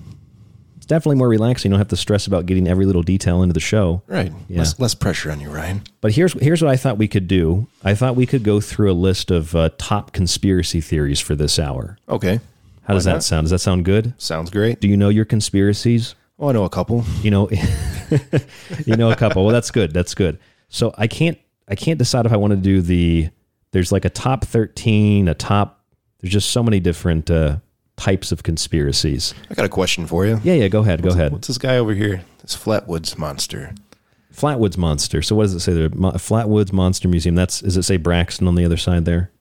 definitely more relaxing. You don't have to stress about getting every little detail into the show. Right. Yeah. Less, less pressure on you, Ryan. But here's here's what I thought we could do. I thought we could go through a list of uh, top conspiracy theories for this hour. Okay. How does that sound? Does that sound good? Sounds great. Do you know your conspiracies? Oh, I know a couple. You know, [LAUGHS] you know a couple. Well, that's good. That's good. So I can't I can't decide if I want to do the. There's like a top thirteen, a top. There's just so many different uh, types of conspiracies. I got a question for you. Yeah, yeah, go ahead, what's, go ahead. What's this guy over here? This Flatwoods monster. Flatwoods monster. So what does it say there? Flatwoods Monster Museum. That's is it say Braxton on the other side there?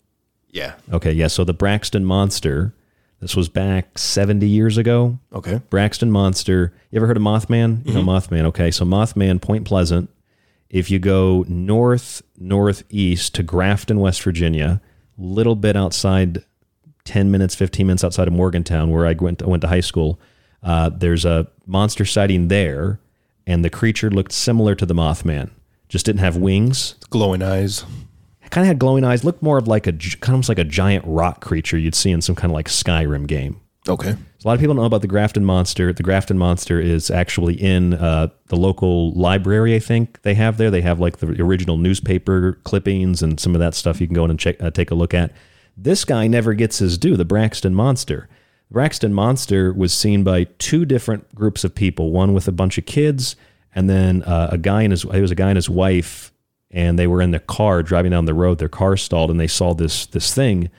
Yeah. Okay, yeah. So the Braxton Monster. This was back 70 years ago. Okay. Braxton Monster. You ever heard of Mothman? You know Mm-hmm. Mothman. Okay. So Mothman, Point Pleasant. If you go north, northeast to Grafton, West Virginia, little bit outside 10 minutes, 15 minutes outside of Morgantown, where I went, I went to high school. Uh, there's a monster sighting there, and the creature looked similar to the Mothman, just didn't have wings. Glowing eyes. kind of had glowing eyes. Looked more of like a kind of almost like a giant rock creature you'd see in some kind of like Skyrim game. Okay. So a lot of people don't know about the Grafton Monster. The Grafton Monster is actually in uh, the local library. I think they have there. They have like the original newspaper clippings and some of that stuff you can go in and check, uh, take a look at. This guy never gets his due. The Braxton Monster. The Braxton Monster was seen by two different groups of people. One with a bunch of kids, and then uh, a guy and his. It was a guy and his wife, and they were in the car driving down the road. Their car stalled, and they saw this this thing.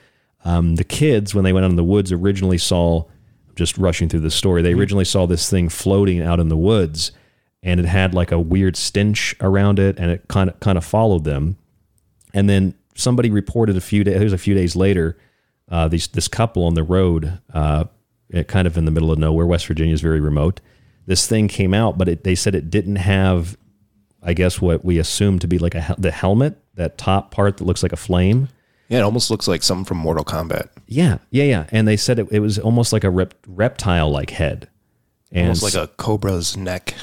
Um, the kids, when they went out in the woods, originally saw just rushing through the story. They originally saw this thing floating out in the woods, and it had like a weird stench around it, and it kind of kind of followed them. And then somebody reported a few days. It was a few days later. Uh, these this couple on the road, uh, kind of in the middle of nowhere. West Virginia is very remote. This thing came out, but it, they said it didn't have, I guess, what we assume to be like a the helmet, that top part that looks like a flame. Yeah, it almost looks like something from Mortal Kombat. Yeah, yeah, yeah. And they said it, it was almost like a rep, reptile like head. And almost like a cobra's neck.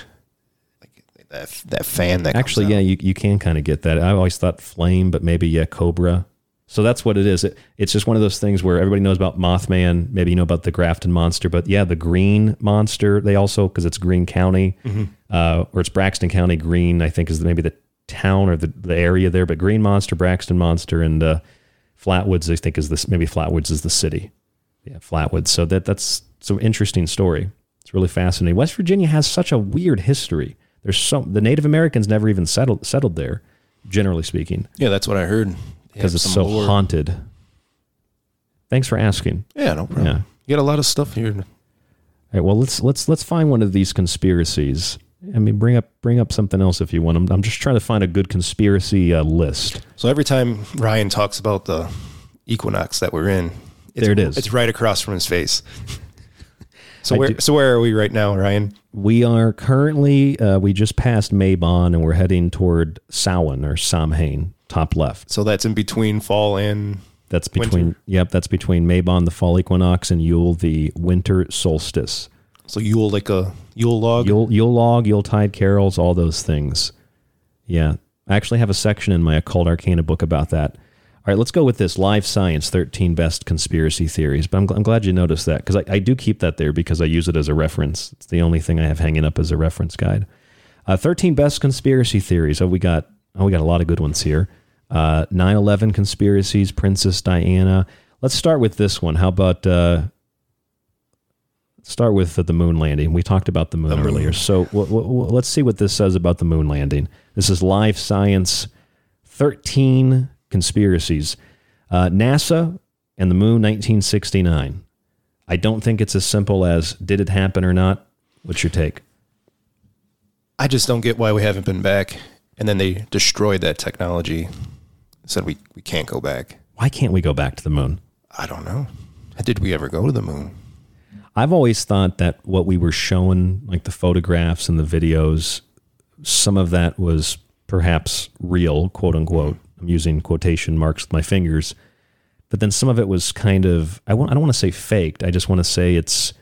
That that fan that Actually, yeah, you, you can kind of get that. I always thought flame, but maybe, yeah, cobra. So that's what it is. It, it's just one of those things where everybody knows about Mothman. Maybe you know about the Grafton monster, but yeah, the Green monster. They also because it's Green County, Mhm. uh, or it's Braxton County. Green, I think, is maybe the town or the, the area there. But Green monster, Braxton monster, and uh, Flatwoods, I think, is this maybe Flatwoods is the city. Yeah, Flatwoods. So that that's some interesting story. It's really fascinating. West Virginia has such a weird history. There's so the Native Americans never even settled settled there, generally speaking, Yeah, that's what I heard. Because it's so lore. haunted. Thanks for asking. Yeah, no problem. Yeah. You got a lot of stuff here. All right. Well, let's let's let's find one of these conspiracies. I mean, bring up bring up something else if you want. I'm, I'm just trying to find a good conspiracy uh, list. So every time Ryan talks about the equinox that we're in, it's, There it is. It's right across from his face. [LAUGHS] So I where do- so where are we right now, Ryan? We are currently uh, we just passed Mabon and we're heading toward Samhain or Samhain, top left. So that's in between fall and That's between yep, that's between Mabon, the fall equinox, and Yule, the winter solstice. So Yule like a Yule log. Yule Yule log, Yule tide carols, all those things. Yeah, I actually have a section in my occult arcana book about that. All right, let's go with this live science 13 best conspiracy theories. But I'm, gl- I'm glad you noticed that because I, I do keep that there because I use it as a reference. It's the only thing I have hanging up as a reference guide. Uh, 13 best conspiracy theories. Oh, we got oh, we got a lot of good ones here. Uh, 9/11 conspiracies, Princess Diana. Let's start with this one. How about uh, start with the moon landing. We talked about the moon earlier. So w- w- let's see what this says about the moon landing. This is Live Science 13 conspiracies. Uh, NASA and the moon 1969. I don't think it's as simple as did it happen or not. What's your take? I just don't get why we haven't been back. And then they destroyed that technology. Said we, we can't go back. Why can't we go back to the moon? I don't know. Did we ever go to the moon? I've always thought that what we were showing, like the photographs and the videos, some of that was perhaps real, quote unquote. I'm using quotation marks with my fingers. But then some of it was kind of, I, want, I don't want to say faked. I just want to say it's,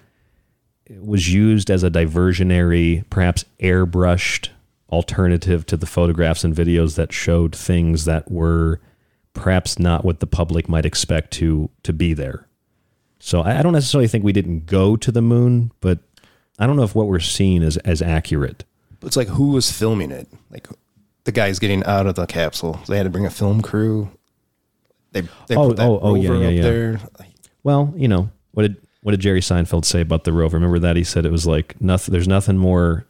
it was used as a diversionary, perhaps airbrushed alternative to the photographs and videos that showed things that were perhaps not what the public might expect to to be there. So I, I don't necessarily think we didn't go to the moon, but I don't know if what we're seeing is as accurate. It's like who was filming it? Like the guys getting out of the capsule. They had to bring a film crew. They they oh, put that oh, oh, yeah, rover yeah, up yeah. there. Well, you know what did what did Jerry Seinfeld say about the rover? Remember that he said it was like nothing. There's nothing more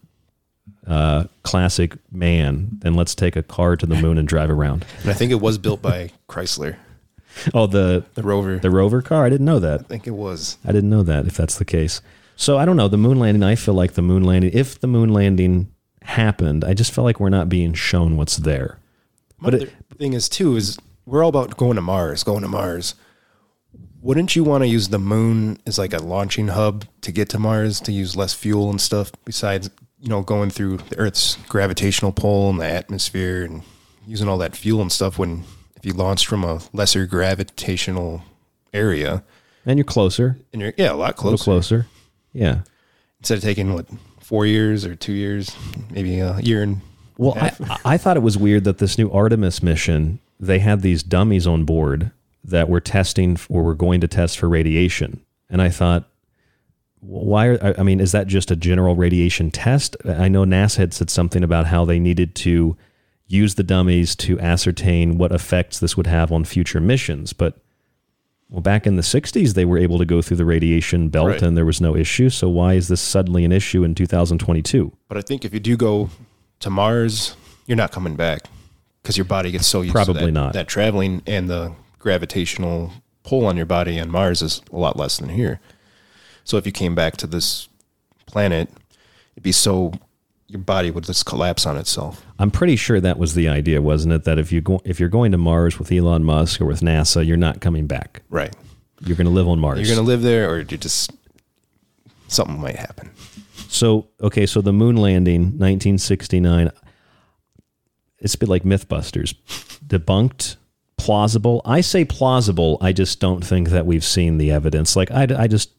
uh, classic man than let's take a car to the moon and drive around. [LAUGHS] And I think it was built by Chrysler. [LAUGHS] Oh, the the rover, the rover car. I didn't know that. I think it was. I didn't know that. If that's the case, so I don't know the moon landing. I feel like the moon landing. If the moon landing happened, I just felt like we're not being shown what's there. But the thing is, too, is we're all about going to Mars, going to Mars. Wouldn't you want to use the moon as like a launching hub to get to Mars to use less fuel and stuff besides, you know, going through the Earth's gravitational pull and the atmosphere and using all that fuel and stuff when if you launched from a lesser gravitational area And you're closer. and you're yeah, a lot closer. A closer. Yeah. Instead of taking what four years or two years, maybe a year and Well, I, I thought it was weird that this new Artemis mission they had these dummies on board that were testing or were going to test for radiation. And I thought, why are, I mean, is that just a general radiation test? I know NASA had said something about how they needed to use the dummies to ascertain what effects this would have on future missions. But well, back in the 60s, they were able to go through the radiation belt Right. and there was no issue. So why is this suddenly an issue in 2022? But I think if you do go to Mars, you're not coming back because your body gets so used Probably to that, not. that traveling and the gravitational pull on your body on Mars is a lot less than here. So if you came back to this planet, it'd be so your body would just collapse on itself. I'm pretty sure that was the idea, wasn't it? That if you go, if you're going to Mars with Elon Musk or with NASA, you're not coming back. Right. You're going to live on Mars. You're going to live there, or you just something might happen. So okay, so the moon landing, 1969. It's a bit like MythBusters, debunked, plausible. I say plausible. I just don't think that we've seen the evidence. Like I, I just,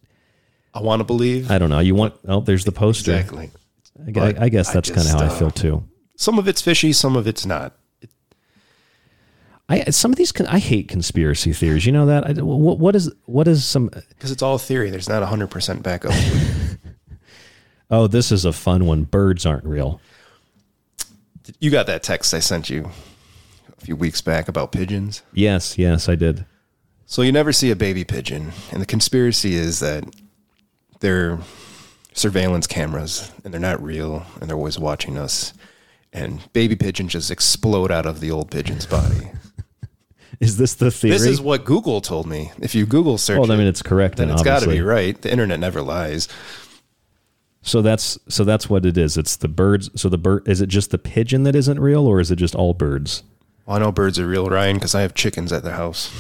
I want to believe. I don't know. You want? Oh, there's the poster. Exactly. I, I guess that's kind of how I uh, feel too. Some of it's fishy, some of it's not. I some of these con- I hate conspiracy theories. You know that? I, what, what is what is some? Because it's all theory. There's not 100% backup. [LAUGHS] Oh, this is a fun one. Birds aren't real. you got that text I sent you a few weeks back about pigeons. Yes, yes, I did. So you never see a baby pigeon, and the conspiracy is that they're surveillance cameras and they're not real, and they're always watching us. And baby pigeons just explode out of the old pigeon's body. [LAUGHS] Is this the theory? This is what Google told me. If you Google search, Well, I mean, it's correct Then then, it's got to be right. The internet never lies. So that's so that's what it is. It's the birds. So the bird is it just the pigeon that isn't real, or is it just all birds? Well, I know birds are real, Ryan, because I have chickens at the house.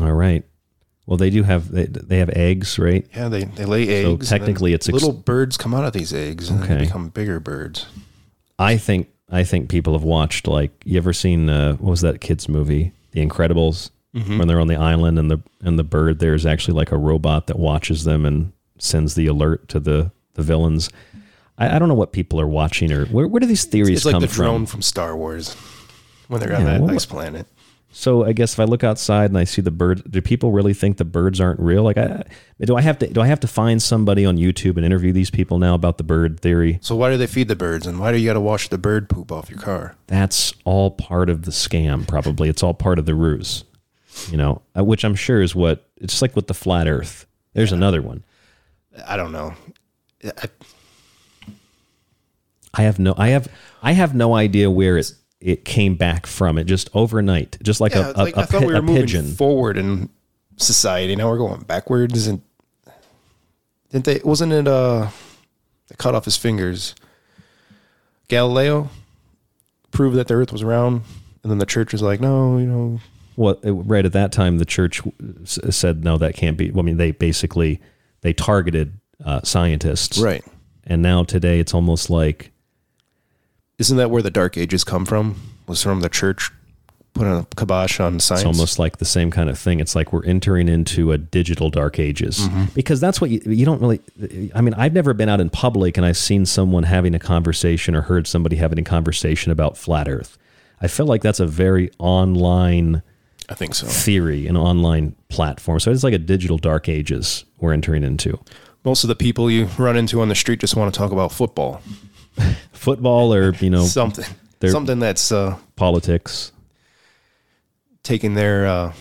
All right. Well, they do have they, they have eggs, right? Yeah, they, they lay eggs. So technically, it's ex- little birds come out of these eggs and Okay. they become bigger birds. I think I think people have watched like you ever seen uh, what was that kids movie, The Incredibles, Mhm. when they're on the island and the and the bird there's actually like a robot that watches them and sends the alert to the the villains. I, I don't know what people are watching or where where do these theories It's like come the from? drone from Star Wars when they're on Yeah, that what- ice planet. So I guess if I look outside and I see the birds, do people really think the birds aren't real? Like, I, do I have to do I have to find somebody on YouTube and interview these people now about the bird theory? So why do they feed the birds and why do you got to wash the bird poop off your car? That's all part of the scam. Probably it's all part of the ruse. You know, uh, which I'm sure is what it's like with the flat Earth. There's another one. I don't know. I, I have no I have I have no idea where it it came back from. It just overnight, just like yeah, a, a, like a, I thought we were moving pigeon. forward in society. Now we're going backwards. And didn't they? Wasn't it? Uh, they cut off his fingers. Galileo proved that the Earth was round, and then the church was like, no, you know, Well, it- right at that time, the church said no, that can't be. Well, I mean, they basically they targeted uh, scientists, Right. And now today, it's almost like isn't that where the Dark Ages come from? Was from the church putting a kibosh on science? it's almost like the same kind of thing. It's like we're entering into a digital dark ages Mhm. because that's what you you don't really. I mean, I've never been out in public and I've seen someone having a conversation or heard somebody having a conversation about flat Earth. I feel like that's a very online. I think so. Theory, an online platform. So it's like a digital dark ages we're entering into. Most of the people you run into on the street just want to talk about football, [LAUGHS] Football or you know something, something that's uh, politics, taking their uh,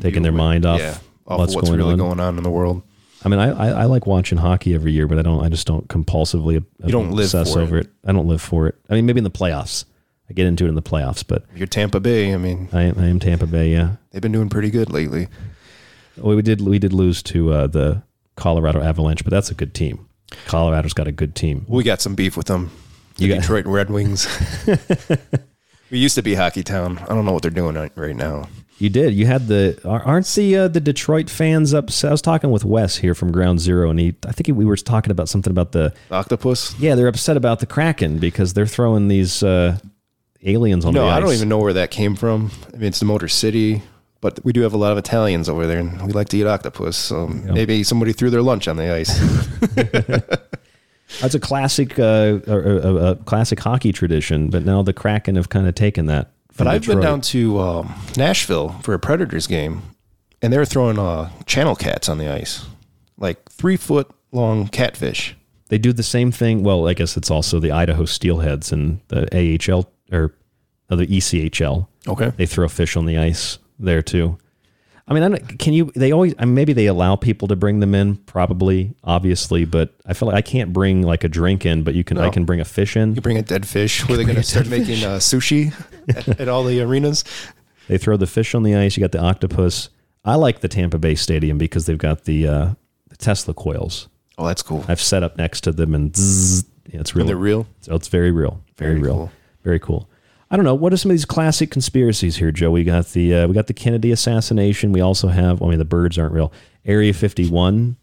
taking their mind off, yeah, off what's, what's going really on. going on in the world. I mean, I, I, I like watching hockey every year, but I don't. I just don't compulsively. You don't live for over it. I don't live for it. I mean, maybe in the playoffs, I get into it in the playoffs, but You're Tampa Bay. I mean, I, am- I am Tampa Bay. Yeah, they've been doing pretty good lately. we did we did lose to uh, the Colorado Avalanche, but that's a good team. Colorado's got a good team. We got some beef with them. The You got- Detroit Red Wings. [LAUGHS] we used to be hockey town. I don't know what they're doing right- now. You did. You had the aren't the uh, the Detroit fans upset? I was talking with Wes here from Ground Zero, and he I think we were talking about something about the octopus. Yeah, they're upset about the Kraken because they're throwing these uh, aliens on no, the ice. I don't even know where that came from. I mean, it's the Motor City, but we do have a lot of Italians over there, and we like to eat octopus. So maybe somebody threw their lunch on the ice. [LAUGHS] That's a classic, uh, a, a, a classic hockey tradition. But now the Kraken have kind of taken that. But I've been down to um, Nashville for a Predators game, and they were throwing uh, channel cats on the ice, like three foot long catfish. They do the same thing. Well, I guess it's also the Idaho Steelheads and the AHL or uh, the ECHL. Okay. They throw fish on the ice there too. I mean, I don't, can you? They always I mean, maybe they allow people to bring them in, probably, obviously, but I feel like I can't bring like a drink in, but you can. I can bring a fish in. You bring a dead fish. Were they going to start making uh, sushi [LAUGHS] at, at all the arenas? They throw the fish on the ice. You got the octopus. I like the Tampa Bay Stadium because they've got the uh, the Tesla coils. Oh, that's cool. I've set up next to them and zzz, yeah, it's real. they're real? So it's very real. Very, Very real. cool. Very cool. I don't know. What are some of these classic conspiracies here, Joe? We got the uh, we got the Kennedy assassination. We also have. I mean, the birds aren't real. Area fifty one.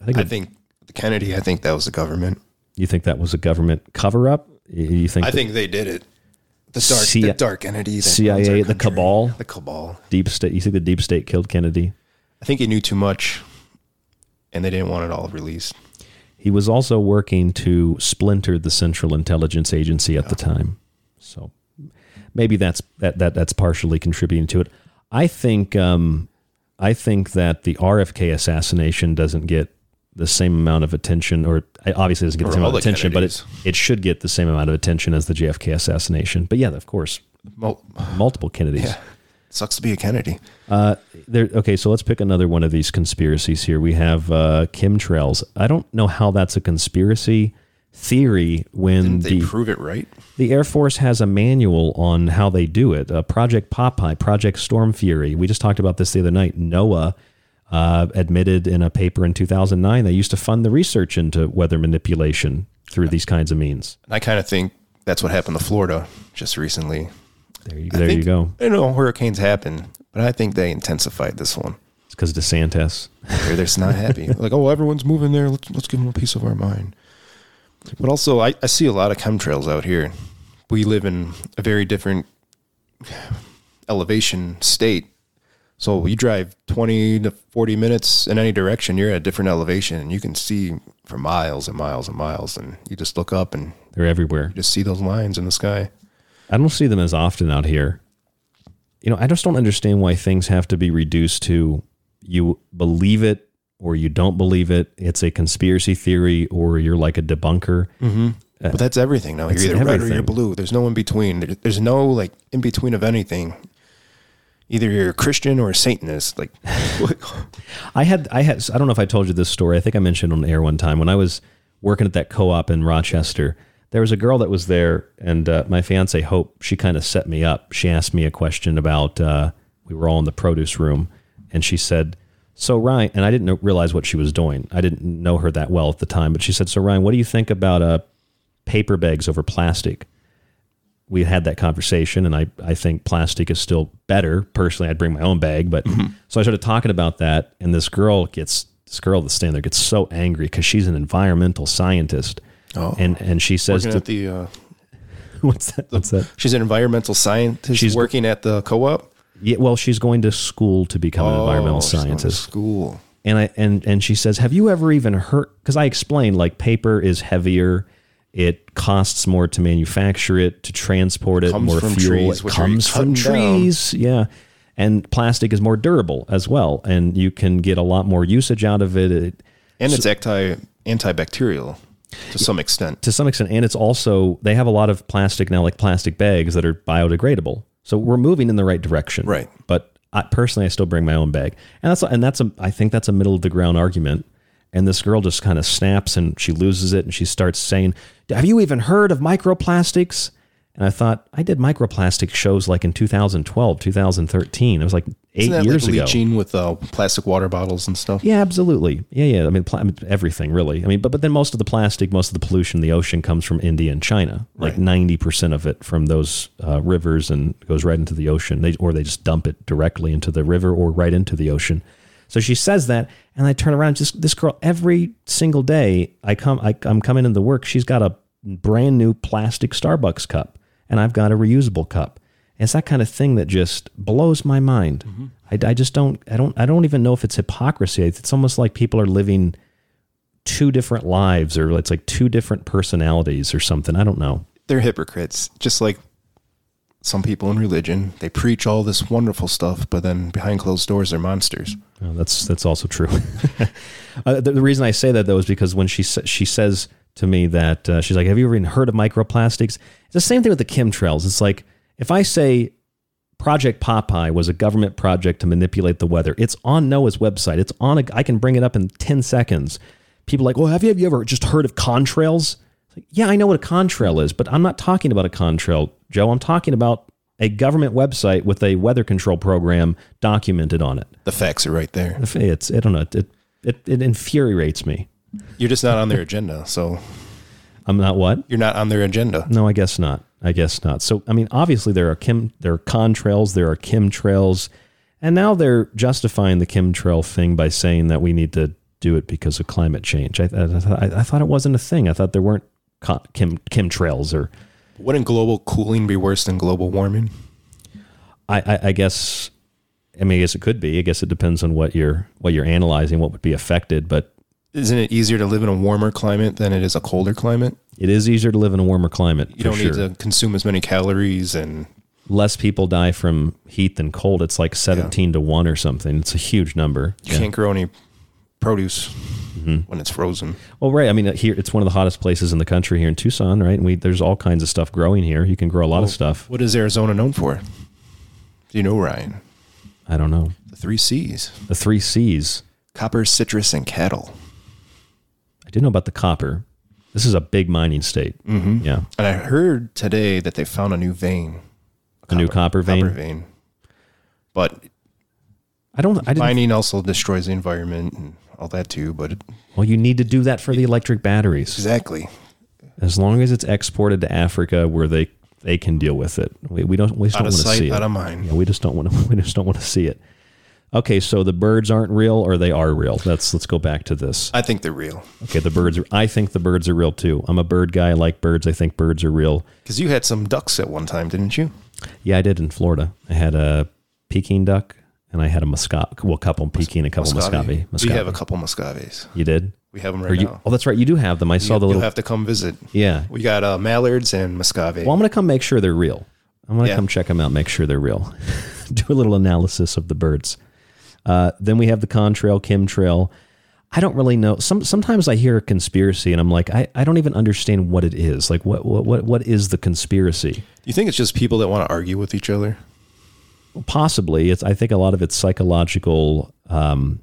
I think. I think the Kennedy. I think that was the government. you think that was a government cover up. You think? I that- think they did it. The dark, C- the dark entity. CIA, the cabal, the cabal. deep state. You think the deep state killed Kennedy? I think he knew too much, and they didn't want it all released. He was also working to splinter the Central Intelligence Agency at the time. So maybe that's that, that that's partially contributing to it. I think um, I think that the RFK assassination doesn't get the same amount of attention, or it obviously doesn't get the Or same amount of attention, but it, it should get the same amount of attention as the JFK assassination. But yeah, of course, Mul- multiple Kennedys. Yeah. Sucks to be a Kennedy. Uh, there. Okay, so let's pick another one of these conspiracies here. We have uh, chemtrails. I don't know how that's a conspiracy theory when Didn't they the prove it right? the Air Force has a manual on how they do it. Uh, Project Popeye, Project Storm Fury. We just talked about this the other night. NOAA uh, admitted in a paper in 2009 they used to fund the research into weather manipulation through these kinds of means. And I kind of think that's what happened to Florida just recently. There you, I there you think- go. I know hurricanes happen, but I think they intensified this one. It's because DeSantis. They're just not happy. [LAUGHS] like, oh, everyone's moving there. Let's let's give them a piece of our mind. But also, I, I see a lot of chemtrails out here. We live in a very different elevation state. So you drive 20 to 40 minutes in any direction, you're at a different elevation and you can see for miles and miles and miles. And you just look up and They're everywhere. you just see those lines in the sky. I don't see them as often out here. You know, I just don't understand why things have to be reduced to you believe it or you don't believe it. It's a conspiracy theory or you're like a debunker. Mm-hmm. Uh, but that's everything now. You're either red or you're blue. There's no in between. There- There's no like in between of anything. Either you're a Christian or a Satanist. Like, [LAUGHS] I had I had I don't know if I told you this story. I think I mentioned on air one time when I was working at that co-op in Rochester. There was a girl that was there, and uh, my fiance Hope. She kind of set me up. She asked me a question about. Uh, we were all in the produce room, and she said, "So Ryan," and I didn't know, realize what she was doing. I didn't know her that well at the time, but she said, "So Ryan, what do you think about uh, paper bags over plastic?" we had that conversation and I, I think plastic is still better. Personally, I'd bring my own bag, but so I started talking about that and this girl gets this girl that's standing there gets so angry because she's an environmental scientist. Oh. And and she says working to, at the. Uh, [LAUGHS] what's that? What's that? She's an environmental scientist. She's- She's working at the co-op. Yeah, well, she's going to school to become an Oh, environmental she's going to scientist. School. And I and and she says, "Have you ever even heard?" Because I explained like paper is heavier. It costs more to manufacture it, to transport it, Comes more from fuel. trees, it which are comes from cutting down. trees, yeah. And plastic is more durable as well, and you can get a lot more usage out of it. it And it's anti antibacterial to some extent. to some extent and it's also they have a lot of plastic now like plastic bags that are biodegradable so we're moving in the right direction. Right. but I, personally i still bring my own bag. And that's and that's a i think that's a middle of the ground argument. And this girl just kind of snaps and she loses it and she starts saying have you even heard of microplastics and i thought i did microplastic shows like in 2012 2013 it was like eight Isn't that years like ago leaching with uh, plastic water bottles and stuff? yeah, absolutely. Yeah, yeah. I mean, mean, everything really. I mean, but but then most of the plastic, most of the pollution in the ocean comes from India and China. Like ninety percent of it from those uh, rivers and goes right into the ocean. They or they just dump it directly into the river or right into the ocean. So she says that, and I turn around. Just this girl every single day. I come. I, I'm coming into work. She's got a brand new plastic Starbucks cup, and I've got a reusable cup. And it's that kind of thing that just blows my mind. I, I just don't. I don't. I don't even know if it's hypocrisy. It's almost like people are living two different lives or it's like two different personalities or something. I don't know. They're hypocrites, just like some people in religion. They preach all this wonderful stuff, but then behind closed doors, they're monsters. Oh, that's that's also true. [LAUGHS] uh, the, the reason I say that though is because when she sa- she says to me that uh, she's like, "Have you ever even heard of microplastics?" It's the same thing with the chemtrails. It's like if I say Project Popeye was a government project to manipulate the weather. It's on NOAA's website. It's on. A, I can bring it up in ten seconds. People are like, well, have you, have you ever just heard of contrails? Like, yeah, I know what a contrail is, but I'm not talking about a contrail, Joe. I'm talking about a government website with a weather control program documented on it. The facts are right there. It's I don't know. It it, it infuriates me. You're just not on their agenda, so I'm not what? you're not on their agenda. No, I guess not. I guess not. So, I mean, obviously there are chem, there are contrails, there are chemtrails, and now they're justifying the chemtrail thing by saying that we need to do it because of climate change. I, I, I, thought it wasn't a thing. I thought there weren't chem, chemtrails or. Wouldn't global cooling be worse than global warming? I, I, I guess. I mean, I guess it could be. I guess it depends on what you're what you're analyzing, what would be affected. But Isn't it easier to live in a warmer climate than it is a colder climate? it is easier to live in a warmer climate. You don't sure. need to consume as many calories and less people die from heat than cold. It's like 17 to 1 or something. It's a huge number. you can't grow any produce Mm-hmm. when it's frozen. Well, right. I mean, here it's one of the hottest places in the country here in Tucson, right? And we there's all kinds of stuff growing here. You can grow a lot of stuff. What is Arizona known for? Do you know, Ryan? I don't know. The three C's The three C's. copper, citrus, and cattle. I didn't know about the copper. This is a big mining state. Mm-hmm. Yeah. And I heard today that they found a new vein. A new copper vein. Copper vein. But I don't. I didn't. mining also destroys the environment and all that too. But it, Well, you need to do that for the electric batteries. exactly, As long as it's exported to Africa where they they can deal with it. We, we don't we just Out don't want to see it. out of mind. Yeah, we just don't want to [LAUGHS] we just don't want to see it. Okay, so the birds aren't real or they are real. Let's let's go back to this. I think they're real. Okay, the birds are I think the birds are real too. I'm a bird guy, I like birds. I think birds are real. Because you had some ducks at one time, didn't you? Yeah, I did in Florida. I had a Peking duck and I had a muscat well, a couple Peking, and a couple muscovy. We have a couple Muscovies. You did? We have them right you, now. Oh, that's right. You do have them. I saw You- the You'll little have to come visit. Yeah. We got uh, mallards and muscovy. Well, I'm going to come make sure they're real. I'm going to Yeah. come check them out, make sure they're real. [LAUGHS] Do a little analysis of the birds. Uh, then we have the contrail, chemtrail. I don't really know. Some sometimes I hear a conspiracy and I'm like, I, I don't even understand what it is. Like, what what what, is the conspiracy? Do you think it's just people that want to argue with each other? Possibly, it's. I think a lot of it's psychological. Um,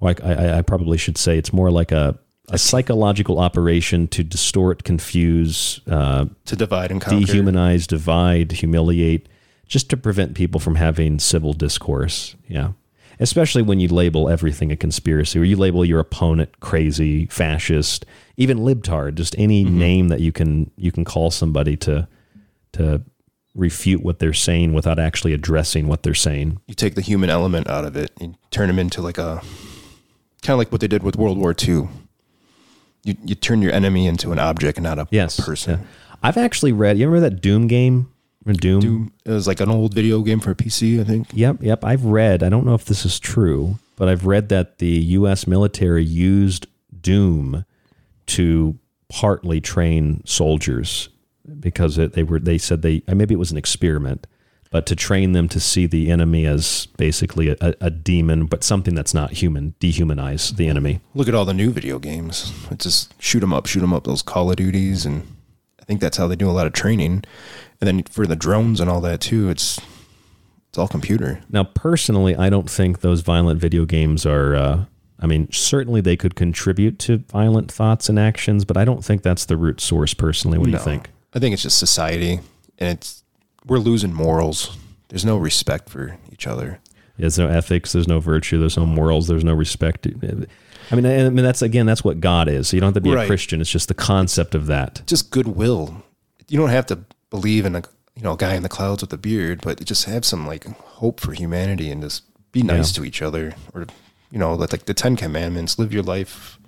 like I, I probably should say, it's more like a a psychological operation to distort, confuse, uh, To divide and conquer. dehumanize, divide, humiliate, just to prevent people from having civil discourse. Yeah. Especially when you label everything a conspiracy, or you label your opponent crazy, fascist, even libtard, just any mm-hmm. name that you can you can call somebody to to refute what they're saying without actually addressing what they're saying. You take the human element out of it and turn them into like a kind of like what they did with World War II. You you turn your enemy into an object, not a Yes, person. yeah. I've actually read. You remember that Doom game? Doom? Doom. It was like an old video game for a PC, I think. Yep, yep. I've read. I don't know if this is true, but I've read that the U.S. military used Doom to partly train soldiers because it, they were. They said they uh, maybe it was an experiment, but to train them to see the enemy as basically a, a demon, but something that's not human. Dehumanize the enemy. Look at all the new video games. It's just shoot 'em up, shoot 'em up. Those Call of Duties, and I think that's how they do a lot of training. And then for the drones and all that too, it's it's all computer. Now, personally, I don't think those violent video games are. Uh, I mean, certainly they could contribute to violent thoughts and actions, but I don't think that's the root source. Personally, what do No. you think? I think it's just society, and it's we're losing morals. There's no respect for each other. There's no ethics. There's no virtue. There's no morals. There's no respect. I mean, I mean that's again, that's what God is. So you don't have to be a Christian. It's just the concept of that. Just goodwill. You don't have to believe in a you know a guy in the clouds with a beard, but just have some like hope for humanity and just be nice Yeah. to each other, or you know, like like the Ten Commandments. Live your life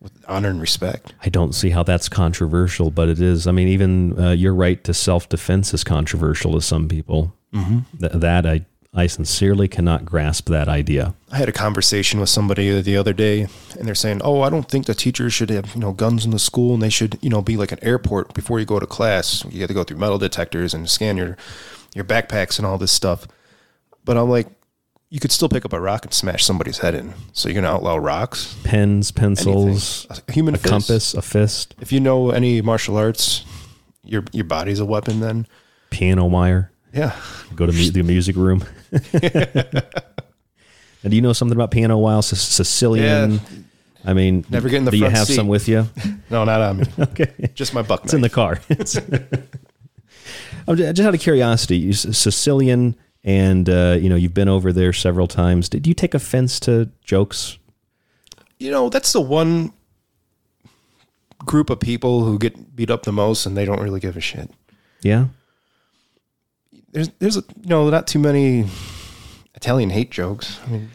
with honor and respect. I don't see how that's controversial, but it is. I mean, even uh, your right to self defense is controversial to some people. Mhm. Th- that I I sincerely cannot grasp that idea. I had a conversation with somebody the other day, and they're saying, "Oh, I don't think the teachers should have you know guns in the school, and they should you know be like an airport before you go to class. You have to go through metal detectors and scan your your backpacks and all this stuff." But I'm like, you could still pick up a rock and smash somebody's head in. So you're gonna outlaw rocks, Pens, pencils, Anything. a human a fist. compass, a fist, If you know any martial arts, your your body's a weapon. Then piano wire. Yeah. Go to mu- the music room. [LAUGHS] and do you know something about piano while Sic- Sicilian. Yeah. I mean, Never get in the Do you have seat. some with you? [LAUGHS] no, not on me. [LAUGHS] okay, just my buck. It's in the car. I'm ju- just out of curiosity, Sicilian, and uh, you know you've been over there several times. Did you take offense to jokes? You know, that's the one group of people who get beat up the most, and they don't really give a shit. Yeah. There's there's a, you know not too many Italian hate jokes. I mean,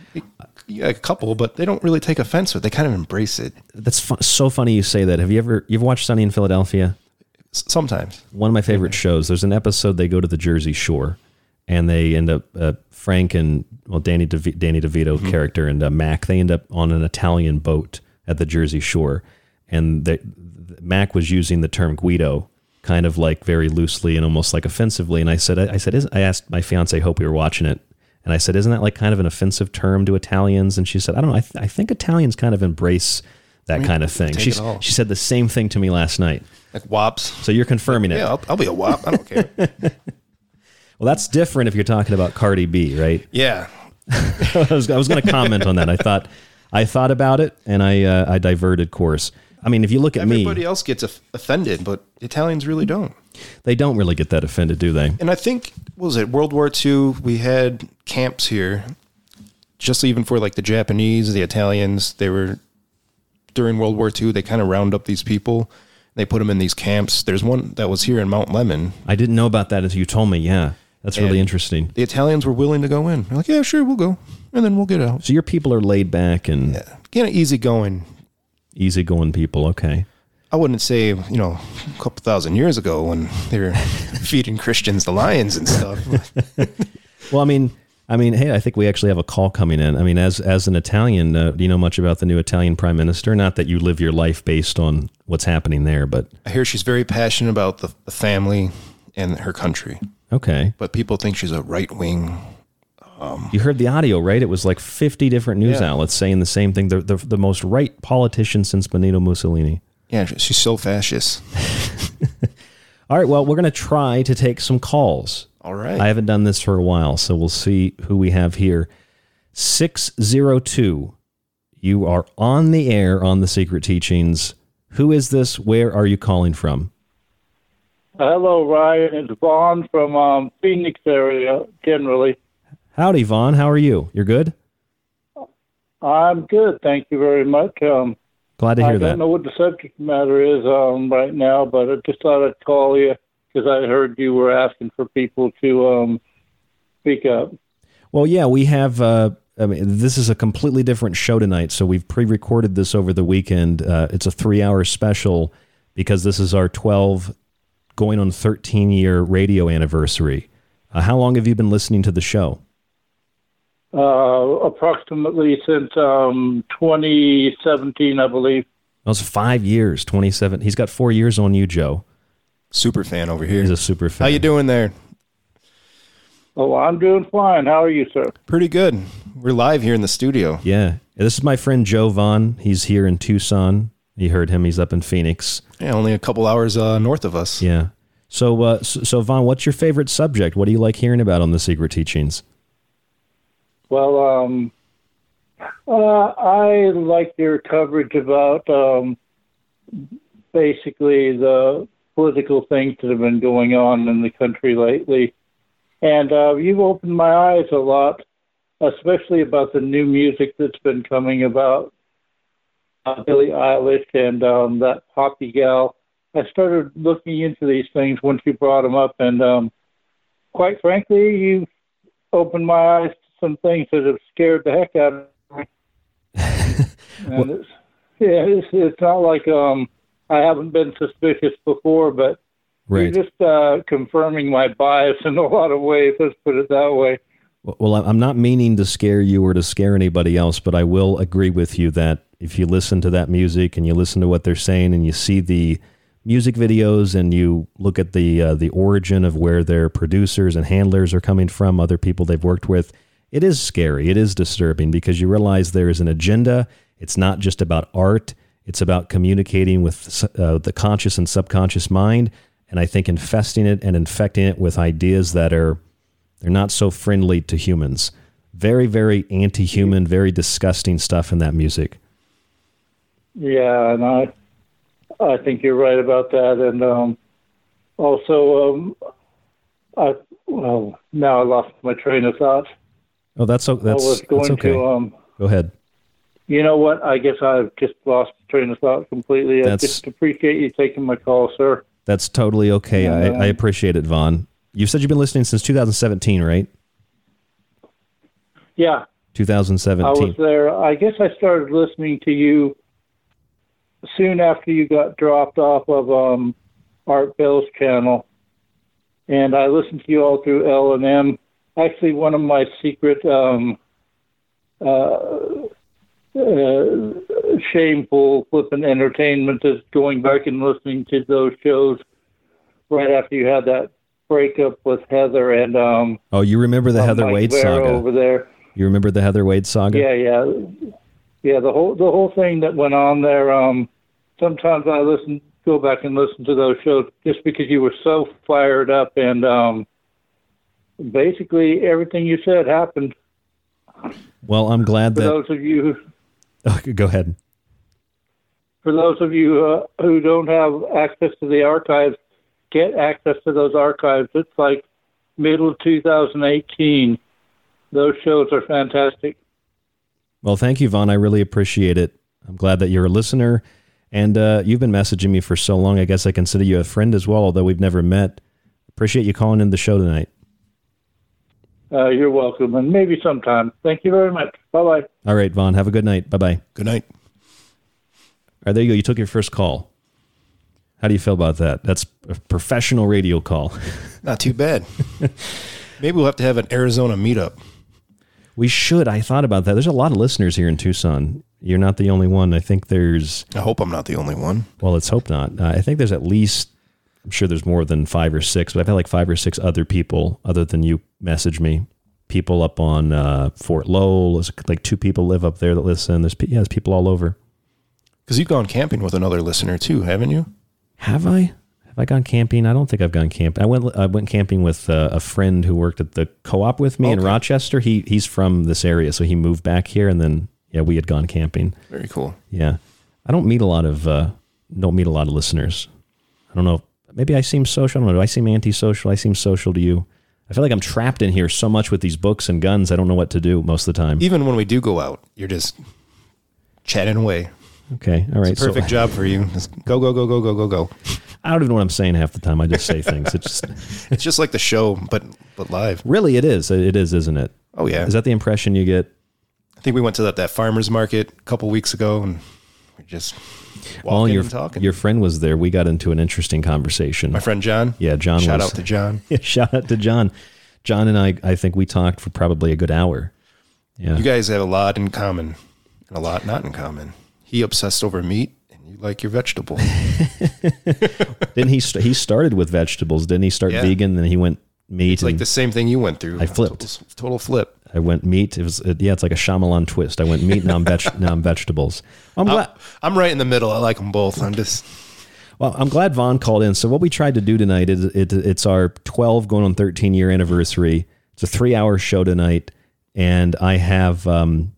yeah, a couple, but they don't really take offense to it. They kind of embrace it. That's so funny you say that. Have you ever you've watched Sunny in Philadelphia? sometimes. One of my favorite shows. There's an episode they go to the Jersey Shore, and they end up uh, Frank and well Danny DeV- Danny DeVito Mm-hmm. character and uh, Mac. They end up on an Italian boat at the Jersey Shore, and they, Mac was using the term Guido kind of like very loosely and almost like offensively. And I said I said I asked my fiance Hope we were watching it. And I said, "Isn't that like kind of an offensive term to Italians?" And she said, "I don't know. I, th- I think Italians kind of embrace that I mean, kind of thing." She she said the same thing to me last night. Like wops. So you're confirming it. Yeah, I'll, I'll be a wop. I don't care. [LAUGHS] Well, that's different if you're talking about Cardi B, right? Yeah. [LAUGHS] I was, I was going to comment on that. I thought I thought about it and I uh, I diverted course. I mean, if you look at Everybody me, else gets offended, but Italians really don't. they don't really get that offended, do they? And I think what was it World War II? We had camps here, just even for like the Japanese, the Italians. They were during World War II. They kind of round up these people. They put them in these camps. There's one that was here in Mount Lemmon. I didn't know about that until you told me. Yeah, that's really interesting. The Italians were willing to go in. They're like, yeah, sure, we'll go, and then we'll get out. So your people are laid back and kind of easygoing. Easygoing people. Okay. I wouldn't say you know a couple thousand years ago when they were [LAUGHS] feeding Christians the lions and stuff. [LAUGHS] Well, I mean, I mean, hey, I think we actually have a call coming in. I mean, as as an Italian, uh, do you know much about the new Italian prime minister? Not that you live your life based on what's happening there, but I hear she's very passionate about the, the family and her country. okay. But people think she's a right wing. Um, You heard the audio, right? It was like 50 different news Yeah. outlets saying the same thing. The, the, the most right politician since Benito Mussolini. yeah, she's so fascist. [LAUGHS] All right, well, we're going to try to take some calls. All right. I haven't done this for a while, so we'll see who we have here. 602. You are on the air on the Secret Teachings. Who is this? Where are you calling from? Hello, Ryan. It's Vaughn from um, Phoenix area. Generally, Howdy, Vaughn. How are you? You're good? I'm good. Thank you very much. Um, Glad to hear that. I don't know what the subject matter is um, right now, but I just thought I'd call you because I heard you were asking for people to um, speak up. Well, yeah, we have. Uh, I mean, this is a completely different show tonight, so we've pre-recorded this over the weekend. Uh, it's a three-hour special because this is our 12, going on 13-year radio anniversary. Uh, how long have you been listening to the show? Uh, approximately since um, 2017, I believe. That was five years, 27. He's got four years on you, Joe. Super fan over here. He's a super fan. How you doing there? Oh, I'm doing fine. How are you, sir? Pretty good. We're live here in the studio. Yeah. This is my friend Joe Vaughn. He's here in Tucson. You heard him. He's up in Phoenix. Yeah, only a couple hours uh, north of us. Yeah. So, uh, so, so, Vaughn, what's your favorite subject? What do you like hearing about on the Secret Teachings? Well, um, uh, I like your coverage about um, basically the political things that have been going on in the country lately. And uh, you've opened my eyes a lot, especially about the new music that's been coming about uh, Billie Eilish and um, that Poppy gal. I started looking into these things once you brought them up, and um, quite frankly, you've opened my eyes some things that have scared the heck out of me. [LAUGHS] and it's, yeah, it's, it's not like um, I haven't been suspicious before, but Right. you're just uh, confirming my bias in a lot of ways. Let's put it that way. Well, I'm not meaning to scare you or to scare anybody else, but I will agree with you that if you listen to that music and you listen to what they're saying and you see the music videos and you look at the uh, the origin of where their producers and handlers are coming from, other people they've worked with, it is scary. It is disturbing because you realize there is an agenda. It's not just about art. It's about communicating with uh, the conscious and subconscious mind, and I think infesting it and infecting it with ideas that are they're not so friendly to humans. Very, very anti-human, very disgusting stuff in that music. Yeah, and I I think you're right about that. And um, also, um, I well now I lost my train of thought. Oh, that's that's, I was going that's okay. to um, Go ahead. You know what? I guess I've just lost train of thought completely. I That's- just appreciate you taking my call, sir. That's totally okay. I, I appreciate it, Vaughn. You said you've been listening since 2017, right? Yeah, 2017. I 2017. was there. I guess I started listening to you soon after you got dropped off of um, Art Bell's channel, and I listened to you all through LNM. Actually, one of my secret um, uh, uh, shameful flippant entertainment is going back and listening to those shows right after you had that breakup with Heather and um, Oh, you remember the uh, Heather Mike Wade Vara saga? over there. You remember the Heather Wade saga? Yeah, yeah, yeah. The whole the whole thing that went on there. Um, sometimes I listen, go back and listen to those shows just because you were so fired up, and um, basically everything you said happened. Well, I'm glad that For that. those of you, Oh, go ahead. for those of you uh, who don't have access to the archives, get access to those archives. It's like middle 2018. Those shows are fantastic. Well, thank you, Vaughn. I really appreciate it. I'm glad that you're a listener. And uh, you've been messaging me for so long. I guess I consider you a friend as well, although we've never met. Appreciate you calling in the show tonight. Uh, you're welcome, and maybe sometime. Thank you very much. Bye bye. All right, Vaughn. Have a good night. Bye bye. Good night. All right, there you go. You took your first call. How do you feel about that? That's a professional radio call. [LAUGHS] Not too bad. Maybe we'll have to have an Arizona meetup. We should. I thought about that. There's a lot of listeners here in Tucson. You're not the only one. I think there's. I hope I'm not the only one. Well, let's hope not. Uh, I think there's at least. I'm sure there's more than five or six, but I've had like five or six other people other than you message me. People up on uh, Fort Lowell. There's like two people live up there that listen. There's yeah, there's people all over. Because you've gone camping with another listener too, haven't you? Have I? Have I gone camping? I don't think I've gone camping. I went. I went camping with uh, a friend who worked at the co-op with me in Rochester. He he's from this area, so he moved back here, and then yeah, we had gone camping. Very cool. Yeah, I don't meet a lot of uh, don't meet a lot of listeners. I don't know. Maybe I seem social. I don't know. Do I seem antisocial? I seem social to you. I feel like I'm trapped in here so much with these books and guns. I don't know what to do most of the time. Even when we do go out, you're just chatting away. Okay, all right. Perfect so, job for you. Just go, go, go, go, go, go, go. I don't even know what I'm saying half the time. I just say things. It's just [LAUGHS] It's just like the show, but but live. really it is. It is, isn't it? Oh yeah. Is that the impression you get? I think we went to that, that farmers market a couple weeks ago, and we just Well, your talking. your friend was there. We got into an interesting conversation. My friend John. Yeah, John. Shout was, out to John. [LAUGHS] Yeah, shout out to John. John and I. I think we talked for probably a good hour. Yeah. You guys have a lot in common and a lot not in common. He obsessed over meat, and you like your vegetable. [LAUGHS] didn't he? St- he started with vegetables. Didn't he start Yeah. vegan? Then he went meat. It's like the same thing you went through. I flipped. Total, total flip. I went meat. It was it, yeah. It's like a Shyamalan twist. I went meat. Now I'm veg- now I'm vegetables. I'm glad. I'm right in the middle. I like them both. I'm just Well, I'm glad Vaughn called in. So what we tried to do tonight is it, it's our 12 going on 13 year anniversary. It's a three hour show tonight, and I have um,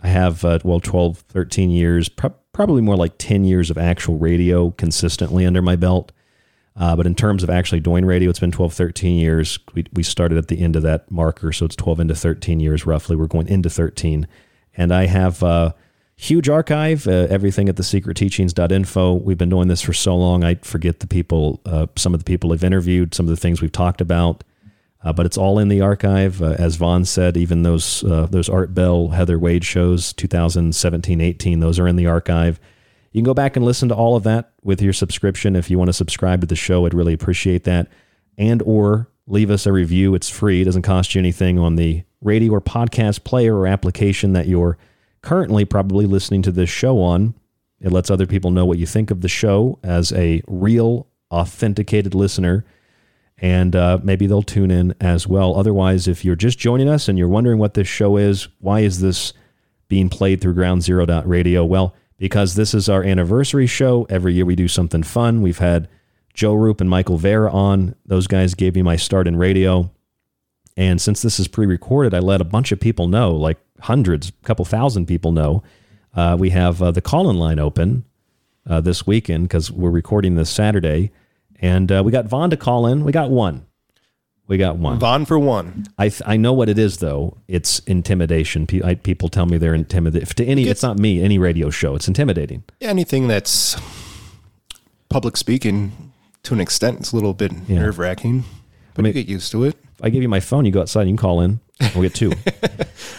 I have uh, well 12, 13 years, pro- probably more like 10 years of actual radio consistently under my belt. Uh, but in terms of actually doing radio, it's been 12, 13 years. We, we started at the end of that marker, so it's 12 into 13 years roughly. We're going into 13. And I have a huge archive, uh, everything at the secretteachings.info. We've been doing this for so long, I forget the people, uh, some of the people I've interviewed, some of the things we've talked about. Uh, but it's all in the archive. Uh, as Vaughn said, even those uh, those Art Bell, Heather Wade shows, 2017, 18, those are in the archive. You can go back and listen to all of that with your subscription. If you want to subscribe to the show, I'd really appreciate that. And or leave us a review. It's free, it doesn't cost you anything on the radio or podcast player or application that you're currently probably listening to this show on. It lets other people know what you think of the show as a real, authenticated listener. And uh, maybe they'll tune in as well. Otherwise, if you're just joining us and you're wondering what this show is, why is this being played through Ground Zero Radio? Well, because this is our anniversary show. Every year we do something fun. We've had Joe Rupe and Michael Vara on. Those guys gave me my start in radio. And since this is pre recorded, I let a bunch of people know, like hundreds, a couple thousand people know. Uh, we have uh, the call in line open uh, this weekend because we're recording this Saturday. And uh, we got Vaughn to call in. We got one. We got one. Vaughn for one. I th- I know what it is though. It's intimidation. Pe- I, people tell me they're intimidated. To any, it's not me. Any radio show, it's intimidating. Yeah, anything that's public speaking to an extent, it's a little bit Yeah. nerve wracking, but you get used to it. If I give you my phone, you go outside, you can call in. We'll get two. [LAUGHS]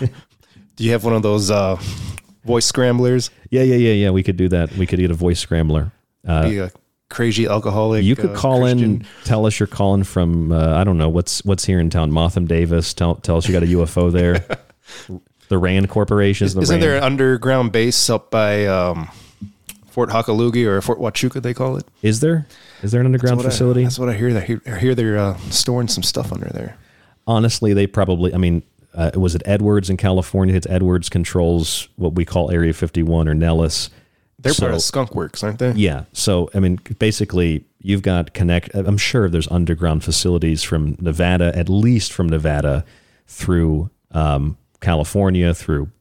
Do you have one of those uh, voice scramblers? yeah, yeah, yeah, yeah. We could do that. We could get a voice scrambler. Uh, Be a crazy alcoholic. you could uh, call in, tell us you're calling from. Uh, I don't know what's what's here in town. Monthan Davis. Tell tell us you got a UFO there. [LAUGHS] the Rand Corporation. Is, the isn't Rand. there an underground base up by um, Fort Hakalugi or Fort Huachuca? They call it. Is there? Is there an underground That's what I- facility? that's what I hear. I hear, I hear they're uh, storing some stuff under there. honestly, they probably. I mean, uh, was it Edwards in California? It's Edwards controls what we call Area 51 or Nellis. They're part of Skunk Works, aren't they? Yeah. So I mean, basically, you've got connect. I'm sure there's underground facilities from Nevada, at least from Nevada, through um, California, through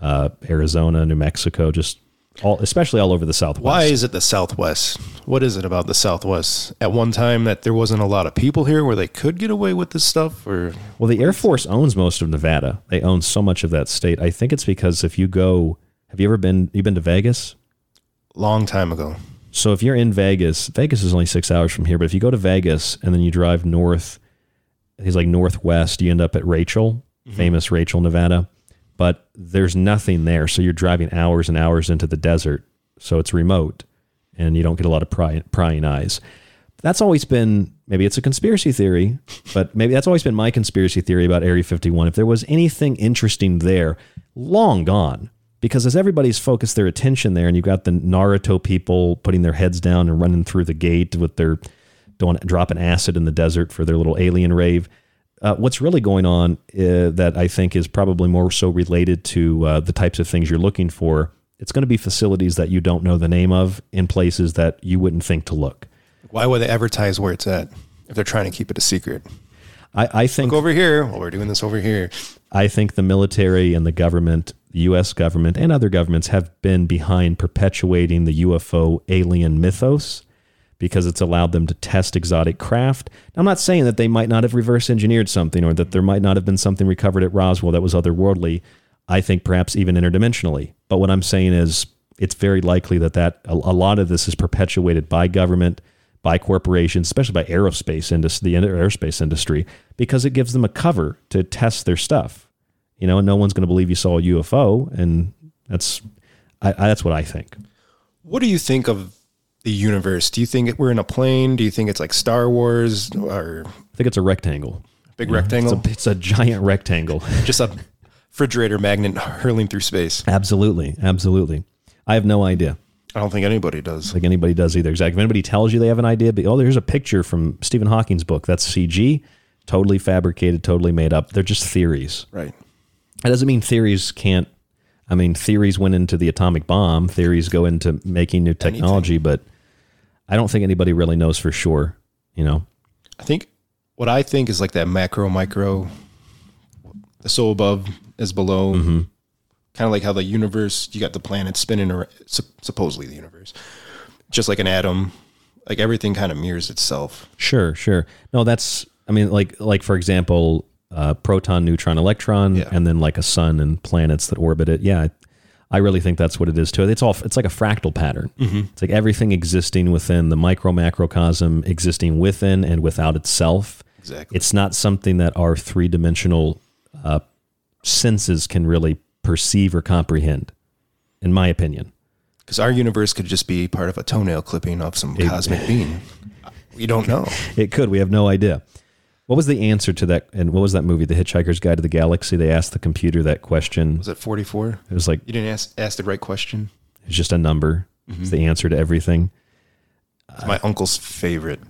uh, Arizona, New Mexico, just all, especially all over the Southwest. Why is it the Southwest? What is it about the Southwest? At one time, that there wasn't a lot of people here where they could get away with this stuff, or Well, the Air Force owns most of Nevada. They own so much of that state. I think it's because if you go, have you ever been? You been to Vegas? Long time ago. So if you're in Vegas, Vegas is only six hours from here. But if you go to Vegas and then you drive north, he's like northwest, you end up at Rachel, mm-hmm. famous Rachel, Nevada. But there's nothing there, so you're driving hours and hours into the desert. So it's remote, and you don't get a lot of pry, prying eyes. That's always been maybe it's a conspiracy theory, but maybe that's always been my conspiracy theory about Area 51. If there was anything interesting there, long gone. Because as everybody's focused their attention there, and you've got the Naruto people putting their heads down and running through the gate with their doing dropping acid in the desert for their little alien rave. Uh, what's really going on uh, that I think is probably more so related to uh, the types of things you're looking for. It's going to be facilities that you don't know the name of in places that you wouldn't think to look. Why would they advertise where it's at if they're trying to keep it a secret? I, I think Look over here. Well, we're doing this over here. I think the military and the government, the U.S. government and other governments have been behind perpetuating the UFO alien mythos because it's allowed them to test exotic craft. I'm not saying that they might not have reverse engineered something or that there might not have been something recovered at Roswell that was otherworldly. I think perhaps even interdimensionally. But what I'm saying is it's very likely that, that a, a lot of this is perpetuated by government, by corporations, especially by aerospace industry, the aerospace industry, because it gives them a cover to test their stuff. You know, and no one's going to believe you saw a UFO, and that's I, I, that's what I think. What do you think of the universe? Do you think we're in a plane? Do you think it's like Star Wars or I think it's a rectangle, big Yeah, rectangle? It's a, it's a giant rectangle. [LAUGHS] Just a refrigerator magnet hurling through space. absolutely, absolutely. I have no idea. I don't think anybody does. I think anybody does either. Exactly. If anybody tells you they have an idea, but oh, there's a picture from Stephen Hawking's book. That's CG, totally fabricated, totally made up. They're just theories. Right. That doesn't mean theories can't. I mean, theories went into the atomic bomb. Theories go into making new technology, but I don't think anybody really knows for sure. You know, I think what I think is like that macro micro, the so above is below. Mm-hmm. Kind of like how the universe, you got the planet spinning around, supposedly the universe, just like an atom. Like everything kind of mirrors itself. Sure, sure. No, that's. I mean, like like for example, uh, proton, neutron, electron, yeah. and then like a sun and planets that orbit it. Yeah, I, I really think that's what it is too. It's all. It's like a fractal pattern. Mhm. It's like everything existing within the micro macrocosm, existing within and without itself. Exactly. It's not something that our three dimensional uh, senses can really perceive or comprehend, in my opinion. Because our universe could just be part of a toenail clipping of some It- cosmic being. We don't know. [LAUGHS] It could. We have no idea. What was the answer to that? And what was that movie, The Hitchhiker's Guide to the Galaxy? They asked the computer that question. Was it 44? It was like You didn't ask, ask the right question. it's just a number. It's Mhm. the answer to everything. It's my uncle's favorite.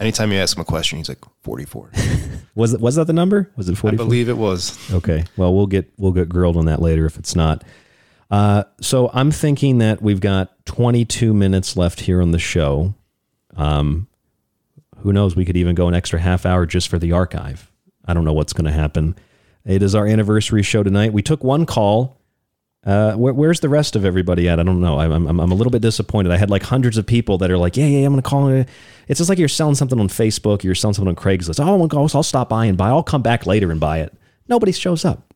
Anytime you ask him a question, he's like 44. [LAUGHS] Was it was that the number? Was it forty? I believe it was. Okay. Well, we'll get we'll get grilled on that later if it's not. Uh, so I'm thinking that we've got 22 minutes left here on the show. Um, who knows? We could even go an extra half hour just for the archive. I don't know what's going to happen. It is our anniversary show tonight. We took one call. Uh, where, where's the rest of everybody at? I don't know. I'm, I'm, I'm a little bit disappointed. I had like hundreds of people that are like, yeah, yeah, I'm going to call. it." It's just like you're selling something on Facebook. You're selling something on Craigslist. Oh, I'll, I'll stop by and buy. I'll come back later and buy it. Nobody shows up.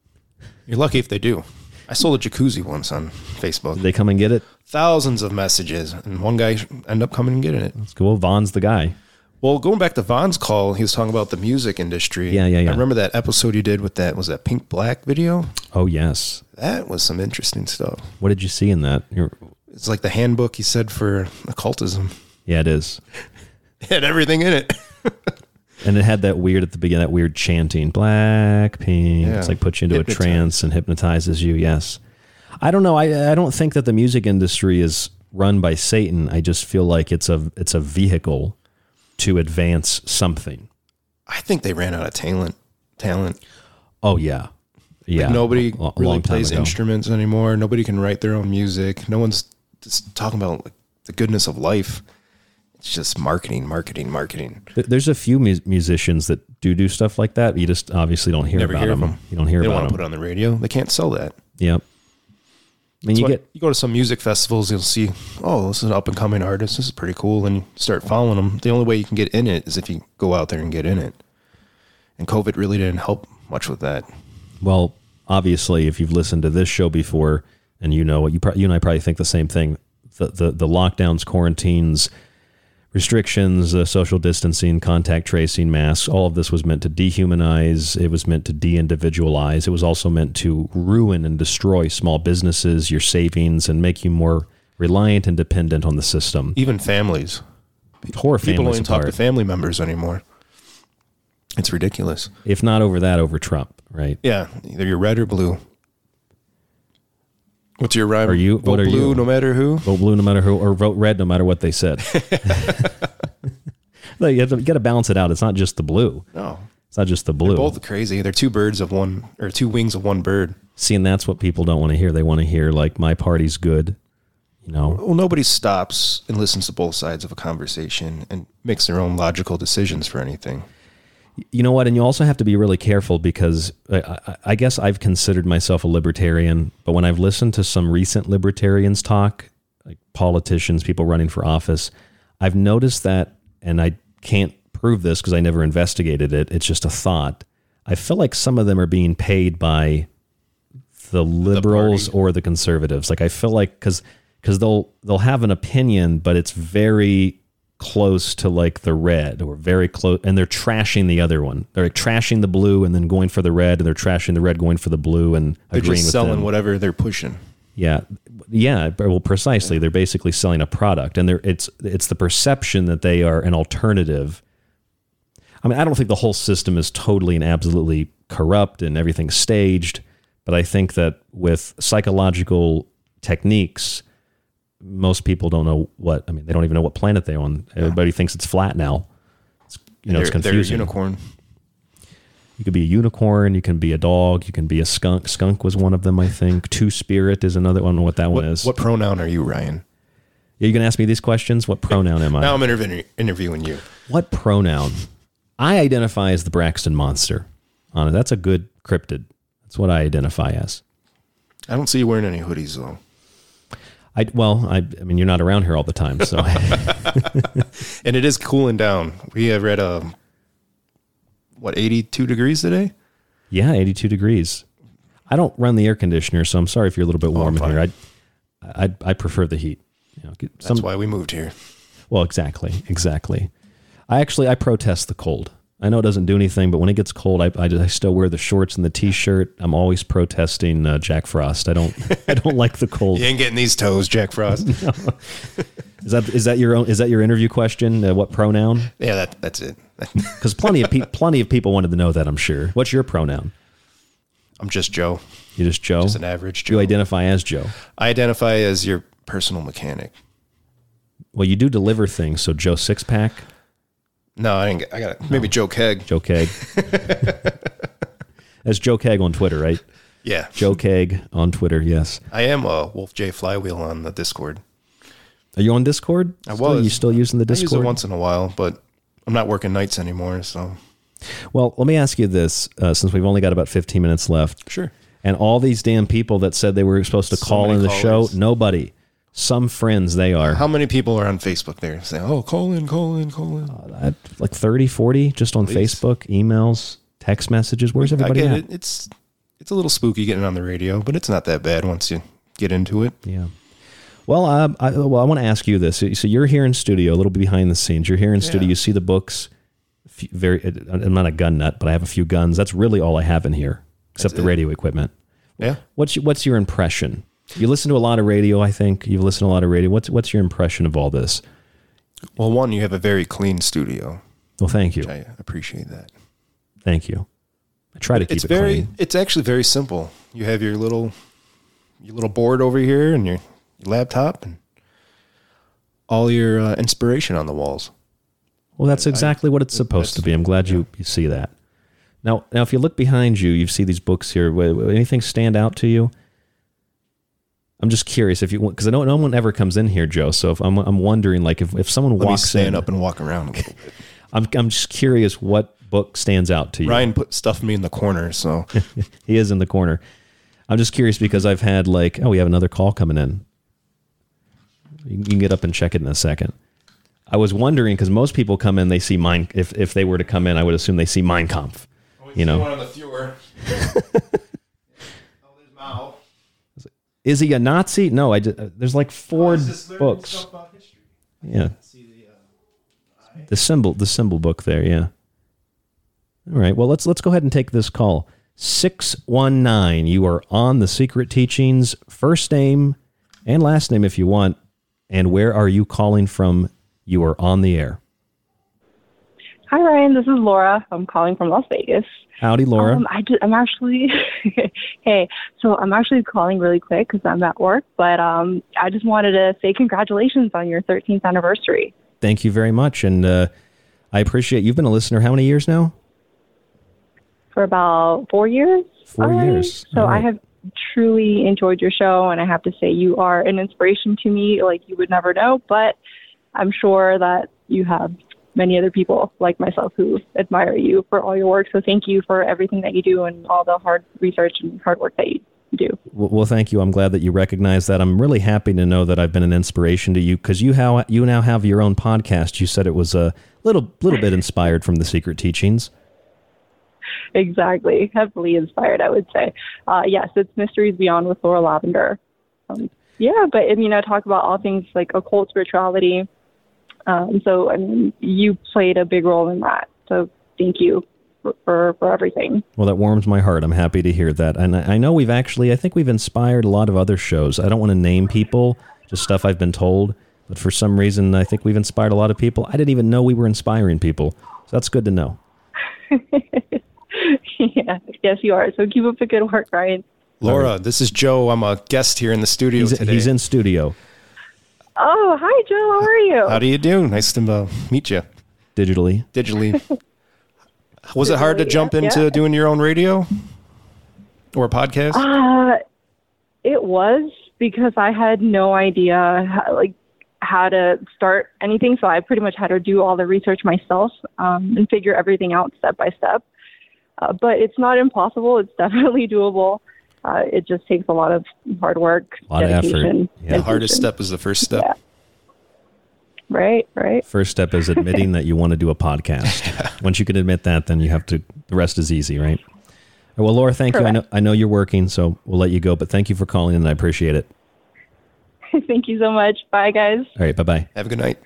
You're lucky if they do. I sold a jacuzzi once on Facebook. Did they come and get it? Thousands of messages, and one guy ended up coming and getting it. Let's go. Vaughn's the guy. Well, going back to Vaughn's call, he was talking about the music industry. Yeah, yeah, yeah. I remember that episode you did with that was that Pink Black video. Oh yes, That was some interesting stuff. What did you see in that? You're, It's like the handbook he said for occultism. yeah, it is. [LAUGHS] It had everything in it. [LAUGHS] And it had that weird at the beginning, that weird chanting, black pink. Yeah. It's like puts you into Hypnotize. a trance and hypnotizes you. Yes. I don't know. I I don't think that the music industry is run by Satan. I just feel like it's a it's a vehicle to advance something. I think they ran out of talent. Talent. Oh yeah, yeah. Like nobody A- a really plays ago. instruments anymore. Nobody can write their own music. No one's talking about like, the goodness of life. It's just marketing, marketing, marketing. There's a few mus- musicians that do do stuff like that. You just obviously don't hear Never about hear them. them. You don't hear they don't about want to put it on the radio. They can't sell that. Yep. I mean, That's you why- get you go to some music festivals, you'll see, oh, this is an up and coming artist. This is pretty cool, and you start following them. The only way you can get in it is if you go out there and get in it. And COVID really didn't help much with that. Well, obviously, if you've listened to this show before, and you know what you, pro- you and I probably think the same thing. The the, the lockdowns, quarantines, restrictions, uh, social distancing, contact tracing, masks. All of this was meant to dehumanize. It was meant to de-individualize. It was also meant to ruin and destroy small businesses, your savings, and make you more reliant and dependent on the system. Even families. Tore People don't even talk to family members anymore. It's ridiculous. If not over that, over Trump, right? Yeah, either you're red or blue. What's your rhyme? Are you? Vote what are blue you? no matter who? Vote blue no matter who, or vote red no matter what they said. [LAUGHS] no, you have to, you got to balance it out. It's not just the blue. No. It's not just the blue. They're both crazy. They're two birds of one, or two wings of one bird. See, and that's what people don't want to hear. They want to hear like my party's good. You know, Well, nobody stops and listens to both sides of a conversation and makes their own logical decisions for anything. You know what? And you also have to be really careful because I, I, I guess I've considered myself a libertarian, but when I've listened to some recent libertarians talk, like politicians, people running for office, I've noticed that, and I can't prove this because I never investigated it. It's just a thought. I feel like some of them are being paid by the liberals or the conservatives. Like I feel like because because they'll they'll have an opinion, but it's very close to like the red or very close, and they're trashing the other one. They're like trashing the blue and then going for the red, and they're trashing the red, going for the blue, and They're agreeing just with selling them. whatever they're pushing. Yeah, yeah. Well, precisely. They're basically selling a product, and they're it's it's the perception that they are an alternative. I mean, I don't think the whole system is totally and absolutely corrupt and everything's staged, but I think that with psychological techniques, most people don't know what. I mean, they don't even know what planet they're on. Everybody thinks it's flat now. It's, you know, it's They're- they're a confusing. unicorn. You could be a unicorn. You can be a dog. You can be a skunk. Skunk was one of them, I think. [LAUGHS] Two spirit is another. I don't know what that What, one is. what pronoun are you, Ryan? Are you going to ask me these questions? What pronoun am I? Now I'm interview- interviewing you. What pronoun? I identify as the Braxton Monster. On it, that's a good cryptid. That's what I identify as. I don't see you wearing any hoodies though. I well, I, I mean, you're not around here all the time, so [LAUGHS] and it is cooling down. We have read um, what 82 degrees today. yeah, 82 degrees. I don't run the air conditioner, so I'm sorry if you're a little bit warm in here. I, I I prefer the heat. You know, get That's why we moved here. Well, exactly, exactly. I actually I protest the cold. I know it doesn't do anything, but when it gets cold, I, I, I still wear the shorts and the t-shirt. I'm always protesting uh, Jack Frost. I don't I don't like the [LAUGHS] cold. You ain't getting these toes, Jack Frost. [LAUGHS] Is that is that your own is that your interview question? Uh, what pronoun? Yeah, that that's it. [LAUGHS] Because plenty of pe- plenty of people wanted to know that. I'm sure. What's your pronoun? I'm just Joe. You just Joe. Just an average Joe. You identify as Joe. I identify as your personal mechanic. Well, you do deliver things. So Joe Six Pack. No, I didn't. Get, I got maybe Joe Keg. Joe Keg. [LAUGHS] That's Joe Keg on Twitter, right? Yeah. Joe Keg on Twitter. Yes. I am a Wolf J Flywheel on the Discord. Are you on Discord? I Still- was. You still using the I use Discord? it once in a while, but I'm not working nights anymore. So Well, let me ask you this, uh, since we've only got about 15 minutes left. Sure. And all these damn people that said they were supposed to So call in the show, nobody. Some friends they are. how many people are on Facebook there saying, "Oh, call in, call in, call in"? Uh, like 30, 40 just on Please. Facebook, emails, text messages. Where's I everybody at? it. It's it's a little spooky getting on the radio, but it's not that bad once you get into it. Yeah. Well, uh, I, well, I want to ask you this. So you're here in studio, a little bit behind the scenes. You're here in studio. You see the books. Very. I'm not a gun nut, but I have a few guns. That's really all I have in here, except the it. radio equipment. Yeah. What's your, what's your impression? You listen to a lot of radio. I think you've listened to a lot of radio. What's what's your impression of all this? Well, one, you have a very clean studio. Well, thank you. I appreciate that. Thank you. I try to keep it's it very clean. it's actually very simple. You have your little your little board over here and your, your laptop and all your uh, inspiration on the walls. Well, that's exactly what it's supposed to be. I'm glad you, you see that. Now, now, if you look behind you, you see these books here. Anything stand out to you? I'm just curious if you want, because I know no one ever comes in here, Joe. So if I'm I'm wondering like if, if someone Let me walks stand in, up and walk around a little bit. [LAUGHS] I'm I'm just curious what book stands out to you. Ryan put stuff me in the corner, so [LAUGHS] he is in the corner. I'm just curious because I've had like, oh, we have another call coming in. You can get up and check it in a second. I was wondering because most people come in, they see mine. If if they were to come in, I would assume they see Mein Kampf. You know, one on the viewer. [LAUGHS] is he a Nazi? No, I just, uh, there's like four books. Yeah, the symbol, the symbol book there. Yeah. All right. Well, let's let's go ahead and take this call. Six one nine. You are on the Secret Teachings. First name and last name, if you want. And where are you calling from? You are on the air. Hi, Ryan. This is Laura. I'm calling from Las Vegas. Howdy, Laura. Um, I am actually, [LAUGHS] hey, so I'm actually calling really quick because I'm at work, but um, I just wanted to say congratulations on your 13th anniversary. Thank you very much, and uh, I appreciate. You've been a listener how many years now? For about four years. Four years. So All I have truly enjoyed your show, and I have to say you are an inspiration to me, like you would never know. But I'm sure that you have many other people like myself who admire you for all your work. So thank you for everything that you do and all the hard research and hard work that you do. Well, thank you. I'm glad that you recognize that. I'm really happy to know that I've been an inspiration to you because you how you now have your own podcast. You said it was a little little bit inspired from the Secret Teachings. exactly. Heavily inspired, I would say. Uh, yes, it's Mysteries Beyond with Laura Lavender. Um, yeah, but I mean, I talk about all things like occult spirituality. Um, so, I mean, you played a big role in that. So, thank you for, for, for everything. Well, that warms my heart. I'm happy to hear that. And I I know we've actually, I think we've inspired a lot of other shows. I don't want to name people, just stuff I've been told. But for some reason, I think we've inspired a lot of people. I didn't even know we were inspiring people. So that's good to know. [LAUGHS] yeah, yes, you are. So, keep up the good work, Ryan. Laura, this is Joe. I'm a guest here in the studio He's, today. he's in studio. Oh, hi, Joe. How are you? How do you do? Nice to uh, meet you. Digitally. Digitally. [LAUGHS] Was it hard to jump yeah, into yeah. doing your own radio or a podcast? Uh, it was because I had no idea how, like how to start anything, so I pretty much had to do all the research myself um, and figure everything out step by step. Uh, but it's not impossible. It's [LAUGHS] definitely doable. Uh, it just takes a lot of hard work, A lot of effort. Yeah. the hardest step is the first step. Yeah. Right, right. First step is admitting that you want to do a podcast. [LAUGHS] Once you can admit that, then you have to. The rest is easy, right? Well, Laura, thank you. I know I know you're working, so we'll let you go. But thank you for calling, and I appreciate it. [LAUGHS] Thank you so much. Bye, guys. All right, bye bye. Have a good night.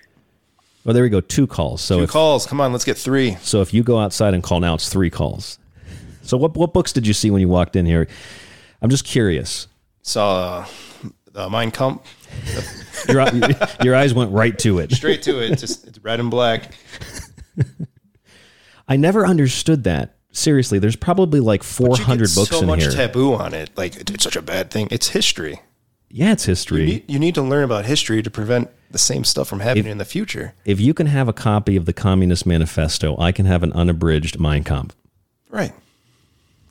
Oh, there we go. Two calls. So Two if, calls. Come on, let's get three. So if you go outside and call now, it's three calls. So what what books did you see when you walked in here? I'm just curious. Saw uh, Mein Kampf. Your, [LAUGHS] your eyes went right to it. Straight to it. Just it's red and black. I never understood that. Seriously, there's probably like But you get 400 books so in much taboo on it. Like it's such a bad thing. It's history. yeah, it's history. You need, you need to learn about history to prevent the same stuff from happening in the future. if you can have a copy of the Communist Manifesto, I can have an unabridged Mein Kampf. Right.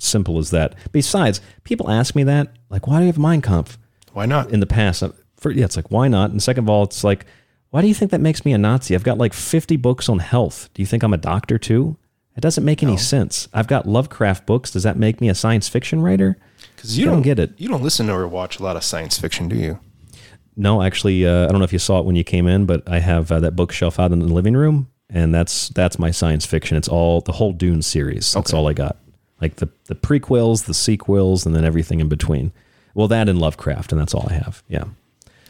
Simple as that. Besides, people ask me that, like, why do you have Mein Kampf? Why not? In the past, Uh, for, yeah, it's like, why not? And second of all, it's like, why do you think that makes me a Nazi? I've got like 50 books on health. Do you think I'm a doctor too? It doesn't make any sense. I've got Lovecraft books. Does that make me a science fiction writer? Because you don't, don't get it. You don't listen or watch a lot of science fiction, do you? No, actually, uh, I don't know if you saw it when you came in, but I have uh, that bookshelf out in the living room, and that's that's my science fiction. It's all the whole Dune series. That's all I got, like the the prequels, the sequels, and then everything in between. Well, that and Lovecraft, and that's all I have. Yeah,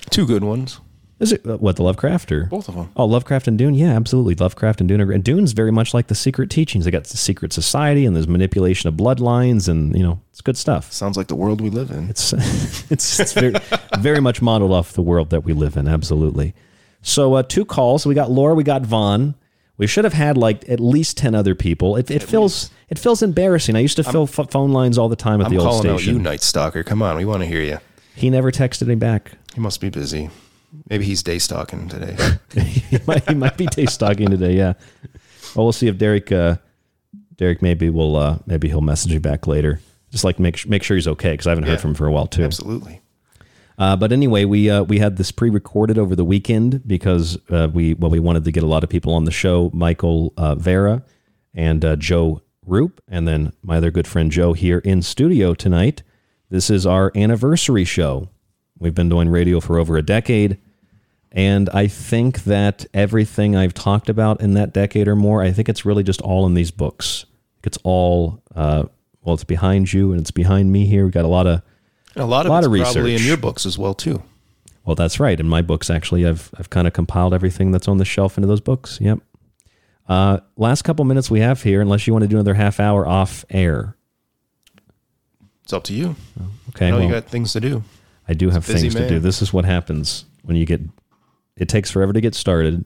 two good ones. Is it uh, what the Lovecraft or Both of them. Oh, Lovecraft and Dune. Yeah, absolutely. Lovecraft and Dune. Are, and Dune's very much like the Secret Teachings. They got the secret society, and there's manipulation of bloodlines, and you know, it's good stuff. Sounds like the world we live in. It's [LAUGHS] it's, it's very, very much modeled off the world that we live in. Absolutely. So uh, two calls. We got Laura. We got Vaughn. We should have had like at least ten other people. It, it feels it feels embarrassing. I used to fill f- phone lines all the time at I'm the old station. you, Night Stalker. Come on, we want to hear you. He never texted me back. He must be busy. Maybe he's day stalking today. [LAUGHS] he, might, he might be day stalking today. Yeah. Well, we'll see if Derek. Uh, Derek maybe will. Uh, maybe he'll message me back later. Just like make make sure he's okay because I haven't Yeah. heard from him for a while too. Absolutely. Uh, but anyway, we uh, we had this pre-recorded over the weekend because uh, we well we wanted to get a lot of people on the show. Michael uh, Vara and uh, Joe Rupe, and then my other good friend Joe here in studio tonight. This is our anniversary show. We've been doing radio for over a decade, and I think that everything I've talked about in that decade or more, I think it's really just all in these books. It's all uh, well, it's behind you and it's behind me here. We got a lot of And a lot of a lot of probably in your books as well too. Well, that's right. In my books, actually, I've I've kind of compiled everything that's on the shelf into those books. Yep. Uh, last couple minutes we have here, unless you want to do another half hour off air. It's up to you. Okay. I know you got things to do. I do have things to do. This is what happens when you get. It takes forever to get started,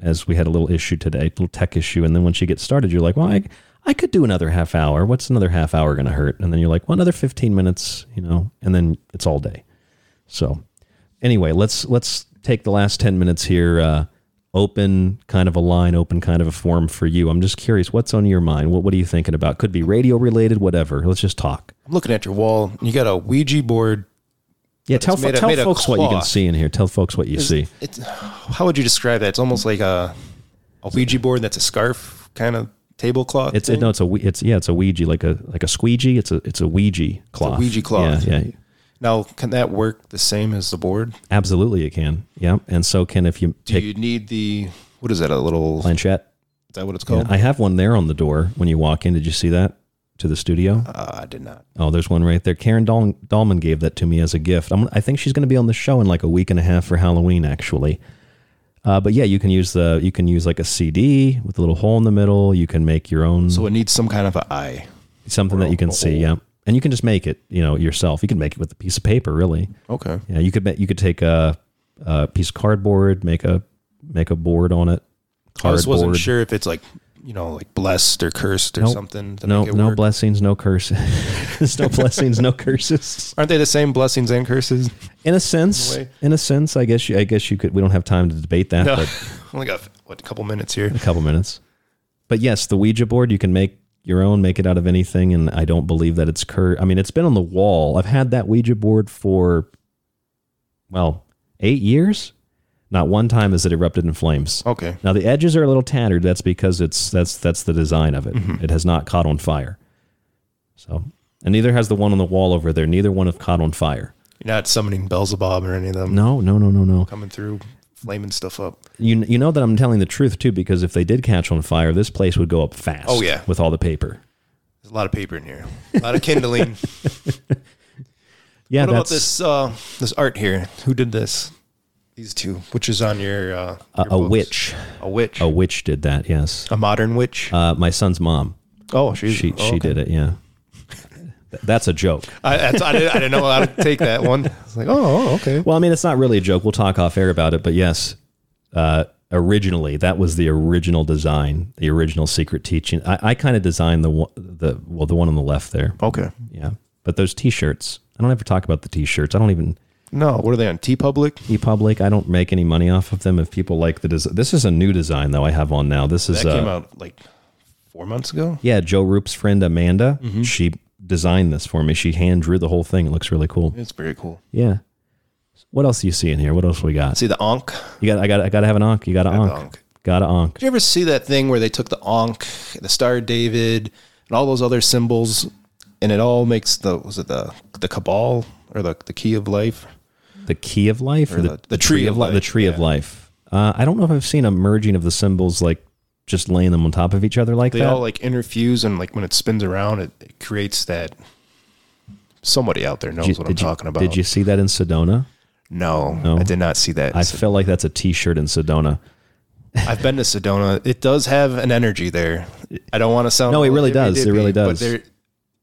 as we had a little issue today, a little tech issue, and then once you get started, you're like, well, I, I could do another half hour. What's another half hour going to hurt? And then you're like, well, another 15 minutes, you know, and then it's all day. So, anyway, let's let's take the last 10 minutes here. Uh, open kind of a line, open kind of a form for you. I'm just curious, what's on your mind? What what are you thinking about? Could be radio related, whatever. Let's just talk. I'm looking at your wall. You got a Ouija board. Yeah, tell fo- tell folks what you can see in here. Tell folks what you Is- see. It's, how would you describe that? It's almost like a a Ouija board that's a scarf kind of tablecloth. It's it, no, it's a it's yeah, it's a Ouija like a like a squeegee. It's a it's a Ouija cloth. Ouija cloth. Yeah, yeah, Now, can that work the same as the board? absolutely it can. Yeah, and so can if you Do you need the what is that? A little planchette. Is that what it's Yeah, called? I have one there on the door when you walk in. Did you see that to the studio? Uh, I did not. Oh, there's one right there. Karen Dahl- Dahlman gave that to me as a gift. I'm, I think she's going to be on the show in like a week and a half for Halloween, actually. Uh, but yeah, you can use the you can use like a CD with a little hole in the middle. You can make your own. So it needs some kind of an eye. something that you can see. Yeah, and you can just make it, you know, yourself. You can make it with a piece of paper, really. Okay. Yeah, you could you could take a, a piece of cardboard, make a make a board on it. I just wasn't Cardboard. sure if it's like you know like blessed or cursed or Nope. something. No, it no blessings, no curses. [LAUGHS] There's no blessings, no curses. Aren't they the same blessings and curses? In a sense, In a in a sense, I guess you, I guess you could. We don't have time to debate that, No, but [LAUGHS] only got what a couple minutes here. a couple minutes. But yes, the Ouija board you can make your own, make it out of anything, and I don't believe that it's cur. I mean, it's been on the wall. I've had that Ouija board for well eight years. Not one time has it erupted in flames. Okay. Now the edges are a little tattered. That's because it's that's that's the design of it. Mhm. It has not caught on fire. So, and neither has the one on the wall over there. Neither one have caught on fire. You're not summoning Beelzebub or any of them. No, no, no, no, no. Coming through, flaming stuff up. You you know that I'm telling the truth too, because if they did catch on fire, this place would go up fast. Oh, yeah. with all the paper. There's a lot of paper in here. A lot of kindling. [LAUGHS] Yeah, what about this uh, this art here? Who did this? These two, which is on your, uh, A, your a books. witch. A witch. A witch did that. Yes. A modern witch. Uh, my son's mom. Oh, she's- she oh, she okay. did it. Yeah. That's a joke. I, that's, I, didn't, I didn't know how to take that one. It's like, oh, oh, okay. Well, I mean, it's not really a joke. We'll talk off air about it, but yes, uh, originally that was the original design, the original secret teaching. I, I kind of designed the one- the well, the one on the left there. Okay. Yeah, but those T-shirts, I don't ever talk about the T-shirts. I don't even. No, what are they on TeePublic? T Public. I don't make any money off of them. If people like the design, this is a new design though. I have on now. This is That came uh, out like four months ago. Yeah, Joe Rupe's friend Amanda. Mhm. She designed this for me. She hand drew the whole thing. It looks really cool. It's very cool. Yeah. What else do you see in here? What else we got? See the Ankh? You got. I got. I got to have an ankh. You got an Got the ankh. Got an ankh. Did you ever see that thing where they took the Ankh, the Star of David, and all those other symbols, and it all makes the was it the the Cabal or the the Key of Life? The key of life, Or or the, the- the tree of li- the life, tree of life. Uh, I don't know if I've seen a merging of the symbols, like just laying them on top of each other like They that. all like interfuse, and like when it spins around, it, it creates that. Somebody out there knows you- what I'm you- talking about. Did you see that in Sedona? No, I did not see that. I feel like that's a T-shirt in Sedona. I've been to Sedona. It does have an energy there. I don't want to sound No, it really does. It really but does. there-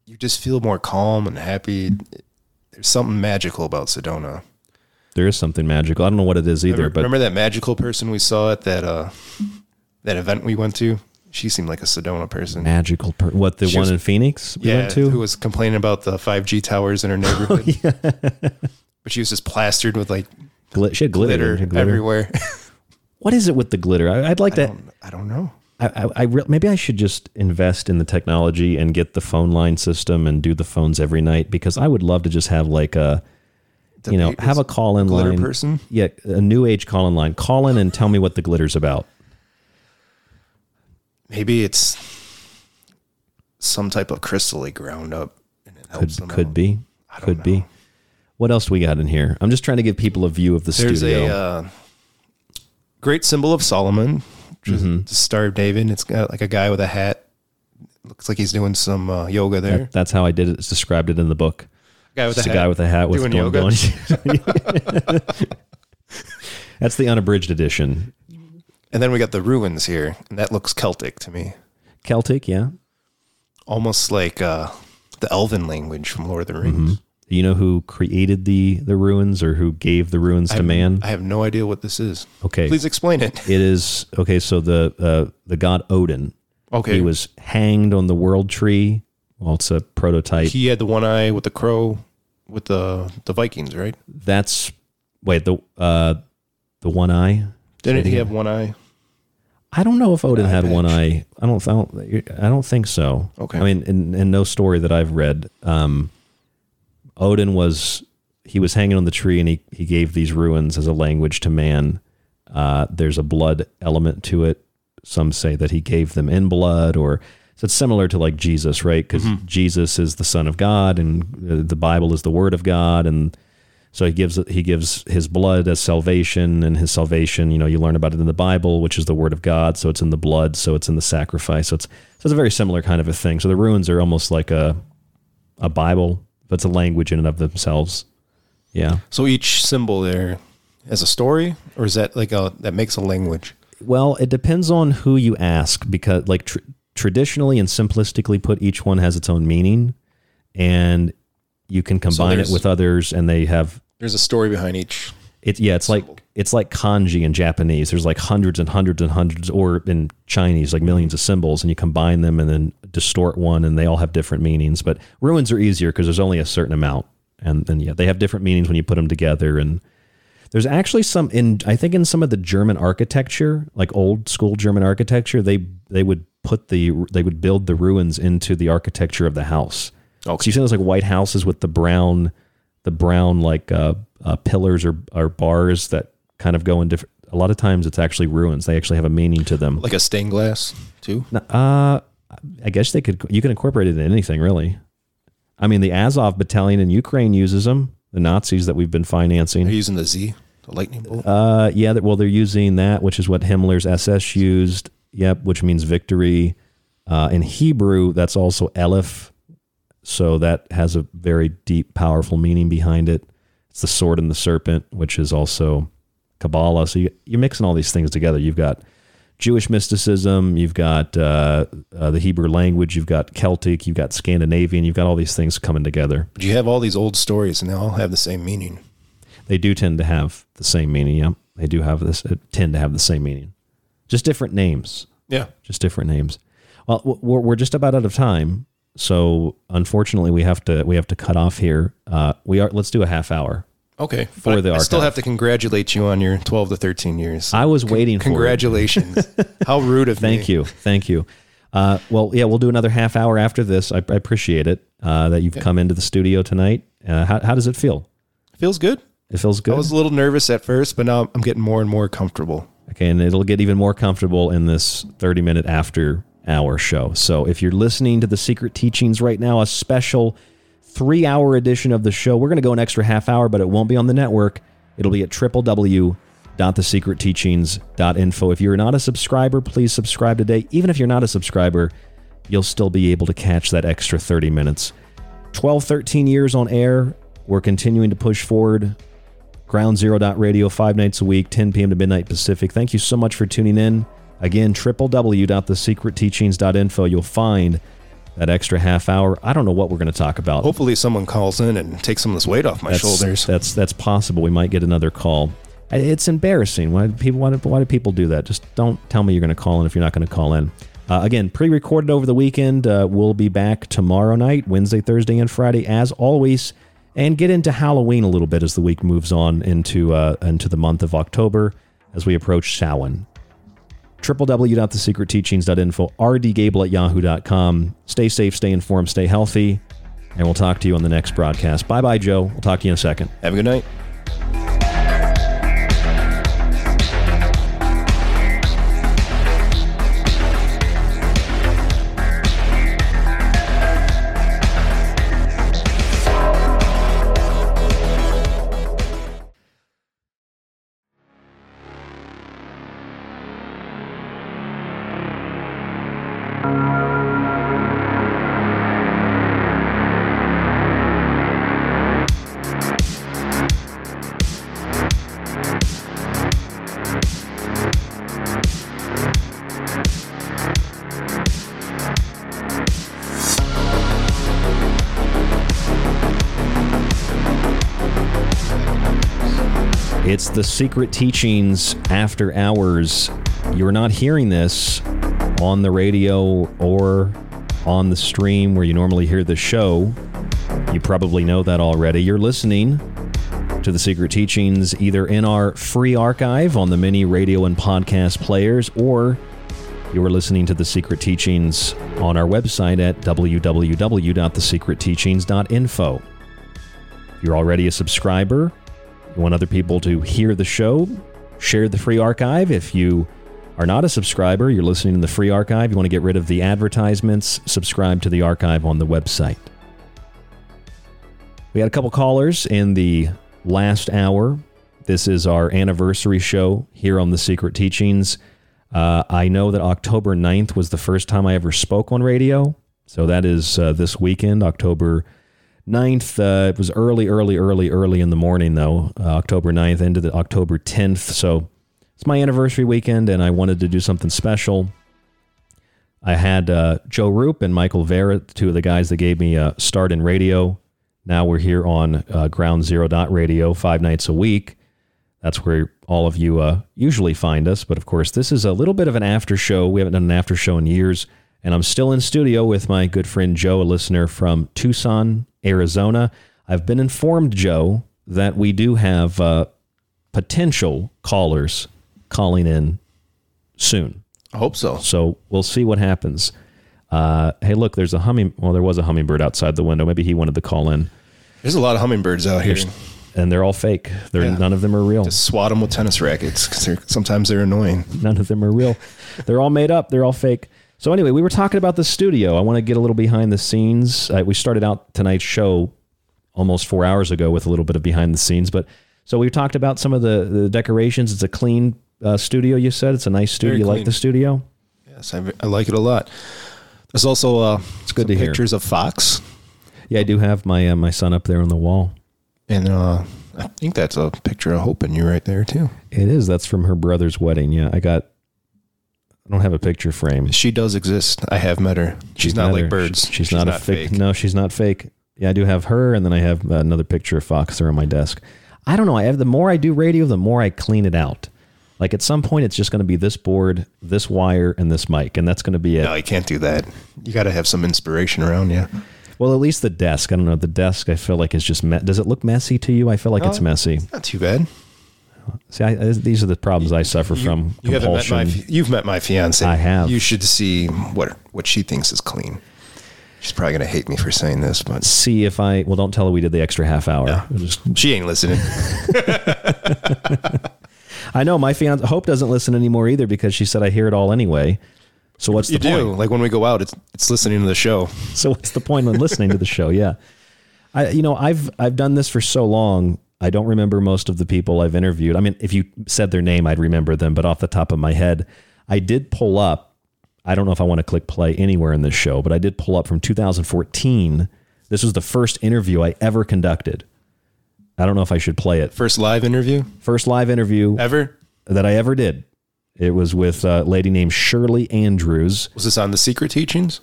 you just feel more calm and happy. There's something magical about Sedona. There is something magical. I don't know what it is either, remember, but remember that magical person we saw at that uh that event we went to? She seemed like a Sedona person. magical. Per- what the She one was- in Phoenix we yeah, went to? who was complaining about the 5G towers in her neighborhood. [LAUGHS] Yeah, But she was just plastered with like Glit- she had glitter, she had glitter. everywhere. [LAUGHS] What is it with the glitter? I, I'd like to. I don't know. I, I, I re- maybe I should just invest in the technology and get the phone line system and do the phones every night because I would love to just have like a, you know, have a call in line. person? Yeah, a new age call in line. Call in and tell me what the glitter's about. Maybe it's some type of crystal they ground up and it helps Could them could out. be, could be. What else we got in here? I'm just trying to give people a view of the There's studio. a uh, great symbol of Solomon, which Mm-hmm. the Star of David. It's got like a guy with a hat. Looks like he's doing some uh, yoga there. That- that's how I did it. It's described it in the book. Guy with Just a a guy with a hat with doing doing- yoga. [LAUGHS] That's the unabridged edition. And then we got the runes here, and that looks Celtic to me. Celtic, yeah. Almost like uh, the Elven language from Lord of the Rings. Mhm. You know who created the the runes or who gave the runes I to man? I have no idea what this is. Okay. Please explain it. It is okay. So the uh, the god Odin. Okay. He was hanged on the world tree. Well, it's a prototype. He had the one eye with the crow with the the Vikings, right? That's wait the uh the one eye. Didn't he have one eye? I don't know if Odin had one eye. I don't. I don't. I don't think so. Okay. I mean, in, in no story that I've read, um, Odin was he was hanging on the tree and he he gave these runes as a language to man. Uh, there's a blood element to it. Some say that he gave them in blood, or so it's similar to like Jesus, right? Because Jesus is the Son of God, and uh, the Bible is the Word of God, and so he gives he gives his blood as salvation, and his salvation, you know, you learn about it in the Bible, which is the Word of God. So it's in the blood, so it's in the sacrifice. So it's so it's a very similar kind of a thing. So the runes are almost like a a Bible, but it's a language in and of themselves. Yeah. So each symbol there has a story, or is that like a that makes a language? Well, it depends on who you ask because, like, tr- traditionally and simplistically put, each one has its own meaning, and you can combine it with others, and they have There's a story behind each. It yeah, it's like it's like kanji in Japanese. There's like hundreds and hundreds and hundreds, or in Chinese, like millions of symbols, and you combine them and then distort one, and they all have different meanings. But runes are easier because there's only a certain amount, and and yeah, they have different meanings when you put them together. And there's actually some in I think in some of the German architecture, like old school German architecture, they they would put the they would build the runes into the architecture of the house. So you see those like white houses with the brown the brown like uh, uh, pillars or, or bars that kind of go in different. A lot of times it's actually runes. They actually have a meaning to them. Like a stained glass too. Uh, I guess they could. You can incorporate it in anything really. I mean, the Azov battalion in Ukraine uses them. The Nazis that we've been financing. They're using the Z, the lightning bolt. Uh, yeah. Well, they're using that, which is what Himmler's SS used. Yep, which means victory. Uh, in Hebrew, that's also Elif, so that has a very deep, powerful meaning behind it. It's the sword and the serpent, which is also Kabbalah. So you, you're mixing all these things together. You've got Jewish mysticism, you've got uh, uh, the Hebrew language, you've got Celtic, you've got Scandinavian, you've got all these things coming together. But you have all these old stories, and they all have the same meaning. They do tend to have the same meaning. Yeah, they do have this uh, tend to have the same meaning, just different names. Yeah. just different names. Well, we're, we're just about out of time, so unfortunately we have to we have to cut off here. Uh, we are let's do a half hour. Okay, for the I still have to congratulate you on your 12 to 13 years. I was waiting for it. Congratulations. [LAUGHS] How rude of me. Thank you. Thank you. Uh, well, yeah, we'll do another half hour after this. I, I appreciate it uh, that you've come into the studio tonight. Uh, how, how does it feel? Feels good. It feels good. I was a little nervous at first, but now I'm getting more and more comfortable. Okay, and it'll get even more comfortable in this 30 minute after hour show. So if you're listening to the Secret Teachings right now, a special three hour edition of the show, we're going to go an extra half hour, but it won't be on the network. It'll be at www.thesecretteachings.info. If you're not a subscriber, please subscribe today. Even if you're not a subscriber, you'll still be able to catch that extra 30 minutes. 12, 13 years on air. We're continuing to push forward. Ground Zero Radio, five nights a week, 10 p.m. to midnight Pacific. Thank you so much for tuning in. Again, www.thesecretteachings.info. You'll find that extra half hour. I don't know what we're going to talk about. Hopefully, someone calls in and takes some of this weight off my that's, shoulders. That's that's possible. We might get another call. It's embarrassing. Why do people why do, why do people do that? Just don't tell me you're going to call in if you're not going to call in. Uh, again, pre-recorded over the weekend. Uh, we'll be back tomorrow night, Wednesday, Thursday, and Friday, as always, and get into Halloween a little bit as the week moves on into uh, into the month of October as we approach Samhain www.thesecretteachings.info, rdgable at yahoo.com. Stay safe, stay informed, stay healthy, and we'll talk to you on the next broadcast. Bye bye, Joe. We'll talk to you in a second. Have a good night. Secret Teachings After Hours. You're not hearing this on the radio or on the stream where you normally hear the show. You probably know that already. You're listening to the Secret Teachings either in our free archive on the many radio and podcast players or you are listening to the Secret Teachings on our website at www.thesecretteachings.info. If you're already a subscriber, you want other people to hear the show, share the free archive. If you are not a subscriber, you're listening to the free archive, you want to get rid of the advertisements, subscribe to the archive on the website. We had a couple callers in the last hour. This is our anniversary show here on The Secret Teachings. Uh, I know that October 9th was the first time I ever spoke on radio. So that is uh, this weekend, October 9th. Uh, it was early, early, early, early in the morning, though. Uh, October 9th into the October 10th. So it's my anniversary weekend, and I wanted to do something special. I had uh, Joe Rupe and Michael Vara, two of the guys that gave me a start in radio. Now we're here on uh, Ground Zero Dot Radio five nights a week. That's where all of you uh, usually find us. But of course, this is a little bit of an after show. We haven't done an after show in years. And I'm still in studio with my good friend Joe, a listener from Tucson, Arizona. I've been informed, Joe, that we do have uh, potential callers calling in soon. I hope so. So we'll see what happens. Uh, hey, look, there's a humming. Well, there was a hummingbird outside the window. Maybe he wanted to call in. There's a lot of hummingbirds out here. And they're all fake. They're Yeah. none of them are real. Just swat them with tennis rackets because they're sometimes they're annoying. None of them are real. They're all made up. They're all fake. So anyway, we were talking about the studio. I want to get a little behind the scenes. Uh, we started out tonight's show almost four hours ago with a little bit of behind the scenes, but so we talked about some of the, the decorations. It's a clean uh, studio. You said it's a nice studio. Very You like the studio? Yes, I, I like it a lot. There's also uh, it's good to hear. pictures of Fox. Yeah, I do have my uh, my son up there on the wall. And uh, I think that's a picture of Hope and you right there too. It is. That's from her brother's wedding. Yeah, I got. I don't have a picture frame. She does exist. I have met her. She's, not like her. birds. She's, not, a fake. No, she's not fake. Yeah, I do have her, and then I have another picture of Foxer on my desk. I don't know. I have the more I do radio, the more I clean it out. Like at some point, it's just going to be this board, this wire, and this mic, and that's going to be it. No, you can't do that. You got to have some inspiration around you. Well, at least the desk. I don't know. The desk, I feel like is just. Me- Does it look messy to you? I feel like it's No, messy. Not too bad. See, I, these are the problems I suffer from. You haven't met compulsion. my. You've met my fiance. I have. You should see what what she thinks is clean. She's probably gonna hate me for saying this, but See if I. Well, don't tell her we did the extra half hour. We'll just- she ain't listening. [LAUGHS] I know my fiance Hope doesn't listen anymore either because she said I hear it all anyway. So what's you the do. point? Like when we go out, it's it's listening to the show. So what's the point in listening to the show? Yeah, I you know I've I've done this for so long. I don't remember most of the people I've interviewed. I mean, if you said their name, I'd remember them, but off the top of my head, I did pull up. I don't know if I want to click play anywhere in this show, but I did pull up from 2014. This was the first interview I ever conducted. I don't know if I should play it. First live interview? First live interview ever that I ever did. It was with a lady named Shirley Andrews. Was this on the Secret Teachings?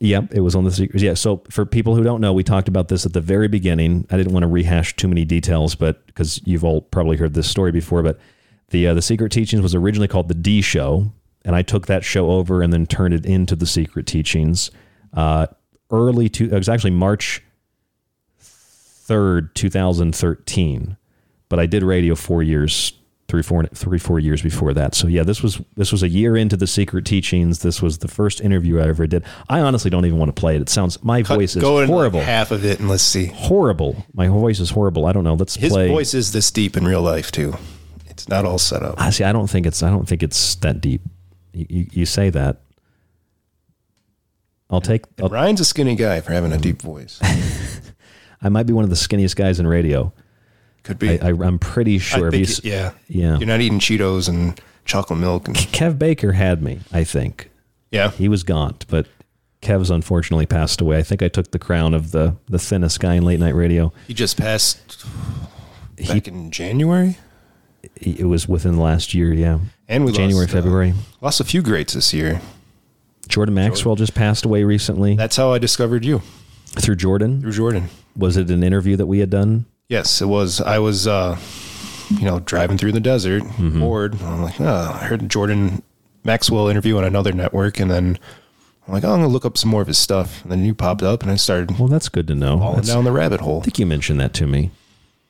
Yep, it was on the secret. Yeah, so for people who don't know, we talked about this at the very beginning. I didn't want to rehash too many details, but because you've all probably heard this story before, but the uh, the Secret Teachings was originally called the D Show, and I took that show over and then turned it into the Secret Teachings. Uh, early to it was actually March third, two thousand thirteen, but I did radio four years, three, four, three, four years before that. So yeah, this was this was a year into the Secret Teachings. This was the first interview I ever did. I honestly don't even want to play it. It sounds my voice is Go horrible, half of it and let's see. horrible. My voice is horrible. I don't know. Let's His play. voice is this deep in real life too. It's not all set up. I see. I don't think it's. I don't think it's that deep. You, you, you say that. I'll take. I'll, Ryan's a skinny guy for having a deep voice. [LAUGHS] I might be one of the skinniest guys in radio. Could be. I, I'm pretty sure. you- s- yeah. Yeah. You're not eating Cheetos and chocolate milk and Kev Baker had me. I think. Yeah. He was gaunt, but Kev's unfortunately passed away. I think I took the crown of the the thinnest guy in late night radio. he just passed back in January. It was within the last year. Yeah. And we January, lost, uh, February. Lost a few greats this year. Jordan Maxwell just passed away recently. That's how I discovered you. Through Jordan? Through Jordan. Was it an interview that we had done? Yes, it was. I was, uh, you know, driving through the desert, Mm-hmm. bored. I'm like, oh, I heard Jordan Maxwell interview on another network, and then I'm like, oh, I'm gonna look up some more of his stuff. And then you popped up, and I started. Well, that's good to know. Falling That's- down the rabbit hole. I think you mentioned that to me.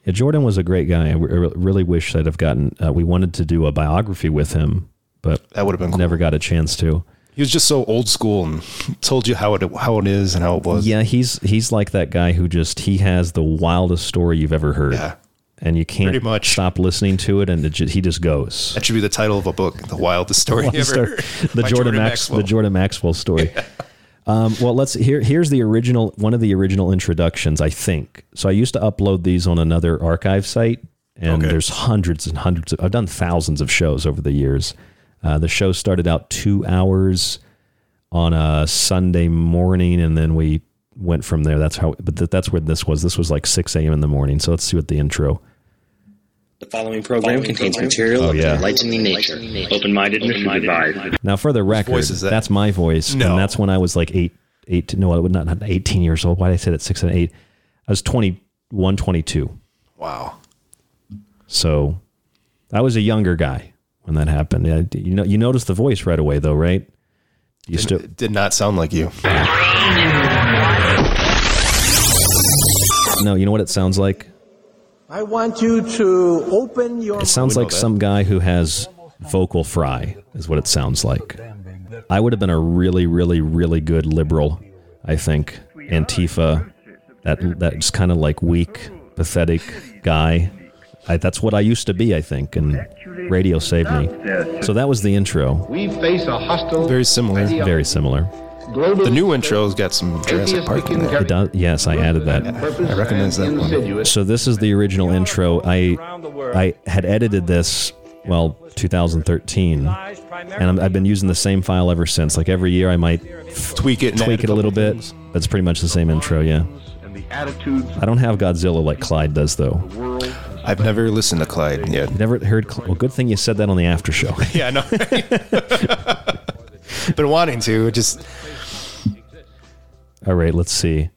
Yeah, Jordan was a great guy. I re- really wish I'd have gotten. Uh, we wanted to do a biography with him, but that would have been never got a chance to. He was just so old school and told you how it how it is and how it was. Yeah, he's he's like that guy who just he has the wildest story you've ever heard. Yeah. And you can't Pretty much. stop listening to it, and it ju- he just goes. That should be the title of a book, "The Wildest Story You Ever Story- [LAUGHS] the by Jordan, Max, the Jordan Maxwell story. [LAUGHS] Um, well, let's here. Here's the original one of the original introductions, I think. So I used to upload these on another archive site, and Okay. there's hundreds and hundreds. Of, I've done thousands of shows over the years. Uh, the show started out two hours on a Sunday morning, and then we went from there. That's how. But th- that's where this was. This was like 6 a.m. in the morning. So let's see what the intro. The following program contains material Oh, of yeah. an enlightening nature. Open-mindedness is advised. Now, for the record, that? that's my voice, No. and that's when I was like eight, eight. No, I would not, not eighteen years old. Why did I say that six and eight? I was 21, 22. Wow. So I was a younger guy when that happened. Yeah, you know, you noticed the voice right away, though, right? You Did, still did not sound like you. no. You know what it sounds like? I want you to open your. It sounds like some guy who has vocal fry, is what it sounds like. I would have been a really, really, really good liberal, I think. Antifa, that that just kind of like weak, pathetic guy. I, that's what I used to be, I think, and radio saved me. So that was the intro. We face a hostile. Very similar. Very similar. The new intro's got some Jurassic Park in there. It does, yes, I added that. I recognize that one. So this is the original intro. I I had edited this well 2013, and I'm, I've been using the same file ever since. Like every year, I might tweak it, tweak it a little bit. That's pretty much the same intro. Yeah. I don't have Godzilla like Clyde does though. I've never listened to Clyde yet. Never heard? Cl- Well, good thing you said that on the after show. [LAUGHS] yeah, I know. [LAUGHS] Been wanting to. Just All right, let's see.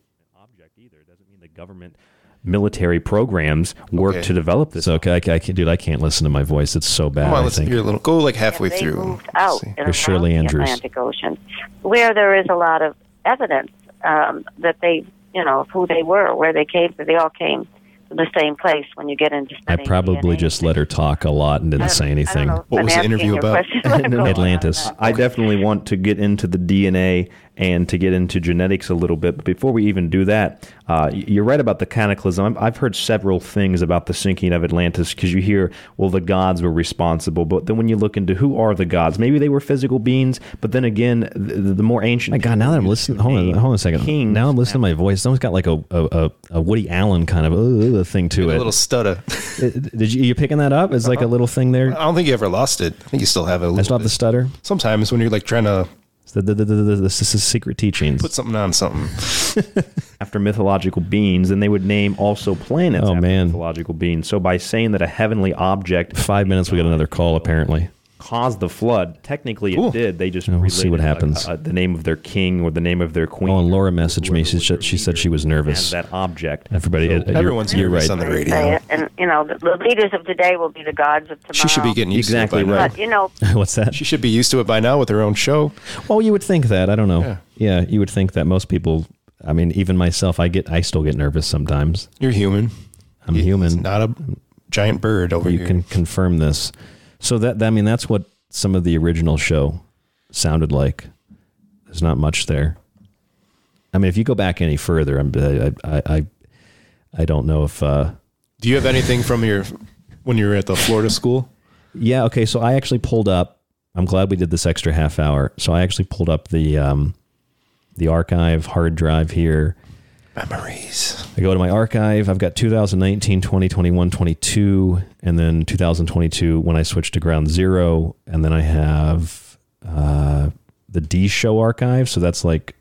Object either doesn't mean the government military programs work Okay. to develop this. Okay, I, I can't, dude, I can't listen to my voice. It's so bad. come on, I let's think. hear a little. Go like halfway they through. moved out and There's Shirley around the Andrews. Atlantic Ocean, where there is a lot of evidence um, that they, you know, of who they were, where they came from. They all came from the same place. When you get into I studying probably just let her talk a lot and didn't say anything. What if I'm asking your question. [LAUGHS] Atlantis. I definitely want to get into the DNA and to get into genetics a little bit. But before we even do that, uh, you're right about the cataclysm. I'm- I've heard several things about the sinking of Atlantis because you hear, well, the gods were responsible. But then when you look into who are the gods, maybe they were physical beings. But then again, the, the more ancient. My God, now that I'm listening, hold on, hold on a second. now I'm listening to my voice. Someone's got like a a, a, a Woody Allen kind of uh, thing to A it. little stutter. Did you you picking that up? It's like a little thing there. I don't think you ever lost it. I think you still have it. I still have the stutter. Sometimes when you're like trying to The, the, the, the, the, this is secret teachings. put something on something. [LAUGHS] after mythological beings, then they would name also planets Oh, after man. mythological beings. So by saying that a heavenly object Five minutes, we got another call. Apparently, caused the flood, technically it did. They just we'll see what happens. uh, uh, the name of their king or the name of their queen. Oh, and Laura messaged me. She said she said she was as nervous. that object. Everybody, uh, you're- Everyone's you're nervous right. on the radio. it. And you know, the, the leaders of today will be the gods of tomorrow. She should be getting used Exactly to it by now. But you know, [LAUGHS] What's that? She should be used to it by now with her own show. Well, you would think that. I don't know. Yeah. Yeah. you would think that most people. I mean, even myself, I get, I still get nervous sometimes. You're human. I'm human. Not a giant bird over you here. can confirm this. So that, I mean, that's what some of the original show sounded like. There's not much there. I mean, if you go back any further, I'm, I, I, I, I don't know if. Uh, Do you have anything from your when you were at the Florida school? Yeah. Okay. So I actually pulled up. I'm glad we did this extra half hour. So I actually pulled up the um, the archive hard drive here. Memories. I go to my archive. I've got 2019, 2021, 22, and then 2022 when I switched to Ground Zero, and then I have uh, the D Show archive. So that's like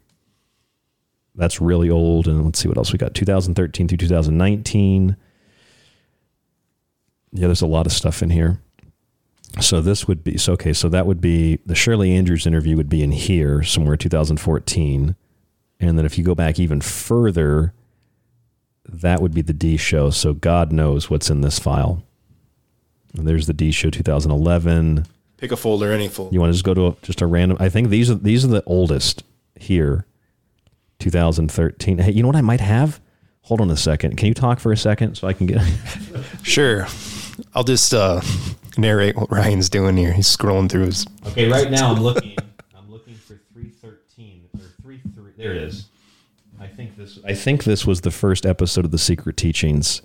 that's really old. And let's see what else we got. 2013 through 2019. Yeah, there's a lot of stuff in here. So this would be so okay. So that would be the Shirley Andrews interview would be in here somewhere 2014, and then if you go back even further, that would be the D show. So God knows what's in this file. And there's the D show 2011. Pick a folder, any folder. You want to just go to a, just a random? I think these are these are the oldest here. 2013. Hey, you know what I might have? Hold on a second. Can you talk for a second so I can get? [LAUGHS] Sure. I'll just uh, narrate what Ryan's doing here. He's scrolling through his. Okay, right now I'm looking. I'm looking for 313 or 33. There it is. I think this. I think this was the first episode of the Secret Teachings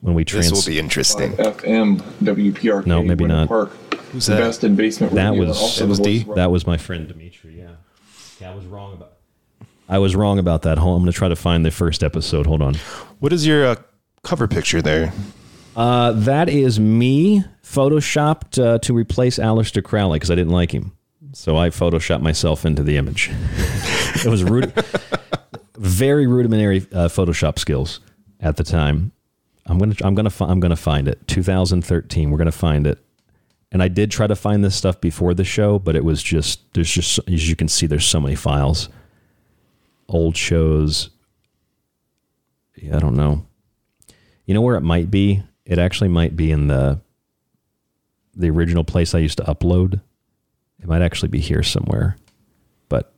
when we trans. This will be interesting. FM WPRK. No, maybe Winter not. Park. Who's the that? best in basement That radio. was that was D. That was my friend Dimitri. Yeah. Okay, I was wrong about. I was wrong about that. Hold, I'm going to try to find the first episode. Hold on. What is your uh, cover picture there? Uh, that is me photoshopped uh, to replace Aleister Crowley because I didn't like him. So I photoshopped myself into the image. [LAUGHS] it was very rudimentary uh, Photoshop skills at the time. I'm gonna I'm gonna fi- I'm gonna find it. 2013. We're gonna find it. And I did try to find this stuff before the show, but it was just there's just as you can see there's so many files. Old shows. Yeah, I don't know. You know where it might be? It actually might be in the the original place I used to upload. It might actually be here somewhere. But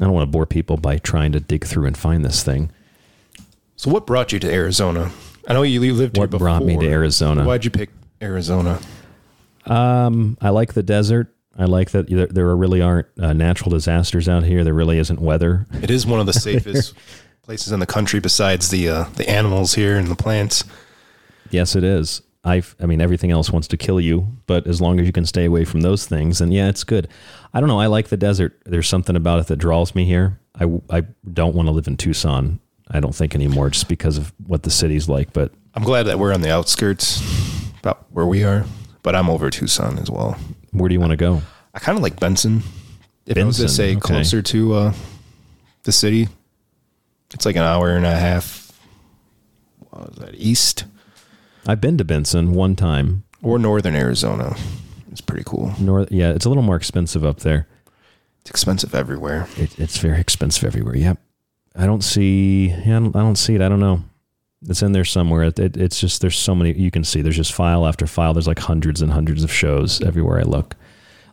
I don't want to bore people by trying to dig through and find this thing. So, what brought you to Arizona? I know you lived here What before. brought me to Arizona? Why'd you pick Arizona? Um, I like the desert. I like that there, there really aren't uh, natural disasters out here. There really isn't weather. It is one of the [LAUGHS] safest places in the country besides the uh, the animals here and the plants. Yes, it is. I, I mean, everything else wants to kill you, but as long as you can stay away from those things, then yeah, it's good. I don't know. I like the desert. There's something about it that draws me here. I, I don't want to live in Tucson. I don't think anymore just because of what the city's like. But I'm glad that we're on the outskirts, about where we are. But I'm over Tucson as well. where do you want to go? I kind of like Benson. If I was to say okay. closer to uh, the city, it's like an hour and a half. What was that east? I've been to Benson one time. Or northern Arizona. It's pretty cool. North, yeah, it's a little more expensive up there. It's expensive everywhere. It, it's very expensive everywhere. Yep. I don't see. Yeah, I don't, I don't see it. I don't know. It's in there somewhere. It, it, it's just there's so many you can see. There's just file after file. There's like hundreds and hundreds of shows everywhere I look.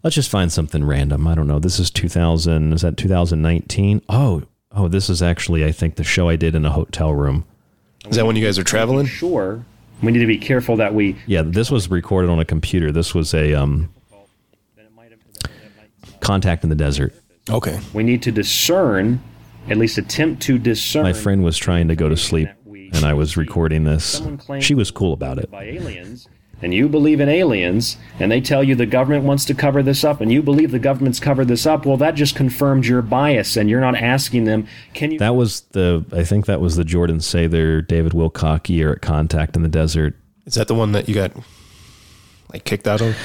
Let's just find something random. I don't know. This is 2000. Is that 2019? Oh, oh, this is actually I think the show I did in a hotel room. Is that when you guys are traveling? Sure. We need to be careful that we. Yeah, this was recorded on a computer. This was a um, contact in the desert. Okay. We need to discern, at least attempt to discern. My friend was trying to go to sleep, and I was recording this. She was cool about it. By aliens and you believe in aliens and they tell you the government wants to cover this up and you believe the government's covered this up well that just confirms your bias and you're not asking them can you That was the. I think that was the Jordan Sather, David Wilcock year at Contact in the Desert. Is that the one that you got like kicked out of?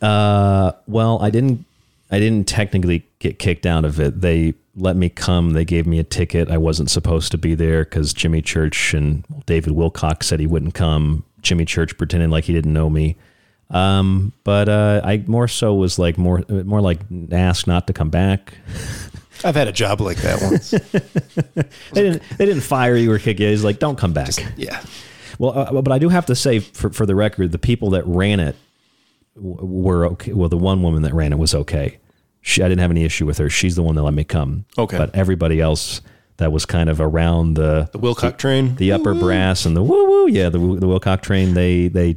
Uh, well, I didn't. I didn't technically get kicked out of it. They let me come. They gave me a ticket. I wasn't supposed to be there because Jimmy Church and David Wilcock said he wouldn't come. Jimmy Church pretending like he didn't know me. Um, but uh, I more so was like more more like asked not to come back. [LAUGHS] I've had a job like that once. [LAUGHS] they didn't they didn't fire you or kick you. It's like don't come back. yeah. Well, uh, but I do have to say for for the record, the people that ran it were okay. Well, the one woman that ran it was okay. She, I didn't have any issue with her. She's the one that let me come. Okay. But everybody else that was kind of around the The Wilcock train. the upper brass and the woo woo, yeah, the the Wilcock train. They they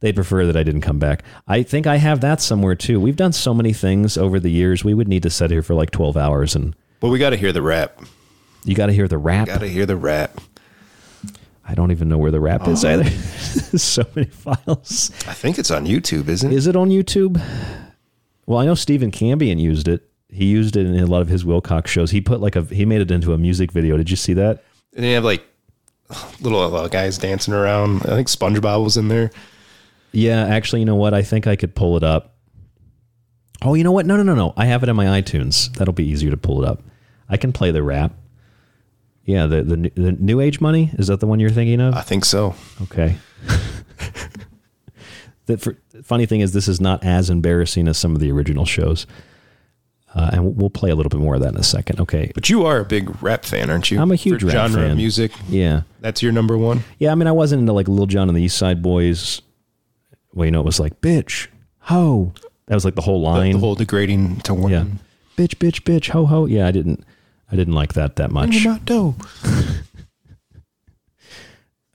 they prefer that I didn't come back. I think I have that somewhere too. We've done so many things over the years. We would need to sit here for like twelve hours, and But we got to hear the rap. you got to hear the rap. Got to hear the rap. I don't even know where the rap is Oh. either. [LAUGHS] so many files. I think it's on YouTube, isn't it? Is it on YouTube? Well, I know Stephen Cambion used it. He used it in a lot of his Wilcox shows. He put like a he made it into a music video. Did you see that? And they have like little uh, guys dancing around. I think SpongeBob was in there. Yeah, actually, you know what? I think I could pull it up. Oh, you know what? No, no, no, no. I have it in my iTunes. That'll be easier to pull it up. I can play the rap. Yeah, the the, the New Age Money is that the one you're thinking of? I think so. Okay. [LAUGHS] the for, funny thing is, this is not as embarrassing as some of the original shows, uh, and we'll play a little bit more of that in a second. Okay. But you are a big rap fan, aren't you? I'm a huge For rap genre fan. of music. Yeah. That's your number one. Yeah, I mean, I wasn't into like Lil Jon and the East Side Boys. Well, you know, it was like bitch, ho. That was like the whole line. The whole degrading to women. Yeah. Bitch, bitch, bitch, ho, ho. Yeah, I didn't, I didn't like that that much. You're not dope. [LAUGHS]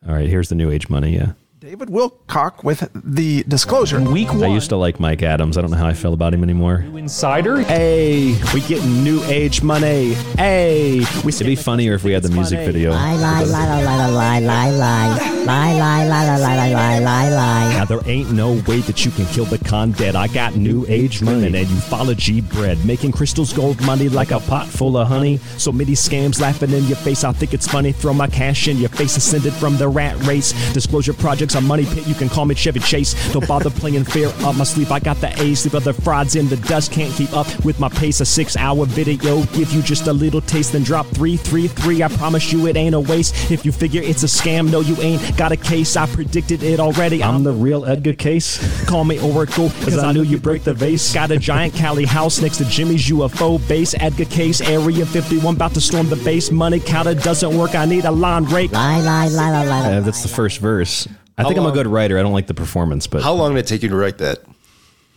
All right, here's the New Age Money. Yeah. David Wilcock with the disclosure. Week one. I used to like Mike Adams. I don't know how I feel about him anymore. New Insider. Hey, we getting new age money. Hey, we it'd be funnier if we had the music video. Lie, lie, lie, lie, lie, lie, lie, lie, lie, lie, lie, lie, lie, lie, lie, lie, lie. Now there ain't no way that you can kill the con dead. I got new age money and ufology bread, making crystals gold money like a pot full of honey. So many scams laughing in your face. I think it's funny. Throw my cash in your face, ascended from the rat race. Disclosure projects, a money pit. You can call me Chevy Chase. Don't bother playing fair up my sleeve. I got the A's. Sleep other frauds in the dust. Can't keep up with my pace. A six-hour video give you just a little taste, then drop three, three, three. I promise you it ain't a waste. If you figure it's a scam, no, you ain't got a case. I predicted it already. I'm the real Edgar Case. Call me Oracle, cause I knew you break the vase. Got a giant Cali house next to Jimmy's UFO base. Edgar Case, Area 51, about to storm the base. Money counter doesn't work, I need a line rake. Lie, lie, lie, lie, lie. Uh, that's the first verse. I think I'm long- a good writer. I don't like the performance, but How long did it take you to write that?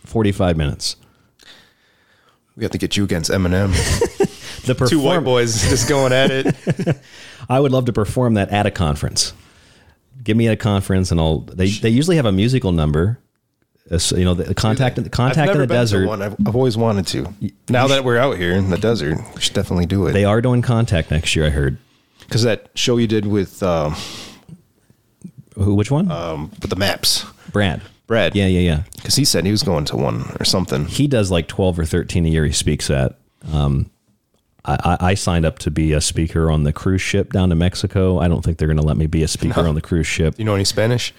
45 minutes. We have to get you against Eminem. The [LAUGHS] Two white perform- boys just going at it. [LAUGHS] I would love to perform that at a conference. Give me a conference, and I'll. They they usually have a musical number. Uh, so, you know, the contact the I've contact never in the been to desert. one. I've, I've always wanted to. Now that we're out here in the desert, we should definitely do it. They are doing contact next year. I heard. Because that show you did with um, Who? Which one? um, with the maps, Brad. Brad. Yeah, yeah, yeah. Because he said he was going to one or something. He does like twelve or thirteen a year. He speaks at. Um, I, I signed up to be a speaker on the cruise ship down to Mexico. I don't think they're going to let me be a speaker on the cruise ship. You know any Spanish?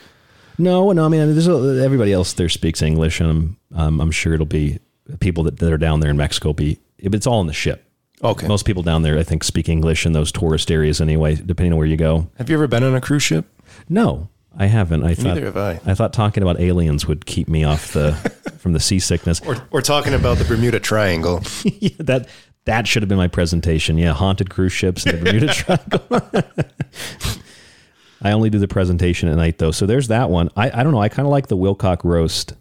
No, no. I mean, there's a, everybody else there speaks English, and I'm, um, I'm sure it'll be people that, that are down there in Mexico. Be it's all on the ship. Okay. Most people down there, I think, speak English in those tourist areas anyway, depending on where you go. Have you ever been on a cruise ship? No, I haven't. I thought Neither have I. I thought talking about aliens would keep me off the [LAUGHS] from the seasickness. Or, or talking about the Bermuda Triangle. [LAUGHS] yeah, that that should have been my presentation. Yeah, haunted cruise ships and the Bermuda [LAUGHS] Triangle. I only do the presentation at night though, so there's that one. I, I don't know. I kind of like the Wilcock roast.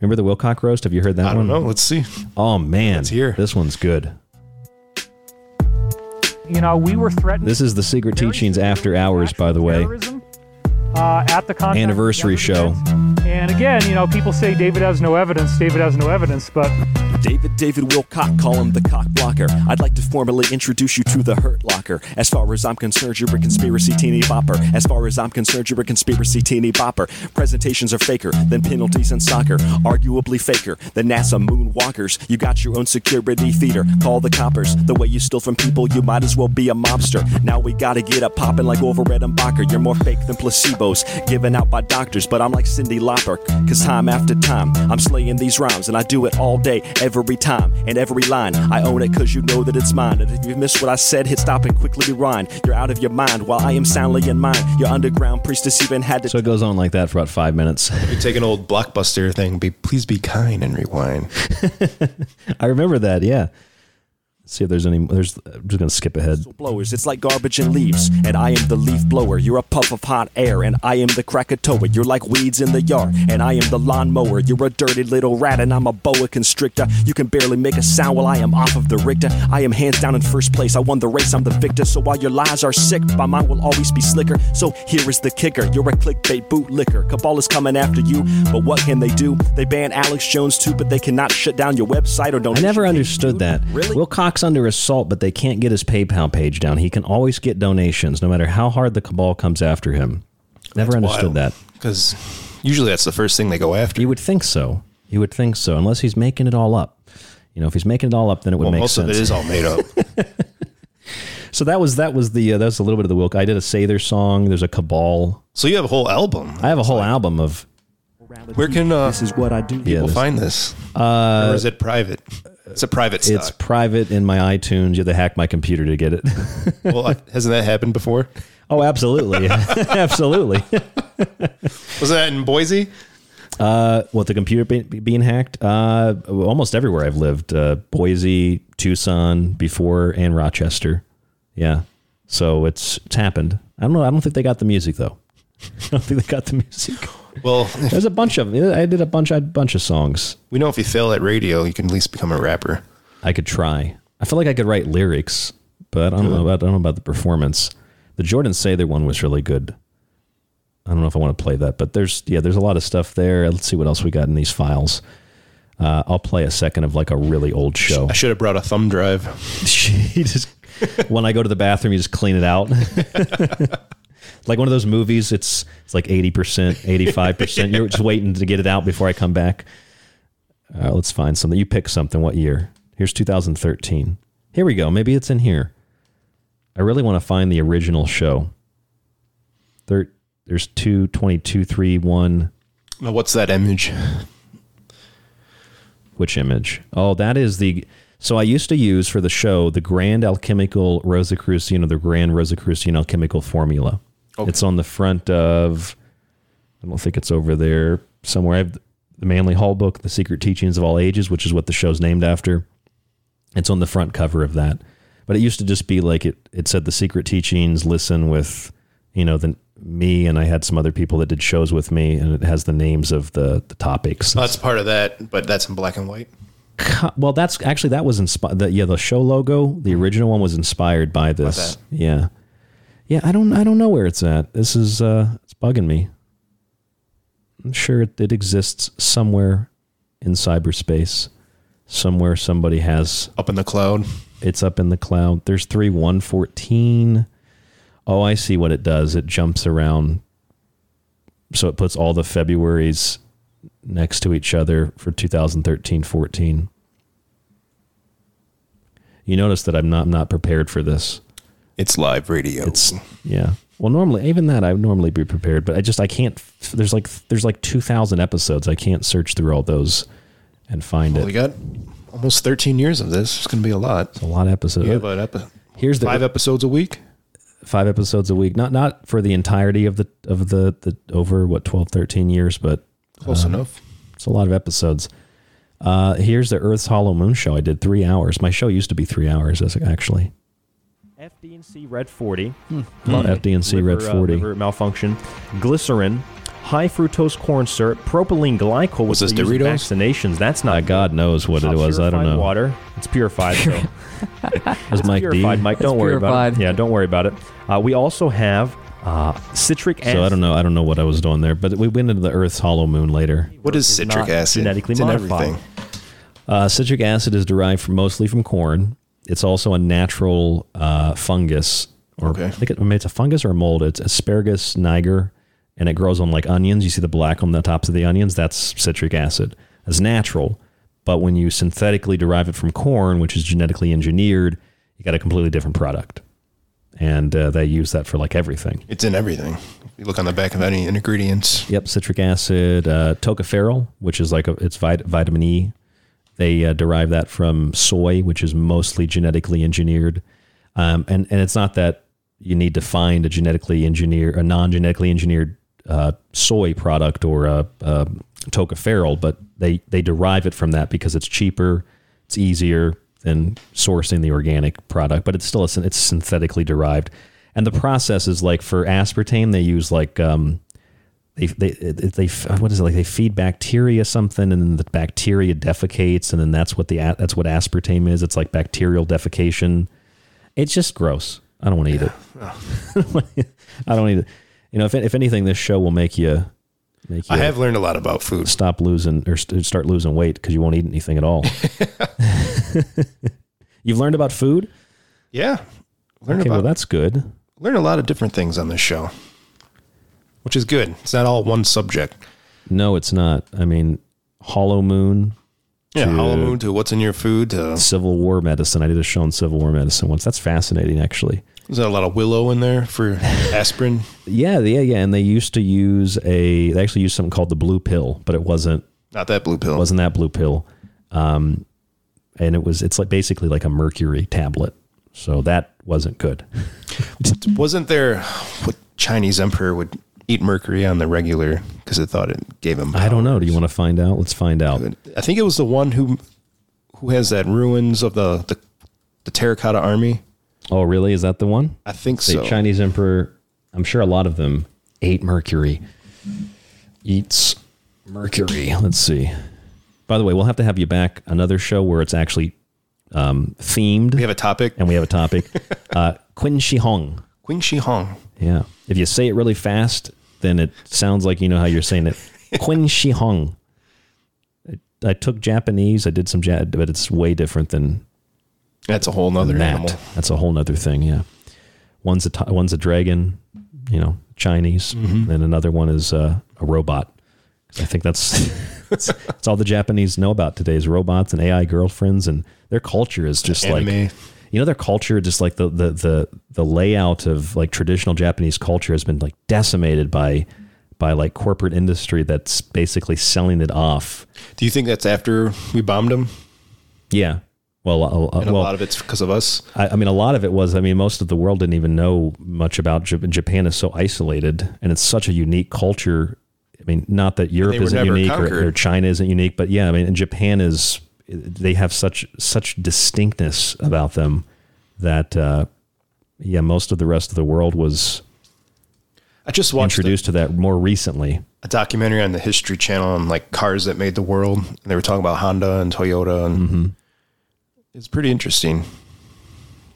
Remember the Wilcock roast? Have you heard that I don't one? know. Let's see. Oh man, Let's hear. This one's good. You know, we were threatened This is the Secret Teachings After Hours, by the way. Uh, at the contact Anniversary show. And again, you know, people say David has no evidence. David has no evidence, but David David Wilcock, call him the cock blocker. I'd like to formally introduce you to the Hurt Locker. As far as I'm concerned, you're a conspiracy teeny bopper. As far as I'm concerned, you're a conspiracy teeny bopper. Presentations are faker than penalties in soccer. Arguably faker than NASA moonwalkers. You got your own security theater. Call the coppers. The way you steal from people, you might as well be a mobster. Now we gotta get up popping like Orville Redenbacher. You're more fake than placebos given out by doctors, but I'm like Cyndi Lauper. Cause time after time, I'm slaying these rhymes and I do it all day, every time, and every line. I own it cause you know that it's mine. And if you missed what I said, hit stop and quickly rewind. You're out of your mind while I am soundly in mine. Your underground priestess even had to. So it goes on like that for about five minutes. You take an old blockbuster thing, be please be kind and rewind. [LAUGHS] I remember that. Yeah. See if there's any. There's. I'm just gonna skip ahead. blowers. It's like garbage and leaves, and I am the leaf blower. You're a puff of hot air, and I am the Krakatoa. You're like weeds in the yard, and I am the lawnmower. You're a dirty little rat, and I'm a boa constrictor. You can barely make a sound while I am off of the Richter. I am hands down in first place. I won the race, I'm the victor. So while your lies are sick, my mind will always be slicker. So here is the kicker. You're a clickbait bootlicker. Cabal is coming after you, but what can they do? They ban Alex Jones too, but they cannot shut down your website or don't. I never understood that. Really? Wilcock's under assault, but they can't get his PayPal page down. He can always get donations, no matter how hard the cabal comes after him. Never understood that. Because usually that's the first thing they go after. You would think so. You would think so, unless he's making it all up. You know, if he's making it all up, then it would Well, make most sense. of it is all made up. [LAUGHS] [LAUGHS] so that was that was the uh, that was a little bit of the Wilk. I did a Sather song. There's a Cabal. So you have a whole album. I have a whole album of. Where can uh, this is what I do. people this- find this? Uh, or is it private? It's a private stock. It's private in my iTunes. You have to hack my computer to get it. [LAUGHS] well, hasn't that happened before? oh, absolutely, [LAUGHS] [LAUGHS] absolutely. Was that in Boise? Uh, what the computer be, being hacked? Uh, almost everywhere I've lived. Uh, Boise, Tucson, before, and Rochester. Yeah, so it's it's happened. I don't know. I don't think they got the music though. [LAUGHS] I don't think they got the music. Well, [LAUGHS] there's a bunch of. Them. I did a bunch. I had a bunch of songs. We know if you fail at radio, you can at least become a rapper. I could try. I feel like I could write lyrics, but I don't know. About, I don't know about the performance. The Jordan Sather one was really good. I don't know if I want to play that, but there's yeah, there's a lot of stuff there. Let's see what else we got in these files. Uh, I'll play a second of like a really old show. I should have brought a thumb drive. [LAUGHS] just when I go to the bathroom, you just clean it out. Like one of those movies, it's it's like eighty percent, eighty five percent. You're just waiting to get it out before I come back. Uh, let's find something. You pick something. What year? Here's 2013. Here we go. Maybe it's in here. I really want to find the original show. There, there's two, 22, 3, 1. Now, what's that image? Which image? Oh, that is the. So I used to use for the show the Grand Alchemical Rosicrucian or the Grand Rosicrucian Alchemical Formula. It's on the front of. I don't think it's over there somewhere. I have the Manly Hall book, The Secret Teachings of All Ages, which is what the show's named after. It's on the front cover of that. But it used to just be like it. It said The Secret Teachings. Listen with, you know, the me and I had some other people that did shows with me, and it has the names of the the topics. Oh, that's part of that, but that's in black and white. Well, that's actually that was inspired. Yeah, the show logo, the mm-hmm. original one was inspired by this. Yeah, yeah. I don't, I don't know where it's at. This is, uh, it's bugging me. I'm sure it, it exists somewhere in cyberspace. Somewhere somebody has up in the cloud. It's up in the cloud. There's three one fourteen. Oh, I see what it does. It jumps around. So it puts all the Februaries next to each other for 2013 14. You notice that I'm not not prepared for this. It's live radio. It's yeah. Well, normally even that I would normally be prepared, but I just I can't. There's like there's like 2,000 episodes. I can't search through all those and find Well, it. we got almost 13 years of this. It's going to be a lot. It's a lot of episodes. Yeah, but epi- Here's the five episodes a week. five episodes a week. Not not for the entirety of the of the the over what 12, 13 years, but Close um, enough. It's a lot of episodes. Uh, here's the Earth's Hollow Moon show. I did three hours. My show used to be three hours, actually. FD&C Red 40. Love FD&C Red Liver, uh, 40. liver malfunction. Glycerin. High fructose corn syrup. Propylene glycol. Was which this they Doritos? Vaccinations. That's not. God knows what it was. I don't know. Water. It's purified. So. As [LAUGHS] It's Mike D. Mike. Don't worry about it. Yeah, don't worry about it. Uh, we also have uh, citric acid. So I don't know. I don't know what I was doing there, but we went into the Earth's hollow moon later. What is citric not acid? genetically It's in modified. everything. Uh, citric acid is derived from, mostly from corn. It's also a natural uh, fungus, or Okay. I think it, I mean, it's a fungus or a mold. It's Aspergillus niger, and it grows on like onions. You see the black on the tops of the onions. That's citric acid. It's natural, but when you synthetically derive it from corn, which is genetically engineered, you got a completely different product. And uh, they use that for like everything. It's in everything. If you look on the back of any ingredients. Yep, citric acid, uh, tocopherol, which is like a, it's vit- vitamin E. They uh, derive that from soy, which is mostly genetically engineered. Um, and and it's not that you need to find a genetically engineered, a non-genetically engineered uh, soy product or a, a tocopherol, but they they derive it from that because it's cheaper, it's easier than sourcing the organic product, but it's still a, it's synthetically derived. And the process is like for aspartame, they use like um, they they they what is it like they feed bacteria something and then the bacteria defecates and then that's what the that's what aspartame is. It's like bacterial defecation. It's just gross. I don't want to eat it. [LAUGHS] I don't eat it. You know if, if anything this show will make you make you I have learned a lot about food. stop losing or st- start losing weight because you won't eat anything at all. [LAUGHS] [LAUGHS] You've learned about food? Yeah. Learn okay about well that's good. learn a lot of different things on this show. Which is good. It's not all one subject. no it's not i mean hollow moon Yeah, hollow moon to what's in your food to Civil War medicine. I did a show on Civil War medicine once. That's fascinating, actually. Is there a lot of willow in there for [LAUGHS] aspirin? Yeah, yeah, yeah. And they used to use a. They actually used something called the blue pill, but it wasn't. Not that blue pill. It Wasn't that blue pill? Um, and it was. It's like basically like a mercury tablet. So that wasn't good. [LAUGHS] Wasn't there what Chinese emperor would eat mercury on the regular because it thought it gave him I don't know. Do you want to find out? Let's find out. I think it was the one who who has that ruins of the the, the terracotta army. Oh, really? Is that the one? I think The so. Chinese emperor. I'm sure a lot of them ate mercury. Eats mercury. Let's see. By the way, we'll have to have you back another show where it's actually um, themed. We have a topic, and we have a topic. [LAUGHS] uh, Qin Shi Huang. Qin Shi Huang. Yeah. If you say it really fast, then it sounds like you know how you're saying it. [LAUGHS] Qin Shi Huang. I, I took Japanese. I did some, ja- but it's way different than. That's a whole nother that. animal. That's a whole nother thing. Yeah. One's a one's a dragon, you know, Chinese, Mhm. and another one is uh, a robot. I think [LAUGHS] that's that's all the Japanese know about today is robots and AI girlfriends, and their culture is just like Anime. You know their culture, just like the the the the layout of like traditional Japanese culture has been like decimated by by like corporate industry that's basically selling it off. Do you think that's after we bombed them? Yeah. Well, uh, And a well, lot of it's because of us. I, I mean, a lot of it was. I mean, most of the world didn't even know much about Japan. Japan is so isolated, and it's such a unique culture. I mean, not that Europe isn't unique or, or China isn't unique, but yeah, I mean, and Japan is. They have such such distinctness about them that, uh, yeah, most of the rest of the world was I just watched introduced to that more recently. a documentary on the History Channel on like cars that made the world. And they were talking about Honda and Toyota, and Mm-hmm. it's pretty interesting.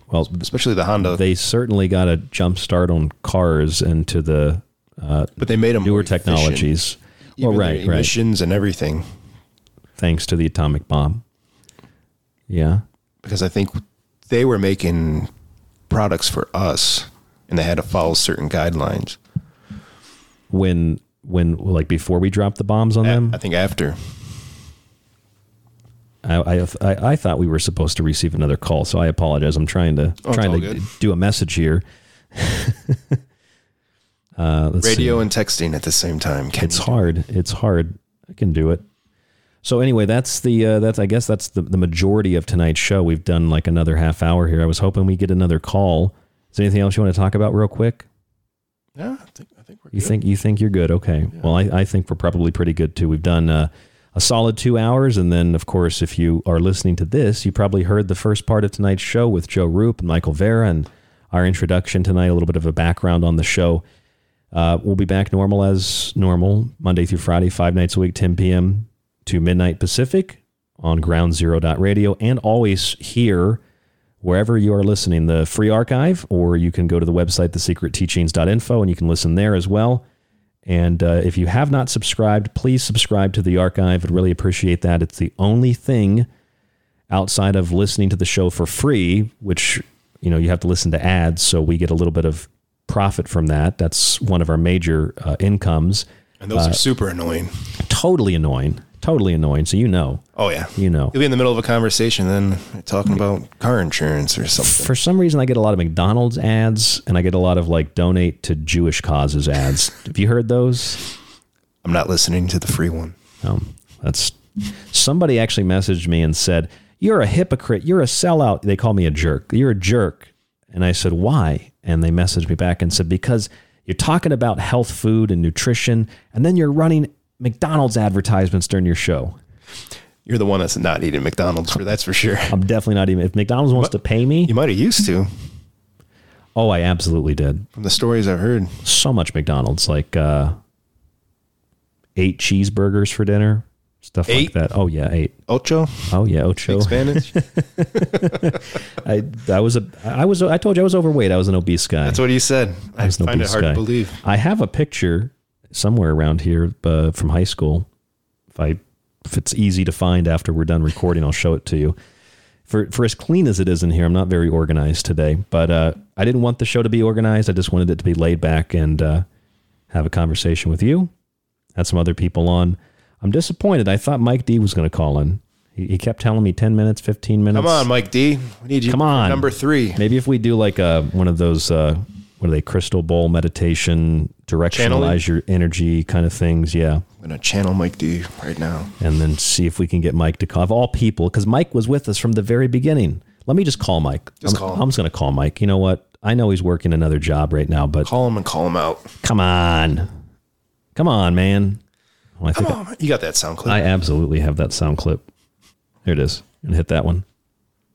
Well, especially the Honda. They certainly got a jump start on cars and to the, uh, but they made them newer technologies. Well, right, right. emissions and everything. Thanks to the atomic bomb. Yeah. Because I think they were making products for us, and they had to follow certain guidelines. when when like before we dropped the bombs on them I think after. I, I I I thought we were supposed to receive another call so i apologize i'm trying to Oh, trying to good. do a message here [LAUGHS] uh let's Radio see. and texting at the same time. Can it's hard it's hard i can do it so anyway that's the uh that's i guess that's the, the majority of tonight's show we've done like another half hour here i was hoping we get another call Is there anything else you want to talk about real quick? Yeah, I think, I think we're You good. think you think you're good? Okay. Well, I, I think we're probably pretty good too. We've done uh, a solid two hours, and then of course, if you are listening to this, you probably heard the first part of tonight's show with Joe Rupe and Michael Vara, and our introduction tonight. A little bit of a background on the show. Uh, we'll be back normal as normal Monday through Friday, five nights a week, 10 p.m. to midnight Pacific on Ground Zero Radio, and always here wherever you are listening, the free archive, or you can go to the website, thesecretteachings.info, and you can listen there as well. And uh, if you have not subscribed, please subscribe to the archive. I'd really appreciate that. It's the only thing outside of listening to the show for free, which you know you have to listen to ads, so we get a little bit of profit from that. That's one of our major uh, incomes. And those Uh, are super annoying. totally annoying, totally annoying. So you know, Oh yeah, you know. You'll be in the middle of a conversation, then talking about car insurance or something. For some reason, I get a lot of McDonald's ads, and I get a lot of like donate to Jewish causes ads. [LAUGHS] Have you heard those? I'm not listening to the free one. Um, that's somebody actually messaged me and said, "You're a hypocrite. You're a sellout." They call me a jerk. You're a jerk, and I said, "Why?" And they messaged me back and said, "Because you're talking about health food and nutrition, and then you're running McDonald's advertisements during your show." You're the one that's not eating McDonald's, for that's for sure. I'm definitely not even. If McDonald's wants to pay me, you might have used to. Oh, I absolutely did. From the stories I've heard, so much McDonald's, like uh, eight cheeseburgers for dinner, stuff like that. Oh yeah, eight. Ocho. Oh yeah, ocho. Spanish. [LAUGHS] [LAUGHS] I I was a I was I told you I was overweight. I was an obese guy. That's what he said. I was an find it hard guy. to believe. I have a picture somewhere around here uh, from high school. If I if it's easy to find after we're done recording, I'll show it to you. For for as clean as it is in here, I'm not very organized today. But uh, I didn't want the show to be organized. I just wanted it to be laid back and uh, have a conversation with you. Had some other people on. I'm disappointed. I thought Mike D was going to call in. He, he kept telling me 10 minutes, 15 minutes. Come on, Mike D. We need you. Come on. number three. Maybe if we do like a one of those uh what are they crystal bowl meditation directionalize Channeling? your energy kind of things yeah I'm gonna channel Mike D right now. and then see if we can get mike to call of all people because mike was with us from the very beginning let me just call mike Just I'm, call him. I'm just gonna call mike you know what i know he's working another job right now but Call him and call him out. come on come on man Well, I Come think on, man. you got that sound clip. I absolutely have that sound clip here it is and hit that one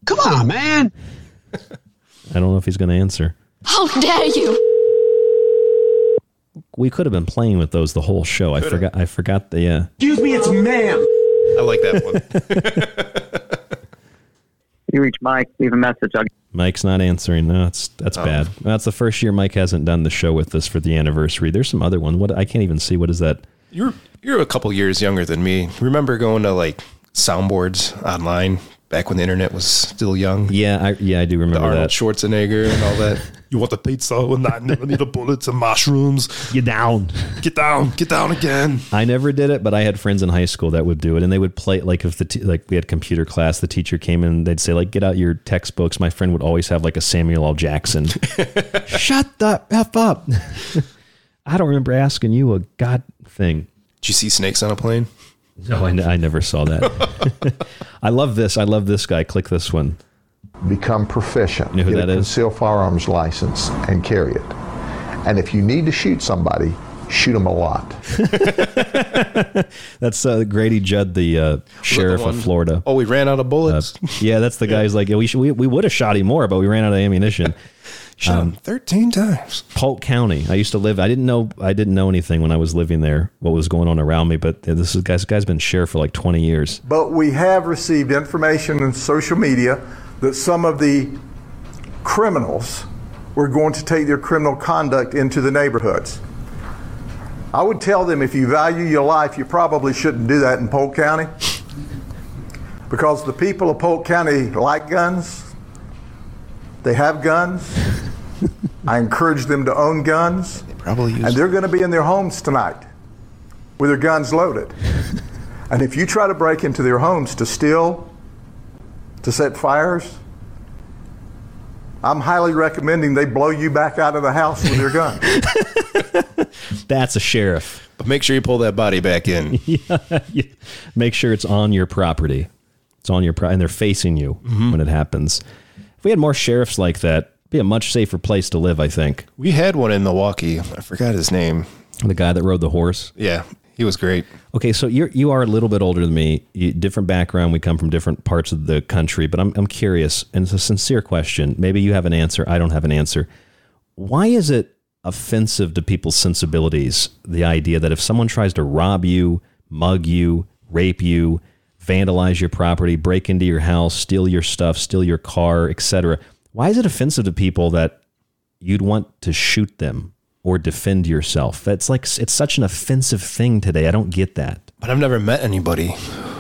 Come on, man. [LAUGHS] i don't know if he's gonna answer How dare you! we could have been playing with those the whole show i Coulda. forgot i forgot the uh Excuse me, it's ma'am. I like that one. [LAUGHS] You reach Mike, leave a message. I'll Mike's not answering. No, that's that's Oh. bad. That's the first year Mike hasn't done the show with us for the anniversary. There's some other one. What I can't even see. What is that? You're you're a couple years younger than me. Remember going to like soundboards online back when the internet was still young? Yeah, I, yeah, I do remember The remember Arnold that. Schwarzenegger and all that. [LAUGHS] you want the pizza with need millimeter bullets and mushrooms? Get down. Get down. Get down again. I never did it, but I had friends in high school that would do it, and they would play like if the t- like we had computer class, the teacher came in, they'd say like, "Get out your textbooks." My friend would always have like a Samuel L. Jackson. [LAUGHS] Shut the f up. [LAUGHS] I don't remember asking you a god thing. Did you see snakes on a plane? No, I, n- I never saw that. [LAUGHS] I love this. I love this guy. Click this one. become proficient. You know who get that a is? concealed firearms license and carry it. And if you need to shoot somebody, shoot them a lot. [LAUGHS] That's uh, Grady Judd, the uh, sheriff one- of Florida. Oh, we ran out of bullets. Yeah, that's the guy who's like, yeah, we, should, we, we would have shot him more, but we ran out of ammunition. [LAUGHS] Shot um, him 13 times. Polk County. I used to live. I didn't know. I didn't know anything when I was living there. What was going on around me? But this is, guy's guy's been sheriff for like twenty years. But we have received information in social media that some of the criminals were going to take their criminal conduct into the neighborhoods. I would tell them if you value your life, you probably shouldn't do that in Polk County. Because the people of Polk County like guns, they have guns. I encourage them to own guns. Probably use And they're going to be in their homes tonight with their guns loaded. [LAUGHS] and if you try to break into their homes to steal, to set fires, I'm highly recommending they blow you back out of the house with your gun. [LAUGHS] That's a sheriff. But make sure you pull that body back in. [LAUGHS] yeah, yeah. Make sure it's on your property. It's on your pro- and they're facing you Mm-hmm. when it happens. If we had more sheriffs like that, Be a much safer place to live, I think. We had one in Milwaukee. I forgot his name. The guy that rode the horse. Yeah, he was great. Okay, so you're you are a little bit older than me. You, different background. We come from different parts of the country. But I'm I'm curious, and it's a sincere question. Maybe you have an answer. I don't have an answer. Why is it offensive to people's sensibilities? The idea that if someone tries to rob you, mug you, rape you, vandalize your property, break into your house, steal your stuff, steal your car, etc. Why is it offensive to people that you'd want to shoot them or defend yourself? That's like it's such an offensive thing today. I don't get that. But I've never met anybody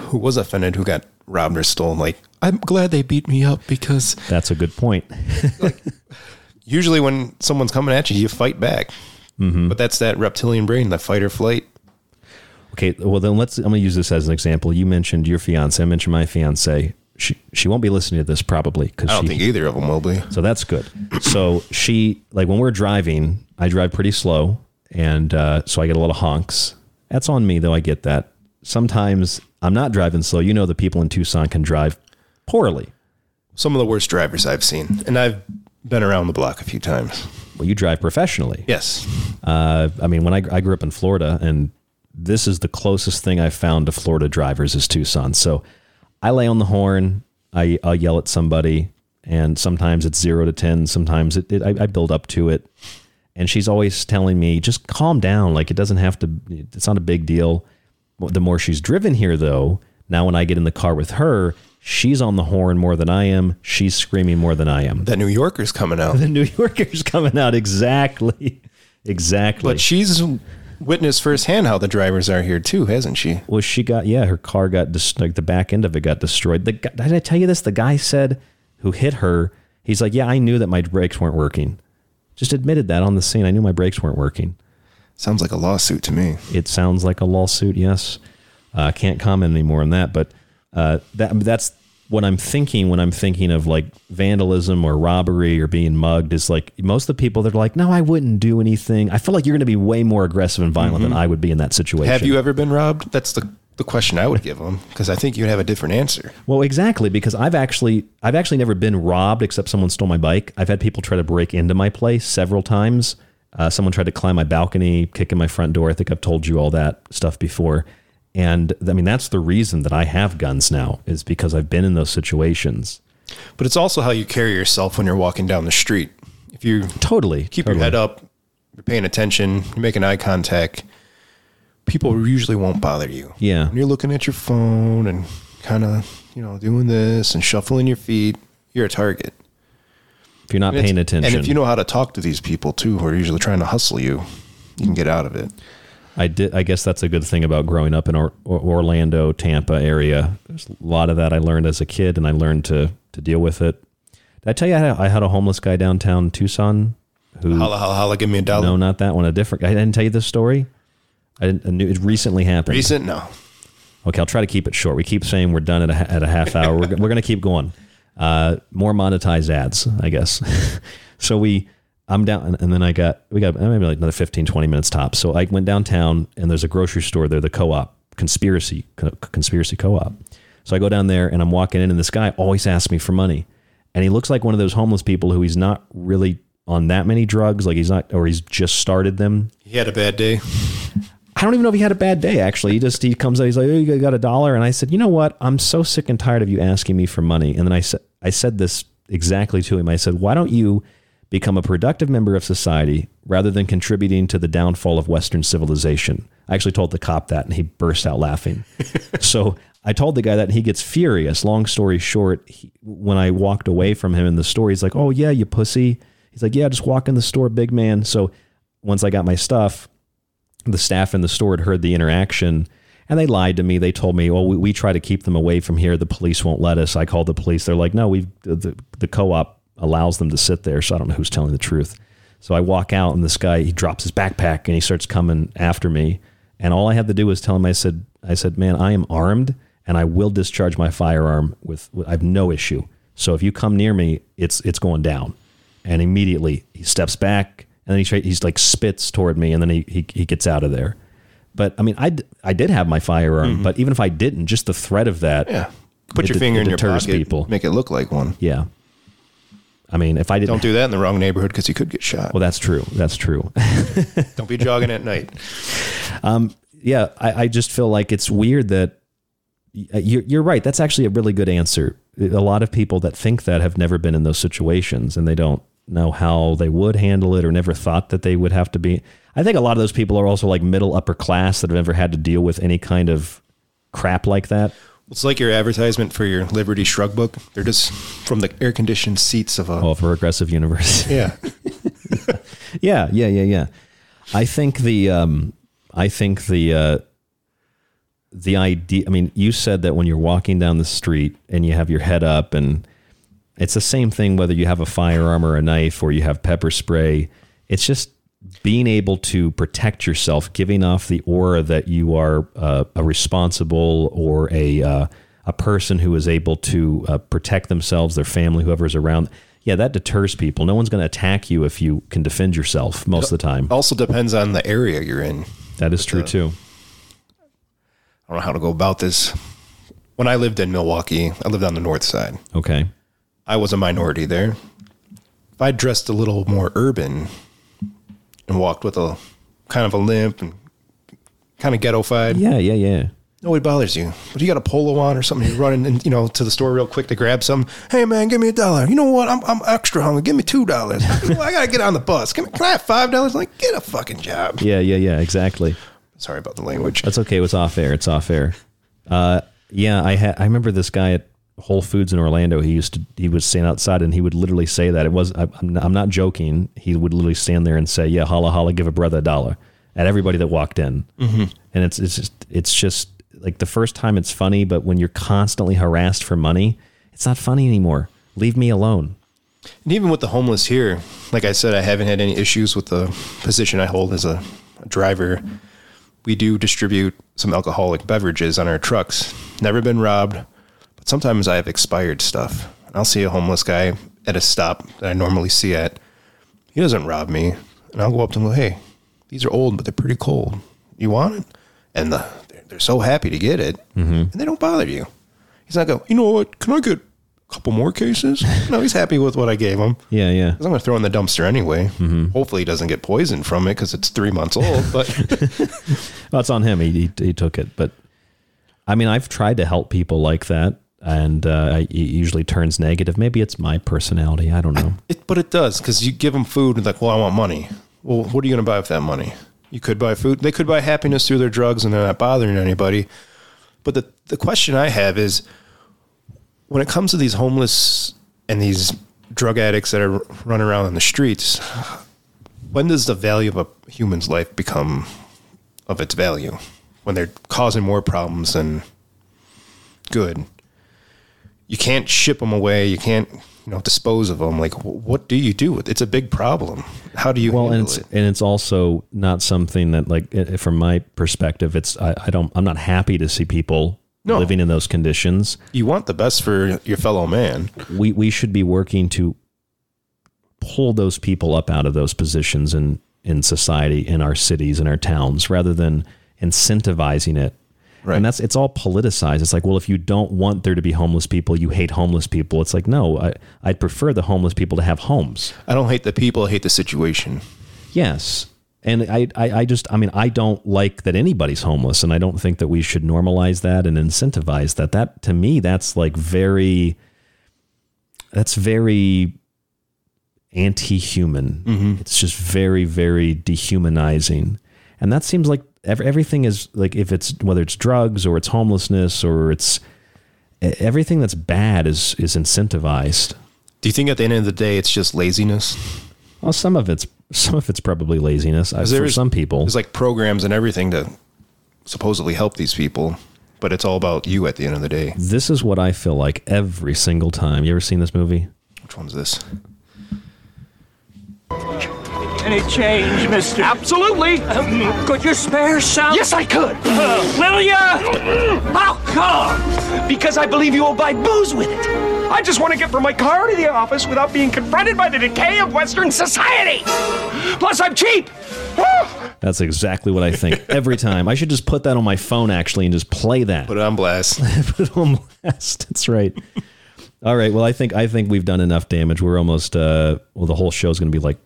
who was offended who got robbed or stolen. Like, I'm glad they beat me up because That's a good point. [LAUGHS] usually when someone's coming at you, you fight back. Mm-hmm. But that's that reptilian brain, that fight or flight. Okay, well then let's. I'm gonna use this as an example. You mentioned your fiance. I mentioned my fiance. She she won't be listening to this probably because I don't she, think either of them will be. So that's good. So she like when we're driving, I drive pretty slow, and uh, so I get a lot of honks. That's on me though. I get that. Sometimes I'm not driving slow. You know, the people in Tucson can drive poorly. Some of the worst drivers I've seen, and I've been around the block a few times. Well, you drive professionally. Yes. Uh, I mean, when I, I grew up in Florida, and this is the closest thing I've found to Florida drivers is Tucson. So I lay on the horn, I, I'll yell at somebody, and sometimes it's zero to 10. Sometimes it, it, I, I build up to it. And she's always telling me, just calm down. Like it doesn't have to, it's not a big deal. The more she's driven here, though, now when I get in the car with her, she's on the horn more than I am. She's screaming more than I am. The New Yorker's coming out. [LAUGHS] The New Yorker's coming out. Exactly. Exactly. But she's witnessed firsthand how the drivers are here too, hasn't she? Well, she got yeah, her car got dis- like the back end of it got destroyed. The guy, did I tell you this? The guy said who hit her. He's like, yeah, I knew that my brakes weren't working. Just admitted that on the scene. I knew my brakes weren't working. Sounds like a lawsuit to me. It sounds like a lawsuit. Yes, I uh, can't comment anymore on that. But uh, that that's what I'm thinking when I'm thinking of like vandalism or robbery or being mugged. Is like most of the people that are like, no, I wouldn't do anything. I feel like you're going to be way more aggressive and violent than I would be in that situation. Mm-hmm. Have you ever been robbed? That's the the question I would give them because I think you'd have a different answer. Well, exactly because I've actually I've actually never been robbed except someone stole my bike. I've had people try to break into my place several times. Uh, someone tried to climb my balcony, kick in my front door. I think I've told you all that stuff before. And I mean that's the reason that I have guns now is because I've been in those situations. But it's also how you carry yourself when you're walking down the street. If you totally keep totally. your head up, you're paying attention, you're making eye contact, people usually won't bother you. Yeah. When you're looking at your phone and kind of, you know, doing this and shuffling your feet, you're a target. If you're not And paying attention. And if you know how to talk to these people too, who are usually trying to hustle you, you can get out of it. I did. I guess that's a good thing about growing up in or, or Orlando, Tampa area. There's a lot of that I learned as a kid, and I learned to to deal with it. Did I tell you I had, I had a homeless guy downtown Tucson? Who? Holla, holla, holla, give me a dollar. No, not that one. A different. I didn't tell you this story. I, didn't, I knew it recently happened. Recent? No. Okay, I'll try to keep it short. We keep saying we're done at a, at a half hour. we're, we're going to keep going. Uh, more monetized ads, I guess. [LAUGHS] so we, I'm down, and then I got, we got maybe like another 15, 20 minutes tops. So I went downtown, and there's a grocery store there, the co-op, conspiracy, conspiracy co-op. So I go down there, and I'm walking in, and this guy always asks me for money, and he looks like one of those homeless people who he's not really on that many drugs, like he's not, or he's just started them. He had a bad day. [LAUGHS] I don't even know if he had a bad day. Actually, he just he comes out. He's like, "Oh, you got a dollar?" And I said, "You know what? I'm so sick and tired of you asking me for money." And then I said, I said this exactly to him. I said, "Why don't you become a productive member of society rather than contributing to the downfall of Western civilization?" I actually told the cop that, and he burst out laughing. [LAUGHS] so I told the guy that, and he gets furious. Long story short, he, when I walked away from him in the store, he's like, "Oh yeah, you pussy." He's like, "Yeah, just walk in the store, big man." So once I got my stuff the staff in the store had heard the interaction and they lied to me. They told me, well, we, we try to keep them away from here. The police won't let us." I called the police. They're like, "No, we the, the co-op allows them to sit there." So I don't know who's telling the truth. So I walk out and this guy he drops his backpack and he starts coming after me. And all I had to do was tell him I said I said, "Man, I am armed and I will discharge my firearm with, with I have no issue. So if you come near me, it's it's going down." And immediately he steps back and then he tra- he's like spits toward me and then he, he he gets out of there. But I mean, I, d- I did have my firearm, Mhm. but even if I didn't, just the threat of that, Yeah. Put your de- finger in your pocket. people. Make it look like one. Yeah. I mean, if I didn't Don't do that in the wrong neighborhood because you could get shot. Well, that's true. That's true. [LAUGHS] Don't be jogging at night. Um, yeah, I, I just feel like it's weird that you're, you're right. That's actually a really good answer. A lot of people that think that have never been in those situations and they don't know how they would handle it or never thought that they would have to be. I think a lot of those people are also like middle upper class that have never had to deal with any kind of crap like that. It's like your advertisement for your Liberty Shrug book. They're just from the air conditioned seats of a. Oh, for Regressive Universe. [LAUGHS] Yeah. [LAUGHS] yeah, yeah, yeah, yeah. I think the um, I think the uh, the idea. I mean, you said that when you're walking down the street and you have your head up, and it's the same thing whether you have a firearm or a knife or you have pepper spray. It's just being able to protect yourself, giving off the aura that you are uh, a responsible or a uh, a person who is able to uh, protect themselves, their family, whoever's around. Yeah, that deters people. No one's going to attack you if you can defend yourself most of the time. Also depends on the area you're in. That is true too. I don't know how to go about this. When I lived in Milwaukee, I lived on the north side. Okay. I was a minority there. If I dressed a little more urban and walked with a kind of a limp and kind of ghettofied, Yeah, yeah, yeah. nobody bothers you. But you got a polo on or something, you're running and you know to the store real quick to grab some. Hey man, give me a dollar. You know what? I'm I'm extra hungry. Give me two dollars. well, I gotta get on the bus. Can, can I have five dollars? Like, get a fucking job. Yeah, yeah, yeah, exactly. Sorry about the language. That's okay. It's off air. It's off air. Uh, yeah, I had. I remember this guy at Whole Foods in Orlando. He used to. He would stand outside and he would literally say that it was. I, I'm, not, I'm not joking. He would literally stand there and say, "Yeah, holla holla, give a brother a dollar," at everybody that walked in. Mhm. And it's it's just it's just like the first time it's funny, but when you're constantly harassed for money, it's not funny anymore. Leave me alone. And even with the homeless here, like I said, I haven't had any issues with the position I hold as a, a driver. We do distribute some alcoholic beverages on our trucks. Never been robbed, sometimes I have expired stuff. I'll see a homeless guy at a stop that I normally see at. He doesn't rob me, and I'll go up to him and go, "Hey, these are old, but they're pretty cold. You want it?" And the, they're, they're so happy to get it, Mm-hmm. and they don't bother you. He's not go. You know what? Can I get a couple more cases? [LAUGHS] no, he's happy with what I gave him. Yeah, yeah. 'Cause I'm going to throw in the dumpster anyway. Hopefully, he doesn't get poisoned from it because it's three months old. [LAUGHS] But Well, on him. He, he he took it, but I mean, I've tried to help people like that, and uh, it usually turns negative. Maybe it's my personality. I don't know. it, but it does because you give them food and like, well, I want money. Well, what are you going to buy with that money? You could buy food. They could buy happiness through their drugs and they're not bothering anybody. But the the question I have is, when it comes to these homeless and these drug addicts that are running around on the streets, when does the value of a human's life become of its value? When they're causing more problems than good. You can't ship them away. You can't, you know, dispose of them. Like, what do you do? with It's a big problem. How do you well, and it's it? and it's also not something that, like, from my perspective, it's I, I don't I'm not happy to see people No. living in those conditions. You want the best for your fellow man. We we should be working to pull those people up out of those positions in in society, in our cities, in our towns, rather than incentivizing it. Right. And that's it's all politicized. It's like, well, if you don't want there to be homeless people, you hate homeless people. It's like, no, I, I'd prefer the homeless people to have homes. I don't hate the people. I hate the situation. Yes. And I, I, I just, I mean, I don't like that anybody's homeless, and I don't think that we should normalize that and incentivize that. That to me, that's like very, that's very anti-human. Mhm. It's just very, very dehumanizing, and that seems like ev- everything is like if it's whether it's drugs or it's homelessness or it's everything that's bad is is incentivized. Do you think at the end of the day, it's just laziness? Well, some of it's some of it's probably laziness 'Cause for some people. There's like programs and everything to supposedly help these people, but it's all about you at the end of the day. This is what I feel like every single time. You ever seen this movie? Which one's this? Any change, mister? Absolutely. could you spare some? Yes, I could. will ya? How come? Because I believe you will buy booze with it. I just want to get from my car to the office without being confronted by the decay of Western society. Plus, I'm cheap. That's exactly what I think [LAUGHS] every time. I should just put that on my phone actually and just play that. Put it on blast. [LAUGHS] put it on blast. That's right. [LAUGHS] All right. Well, I think I think we've done enough damage. We're almost uh, well. The whole show's going to be like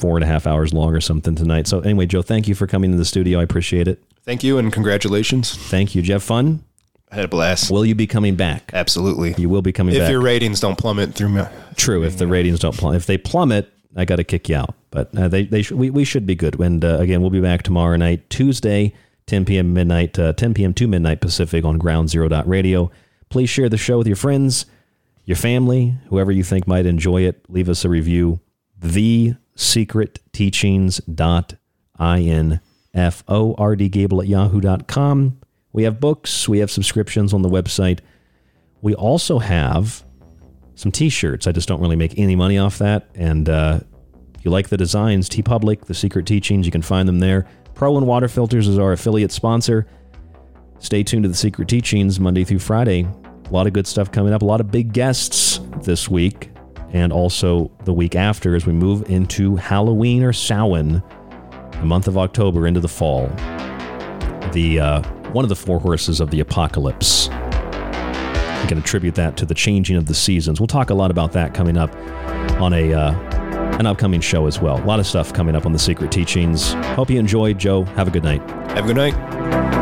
four and a half hours long or something tonight. So anyway, Joe, thank you for coming to the studio. I appreciate it. Thank you and congratulations. Thank you. Did you have fun? I had a blast. Will you be coming back? Absolutely. You will be coming back. if back. your ratings don't plummet through me. True. If the ratings don't plummet, if they plummet, I got to kick you out. But uh, they they sh- we we should be good. And uh, again, we'll be back tomorrow night, Tuesday, 10 p.m. midnight, uh, 10 p.m. to midnight Pacific on Ground Zero Radio. Please share the show with your friends, your family, whoever you think might enjoy it. Leave us a review. The secret teachings dot in f o r d gable at yahoo.com. We have books. We have subscriptions on the website. We also have some t-shirts. I just don't really make any money off that. And uh, if you like the designs, TeePublic, The Secret Teachings, you can find them there. Pro and Water Filters is our affiliate sponsor. Stay tuned to The Secret Teachings Monday through Friday. A lot of good stuff coming up. A lot of big guests this week and also the week after as we move into Halloween or Samhain, the month of October into the fall. The uh, one of the four horses of the apocalypse. We can attribute that to the changing of the seasons. We'll talk a lot about that coming up on a uh, an upcoming show as well. A lot of stuff coming up on the Secret Teachings. Hope you enjoyed, Joe. Have a good night. Have a good night.